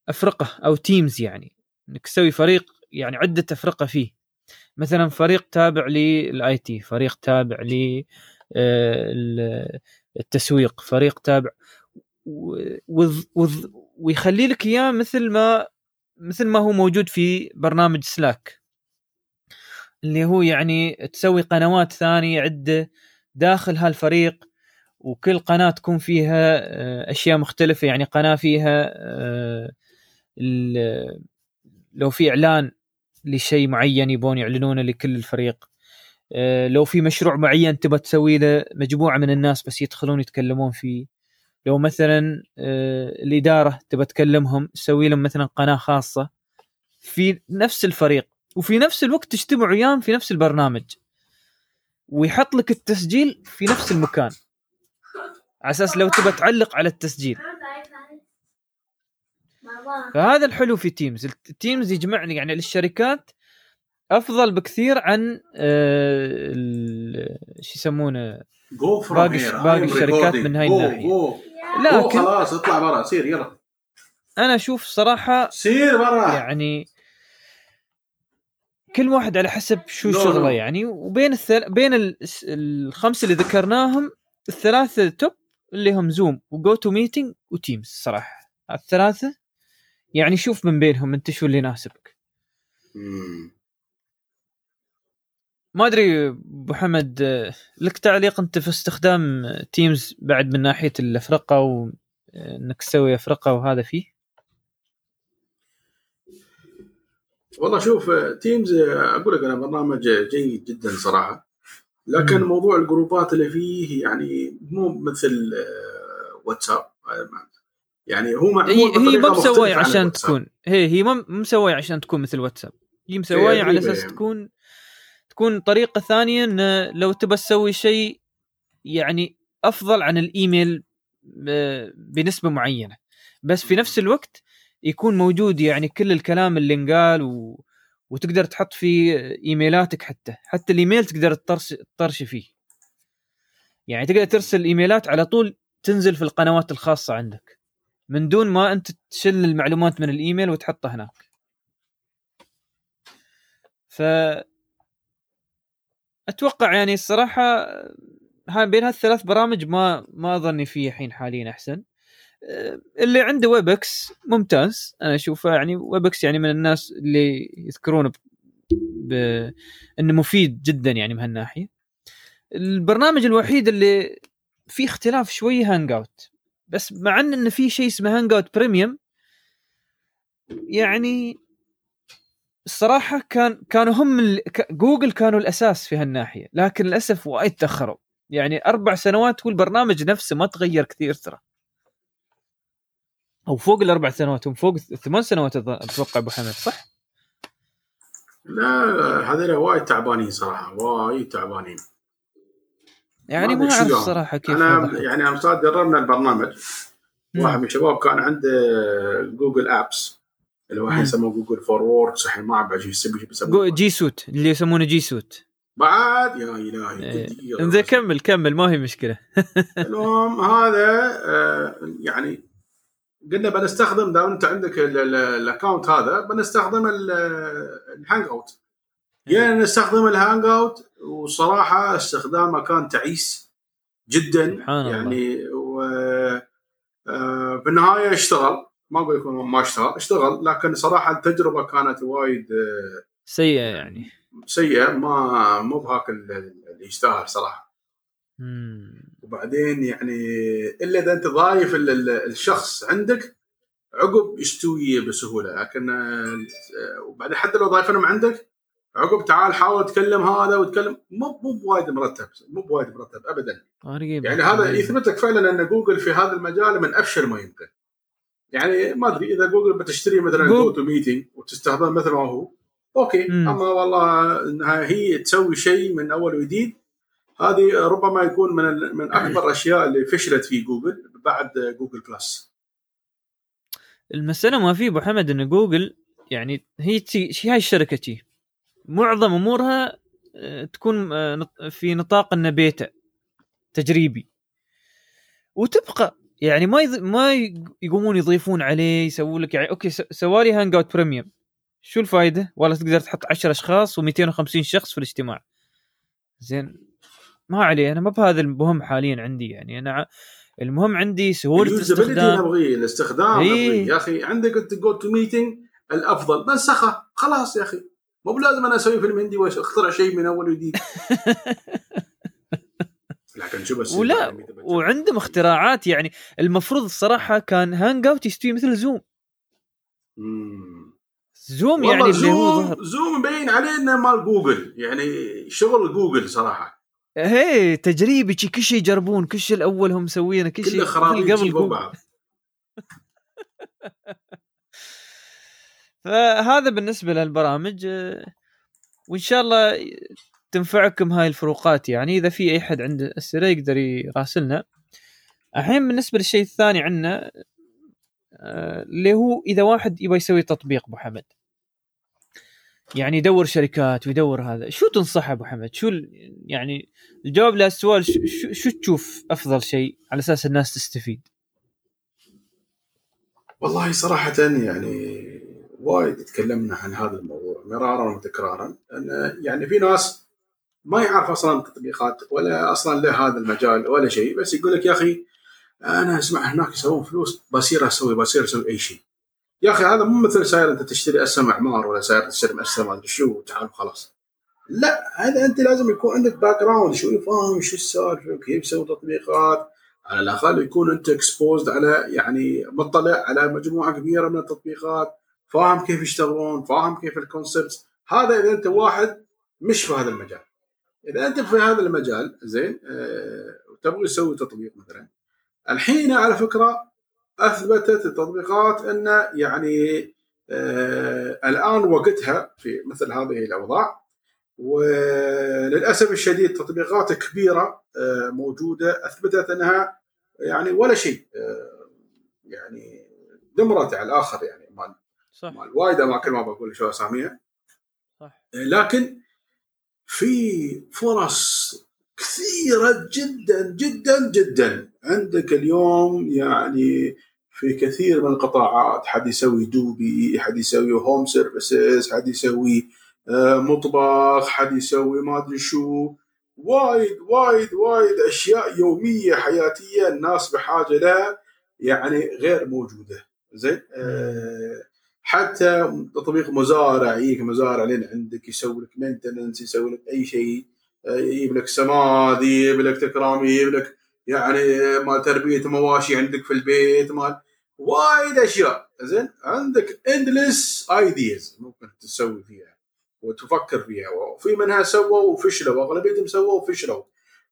بأفرقة أو teams يعني. إنك تسوي فريق يعني عدة أفرقة فيه. مثلا فريق تابع لل IT فريق تابع ل آه، التسويق فريق تابع. ويخلي لك إياه مثل ما مثل ما هو موجود في برنامج Slack اللي هو يعني تسوي قنوات ثانية عدة داخل هالفريق وكل قناة تكون فيها آه، أشياء مختلفة. يعني قناة فيها آه، لو في إعلان لشيء معين يبون يعلنونه لكل الفريق. لو في مشروع معين تبى تسوي له مجموعة من الناس بس يدخلون يتكلمون فيه. لو مثلا آه، الإدارة تبى تكلمهم تسوي لهم مثلا قناة خاصة. في نفس الفريق وفي نفس الوقت تجتمعوا وياهم في نفس البرنامج. ويحط لك التسجيل في نفس المكان. على أساس لو تبى تعلق على التسجيل. فهذا الحلو في Teams ال Teams يجمع يعني للشركات أفضل بكثير عن آه، ال- شو يسمونه جو باقي-. باقي الشركات. من هاي go. لكن خلاص اطلع برا سير يلا أنا أشوف صراحة سير برا يعني كل واحد على حسب شو شغله. يعني وبين الثل... بين ال- الخمسة اللي ذكرناهم الثلاثة top اللي هم Zoom و GoToMeeting و Teams صراحة الثلاثة يعني شوف من بينهم أنت شو اللي يناسبك مم. ما أدري أبو حمد لك تعليق أنت في استخدام Teams بعد من ناحية الأفرقة وانك تسوي أفرقة وهذا فيه والله شوف Teams أقول لك أنا برنامج جيد جدا صراحة لكن مم. موضوع الجروبات اللي فيه يعني مو مثل واتساب يعني هو معمول هي هي ما مسويه عشان. تكون هي هي ما مسويه عشان تكون مثل واتساب هي مسويه على غريبة أساس يعني. تكون تكون طريقة ثانية إن لو تبى تسوي شيء يعني أفضل عن الإيميل ب- بنسبة معينة. بس في نفس الوقت يكون موجود يعني كل الكلام اللي انقال و... وتقدر تحط فيه إيميلاتك حتى حتى الإيميل تقدر تطرش تطرش فيه. يعني تقدر ترسل إيميلات على طول تنزل في القنوات الخاصة عندك. من دون ما أنت تشل المعلومات من الإيميل وتحطها هناك. ف أتوقع يعني الصراحة بين هالثلاث برامج ما ما أظني في الحين حاليا أحسن. أه، اللي عنده Webex ممتاز. أنا أشوفه يعني Webex يعني من الناس اللي يذكرون ب... ب... إنه مفيد جدا يعني من هالناحية. البرنامج الوحيد اللي فيه اختلاف شوية Hangout بس مع إن في شيء اسمه Hangout Premium يعني الصراحة كان كانوا هم ال... جوجل كانوا الأساس في هالناحية لكن للأسف وايد تأخروا يعني أربع سنوات والبرنامج نفسه ما تغير كثير ترى أو فوق الأربع سنوات هم فوق ثمان سنوات أتوقع أبو حمد صح؟ لا هذول وايد تعبانين صراحة وايد تعبانين يعني ما أعرف. الصراحه كيف أنا. يعني أنا أستاذ دربنا البرنامج. واحد من الشباب كان عنده Google Apps اللي هو الحين. يسموه Google for Works الحين ما اعرف إيش يسمونه G Suite اللي يسمونه G Suite. بعد؟ يا إلهي إيه. انزين كمل كمل ما هي مشكلة. المهم هذا آه، يعني قلنا بنستخدم دام انت عندك ال- ال- ال account هذا بنستخدم ال- ال Hangout جينا نستخدم ال Hangout وصراحة استخدامه كان تعيس جدا. سبحان الله. يعني و آه، بالنهاية اشتغل. ما أقول لكم ما اشتغل. اشتغل لكن صراحة التجربة كانت وايد آه، سيئة يعني. سيئة ما مو بهاك اللي يستاهل صراحة. مم. وبعدين يعني إلا إذا أنت ضايف ال- ال- الشخص عندك عقب يستوي بسهولة. لكن آه، وبعدين حتى لو ضايفنهم عندك عقب تعال حاول تكلم هذا وتكلم. مو مو بوايد مرتب مو بوايد مرتب ابدا. غريب يعني هذا يثبت لك فعلا أن جوجل في هذا المجال من أفشل ما يمكن. يعني ما أدري إذا جوجل بتشتري مثلا GoToMeeting وتستخدم مثل ما هو okay. مم. أما والله إنها هي تسوي شيء من أول وجديد هذه ربما يكون من من أكبر الأشياء اللي فشلت في جوجل بعد Google Plus المسألة ما في أبو حمد إن جوجل يعني هي تي هاي الشركة تي. معظم أمورها آه، تكون آه، في نطاق إنه بيتا تجريبي. وتبقى يعني ما يض... ما يقومون يضيفون عليه يسوون لك يعني okay س- سوالي Hangout Premium. شو الفائده؟ والله تقدر تحط 10 أشخاص و250 شخص في الاجتماع. زين. ما عليه أنا ما بهذا المهم حاليا عندي يعني. أنا المهم عندي سهولة الاستخدام نبغيه الاستخدام إيه. يا أخي عندك أنت GoToMeeting الأفضل. بنسخه. خلاص يا أخي. مو بلازم أنا أسوي فيلم هندي وأخترع شيء من أول وجديد. ولا وعندهم اختراعات يعني المفروض الصراحة كان Hangout يستوي مثل Zoom. Zoom يعني اللي هو ظهر. Zoom Zoom مبين عليه إنه مال جوجل. يعني شغل جوجل صراحة. هي تجريبي كل شيء يجربون كل شيء الأول هم مسوينه كل شيء قبل جوجل. بعض فهذا بالنسبة للبرامج. وإن شاء الله تنفعكم هاي الفروقات يعني. إذا في أي حد عنده أسئلة يقدر يراسلنا. الحين بالنسبة للشيء الثاني عندنا آه، اللي هو إذا واحد يبغى يسوي تطبيق أبو حمد. يعني يدور شركات ويدور هذا شو تنصح أبو حمد؟ شو يعني الجواب للسؤال شو, شو, شو تشوف أفضل شيء على أساس الناس تستفيد؟ والله صراحة يعني وايد تكلمنا عن هذا الموضوع مرارا وتكرارا. يعني في ناس ما يعرف أصلا تطبيقات ولا أصلا له هذا المجال ولا شيء بس يقول لك يا أخي أنا أسمع هناك يسوون فلوس بصير أسوي بصير أسوي أي شيء. يا أخي هذا مو مثل ساير أنت تشتري اسهم اعمار ولا ساير تشتري مؤسسه ما أدري شو وتعال خلاص. لا هذا أنت لازم يكون عندك background شوي فاهم شو السالفة وكيف يسوي تطبيقات على الأقل يكون أنت exposed على يعني مطلع على مجموعة كبيرة من التطبيقات فاهم كيف يشتغلون فاهم كيف ال concepts هذا إذا أنت واحد مش في هذا المجال إذا أنت في هذا المجال زين آه وتبغى تسوي تطبيق مثلا الحين على فكرة أثبتت التطبيقات أن يعني آه الآن وقتها في مثل هذه الأوضاع وللأسف الشديد تطبيقات كبيرة آه موجودة أثبتت أنها يعني ولا شيء آه يعني دمرت على الآخر يعني مال صح. مال وايد اماكن ما بقول شو أساميها. صح. لكن في فرص كثيرة جدا جدا جدا. عندك اليوم يعني في كثير من القطاعات حد يسوي دوبي حد يسوي home services حد يسوي آه، مطبخ حد يسوي ما أدري شو. وايد وايد وايد أشياء يومية حياتية الناس بحاجة لها يعني غير موجودة. زين؟ آه حتى تطبيق مزارع يجيك مزارع لين عندك يسوي لك maintenance يسوي لك أي شيء آه، يجيب لك سماد يجيب لك تكرامي يجيب لك يعني مال تربية مواشي عندك في البيت مال وايد أشياء. زين؟ عندك endless ideas ممكن تسوي فيها وتفكر فيها. وفي منها سووا وفشلوا أغلبيتهم سووا وفشلوا.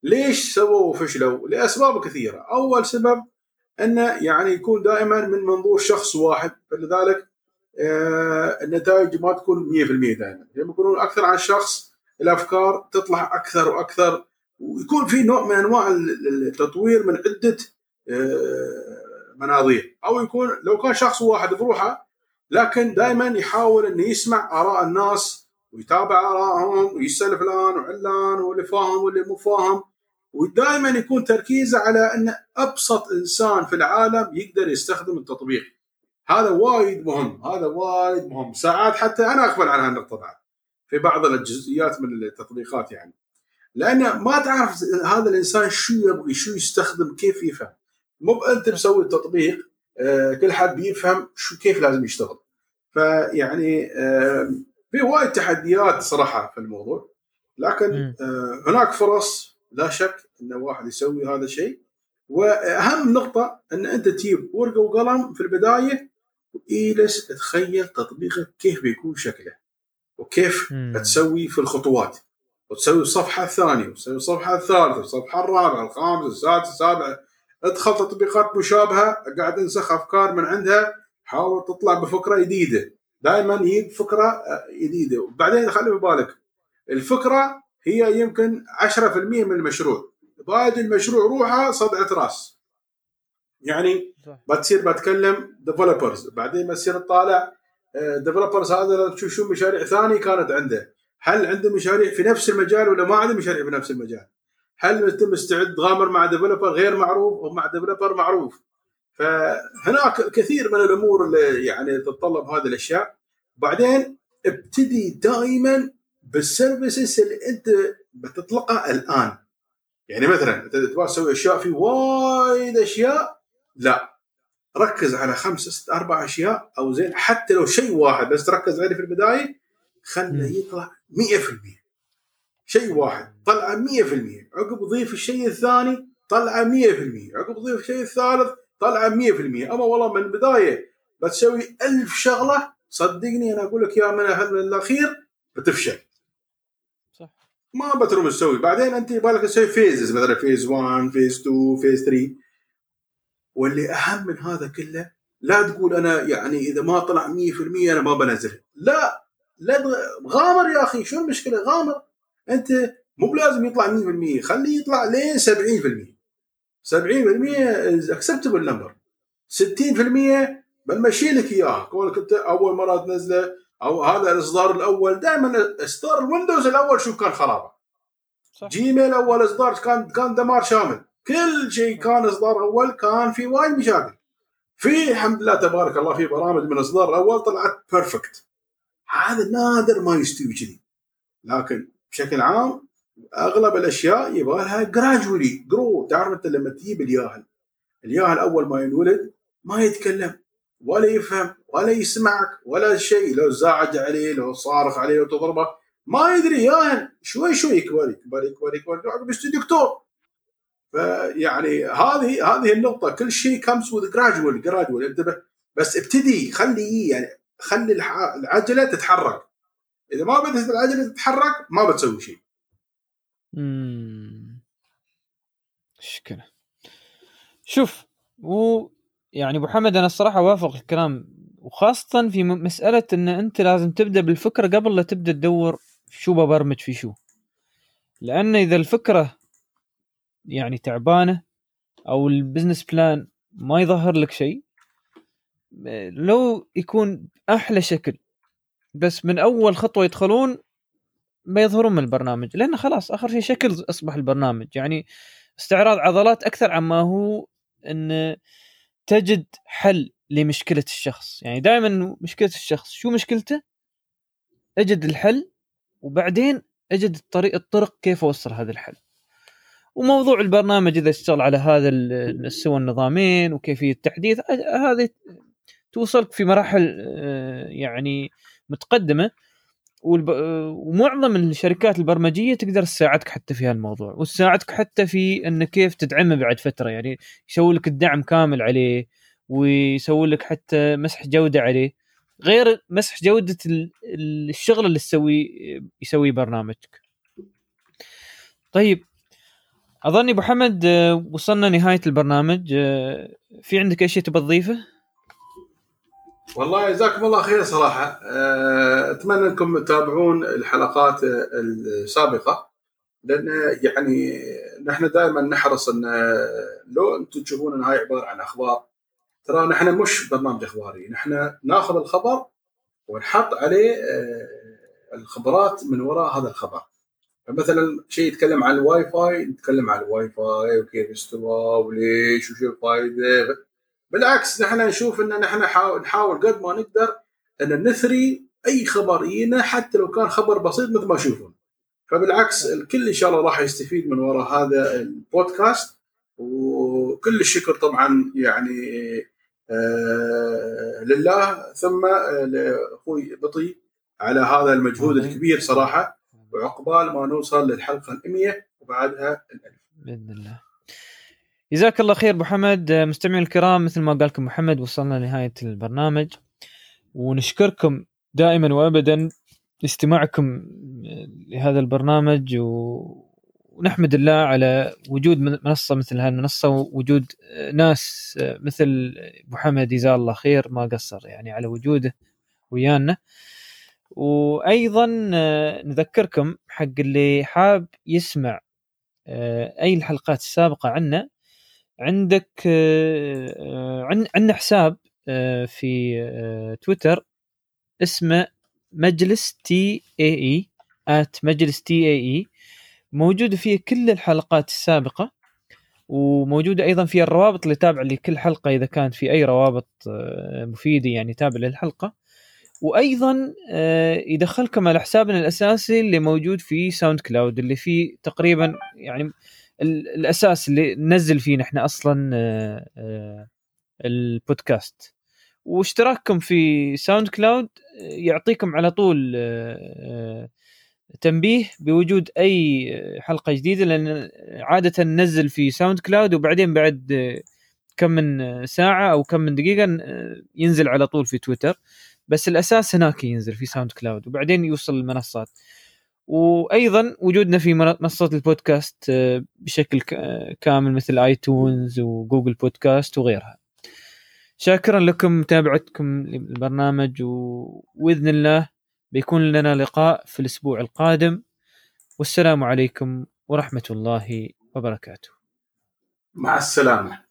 ليش سووا وفشلوا؟ لأسباب كثيرة، أول سبب أنه يعني يكون دائما من منظور شخص واحد فلذلك آه النتائج ما تكون 100% دائما، لما يكونون أكثر عن شخص الأفكار تطلع أكثر وأكثر ويكون في نوع من أنواع التطوير من عدة آه مناظير، أو يكون لو كان شخص واحد بروحه لكن دائما يحاول إنه يسمع آراء الناس ويتابع آرائهم ويسأل فلان وعلان واللي فاهم واللي مو فاهم. ودائما يكون تركيزه على إن أبسط إنسان في العالم يقدر يستخدم التطبيق. هذا وايد مهم هذا وايد مهم. ساعات حتى أنا اغفل عن هالنقطة بعد في بعض الجزئيات من التطبيقات يعني. لأن ما تعرف هذا الإنسان شو يبغي شو يستخدم كيف يفهم. مو أنت مسوي التطبيق آه كل حد بيفهم شو كيف لازم يشتغل. فيعني آه في وايد تحديات صراحة في الموضوع. لكن. آه، هناك فرص لا شك إن واحد يسوي هذا الشيء. وأهم نقطة إن أنت تجيب ورقة وقلم في البداية وإيلس تخيل تطبيقك كيف بيكون شكله وكيف مم. تسوي في الخطوات. وتسوي الصفحة الثانية وتسوي الصفحة الثالثة الصفحة الرابعة الخامسة السادسة السابعة. ادخل تطبيقات مشابهة قاعد انسخ أفكار من عندها حاول تطلع بفكرة جديدة. دائما يجيب فكرة آه، جديدة. وبعدين خلي في بالك الفكرة هي يمكن 10% من المشروع. باقي المشروع روحه صدعه راس. يعني. بتصير بتكلم developers بعدين بتصير تطالع developers هذا تشوف شو مشاريع ثانية كانت عنده. هل عنده مشاريع في نفس المجال ولا ما عنده مشاريع في نفس المجال؟ هل انت مستعد تغامر مع developer غير معروف أو مع developer معروف؟ فهناك كثير من الأمور اللي يعني تتطلب هذه الأشياء. بعدين ابتدي دائما بال services اللي أنت بتطلقها الآن. يعني مثلا انت تبغى تسوي أشياء في وايد أشياء لا. ركز على خمسة ست أربع أشياء أو زين. حتى لو شيء واحد بس تركز عليه في البداية خله. يطلع 100% شيء واحد طلع 100% عقب ضيف الشيء الثاني طلع 100% عقب ضيف الشيء الثالث طلع 100% أما والله من البداية بتسوي ألف شغلة صدقني أنا أقول لك يا من من الأخير بتفشل. صح. ما بتروم تسوي. بعدين أنت يبغى لك تسوي phases مثلا phase 1 phase 2 phase 3 واللي أهم من هذا كله لا تقول أنا يعني إذا ما طلع 100% أنا ما بنزله لا لا غامر يا أخي شو المشكلة؟ غامر. أنت مو بلازم يطلع 100% خليه يطلع لين 70% 70% acceptable number 60% بنمشي لك إياه. كونك أنت أول مرة تنزله أو هذا الإصدار الأول دائما إصدار ال Windows الأول شو كان خرابة؟ صح. Gmail أول إصدار كان كان دمار شامل. كل شيء كان إصدار أول كان في وايد مشاكل. في الحمد لله تبارك الله في برامج من الاصدار الأول طلعت perfect هذا نادر ما يستوي كذي. لكن بشكل عام أغلب الأشياء يبغى لها gradually grow تعرف أنت لما تجيب الياهل الياهل أول ما ينولد ما يتكلم ولا يفهم ولا يسمعك ولا شيء. لو زعج عليه لو صارخ عليه لو تضربه ما يدري. ياهل شوي شوي يكبر يكبر يكبر يكبر. عقب دكتور. فيعني هذه هذه النقطة كل شيء كمس وذ جراجوال جراجوال انتبه بس ابتدي خلي يعني خلي العجلة تتحرك. إذا ما بدأت العجلة تتحرك ما بتسوي شيء. امم مشكلة شوف و يعني أبو حمد أنا الصراحة اوافق الكلام. وخاصة في مسألة إن أنت لازم تبدأ بالفكرة قبل لا تبدأ تدور شو ببرمج في شو. لأن إذا الفكرة يعني تعبانة أو ال business plan ما يظهر لك شيء لو يكون أحلى شكل بس من أول خطوة يدخلون ما يظهرون من البرنامج لأن خلاص آخر شيء شكل أصبح البرنامج. يعني استعراض عضلات أكثر عما هو إن تجد حل لمشكلة الشخص. يعني دائما مشكلة الشخص شو مشكلته؟ أجد الحل وبعدين أجد الطريق الطرق كيف أوصل هذا الحل. وموضوع البرنامج إذا اشتغل على هذا ال- سوى النظامين وكيفية التحديث هذه توصلك في مراحل آه، يعني متقدمة ومعظم الشركات البرمجية تقدر تساعدك حتى في هالموضوع وتساعدك حتى في إن كيف تدعمه بعد فترة يعني يسوي لك الدعم كامل عليه ويسوي لك حتى مسح جودة عليه غير مسح جودة ال- ال- الشغل اللي تسوي يسويه برنامجك. طيب اظني أبو حمد آه، وصلنا نهاية البرنامج. آه، في عندك أي شيء تبغى تضيفه؟ والله جزاكم الله خير صراحة. آه، أتمنى أنكم تتابعون الحلقات السابقة لأن يعني نحن دائما نحرص أن لو أنتم تشوفون أن هاي عبارة عن أخبار ترى نحن مش برنامج إخباري. نحن ناخذ الخبر ونحط عليه الخبرات من وراء هذا الخبر. فمثلا شيء يتكلم عن الواي فاي نتكلم عن الواي فاي وكيف استوى وليش وشو الفائده بالعكس نحن نشوف إن نحن نحاول, نحاول قد ما نقدر إن نثري أي خبر يجينا حتى لو كان خبر بسيط مثل ما تشوفون فبالعكس الكل إن شاء الله راح يستفيد من وراء هذا البودكاست. وكل الشكر طبعا يعني آه لله. ثم آه لأخوي بطي على هذا المجهود الكبير صراحة. وعقبال ما نوصل للحلقة ال 100 وبعدها الألف. بإذن الله. جزاك الله خير أبو حمد. مستمعين الكرام مثل ما قال لكم محمد وصلنا لنهاية البرنامج. ونشكركم دائما وابدا لاستماعكم لهذا البرنامج و... ونحمد الله على وجود منصة مثل هذه المنصة ووجود ناس مثل أبو حمد جزاه الله خير ما قصر يعني على وجوده ويانا. وأيضا نذكركم حق اللي حاب يسمع أي الحلقات السابقة عنا عندك عندنا حساب في تويتر اسمه مجلس تي اي إي آت مجلس تي اي إي. موجودة فيه كل الحلقات السابقة وموجودة أيضا في الروابط اللي تابعة لكل حلقة إذا كانت في أي روابط مفيدة يعني تابعة للحلقة. وأيضا يدخلكم على حسابنا الأساسي اللي موجود في ساوند كلاود اللي فيه تقريبا يعني الأساس اللي ننزل فيه نحن أصلا البودكاست. واشتراككم في ساوند كلاود يعطيكم على طول تنبيه بوجود أي حلقة جديدة لأن عادة ننزل في ساوند كلاود وبعدين بعد كم من ساعة أو كم من دقيقة ينزل على طول في تويتر بس الأساس هناك ينزل في ساوند كلاود وبعدين يوصل المنصات وأيضا وجودنا في منصات البودكاست بشكل كامل مثل آيتونز وجوجل بودكاست وغيرها. شاكرا لكم متابعتكم للبرنامج وبإذن الله بيكون لنا لقاء في الأسبوع القادم. والسلام عليكم ورحمة الله وبركاته. مع السلامة.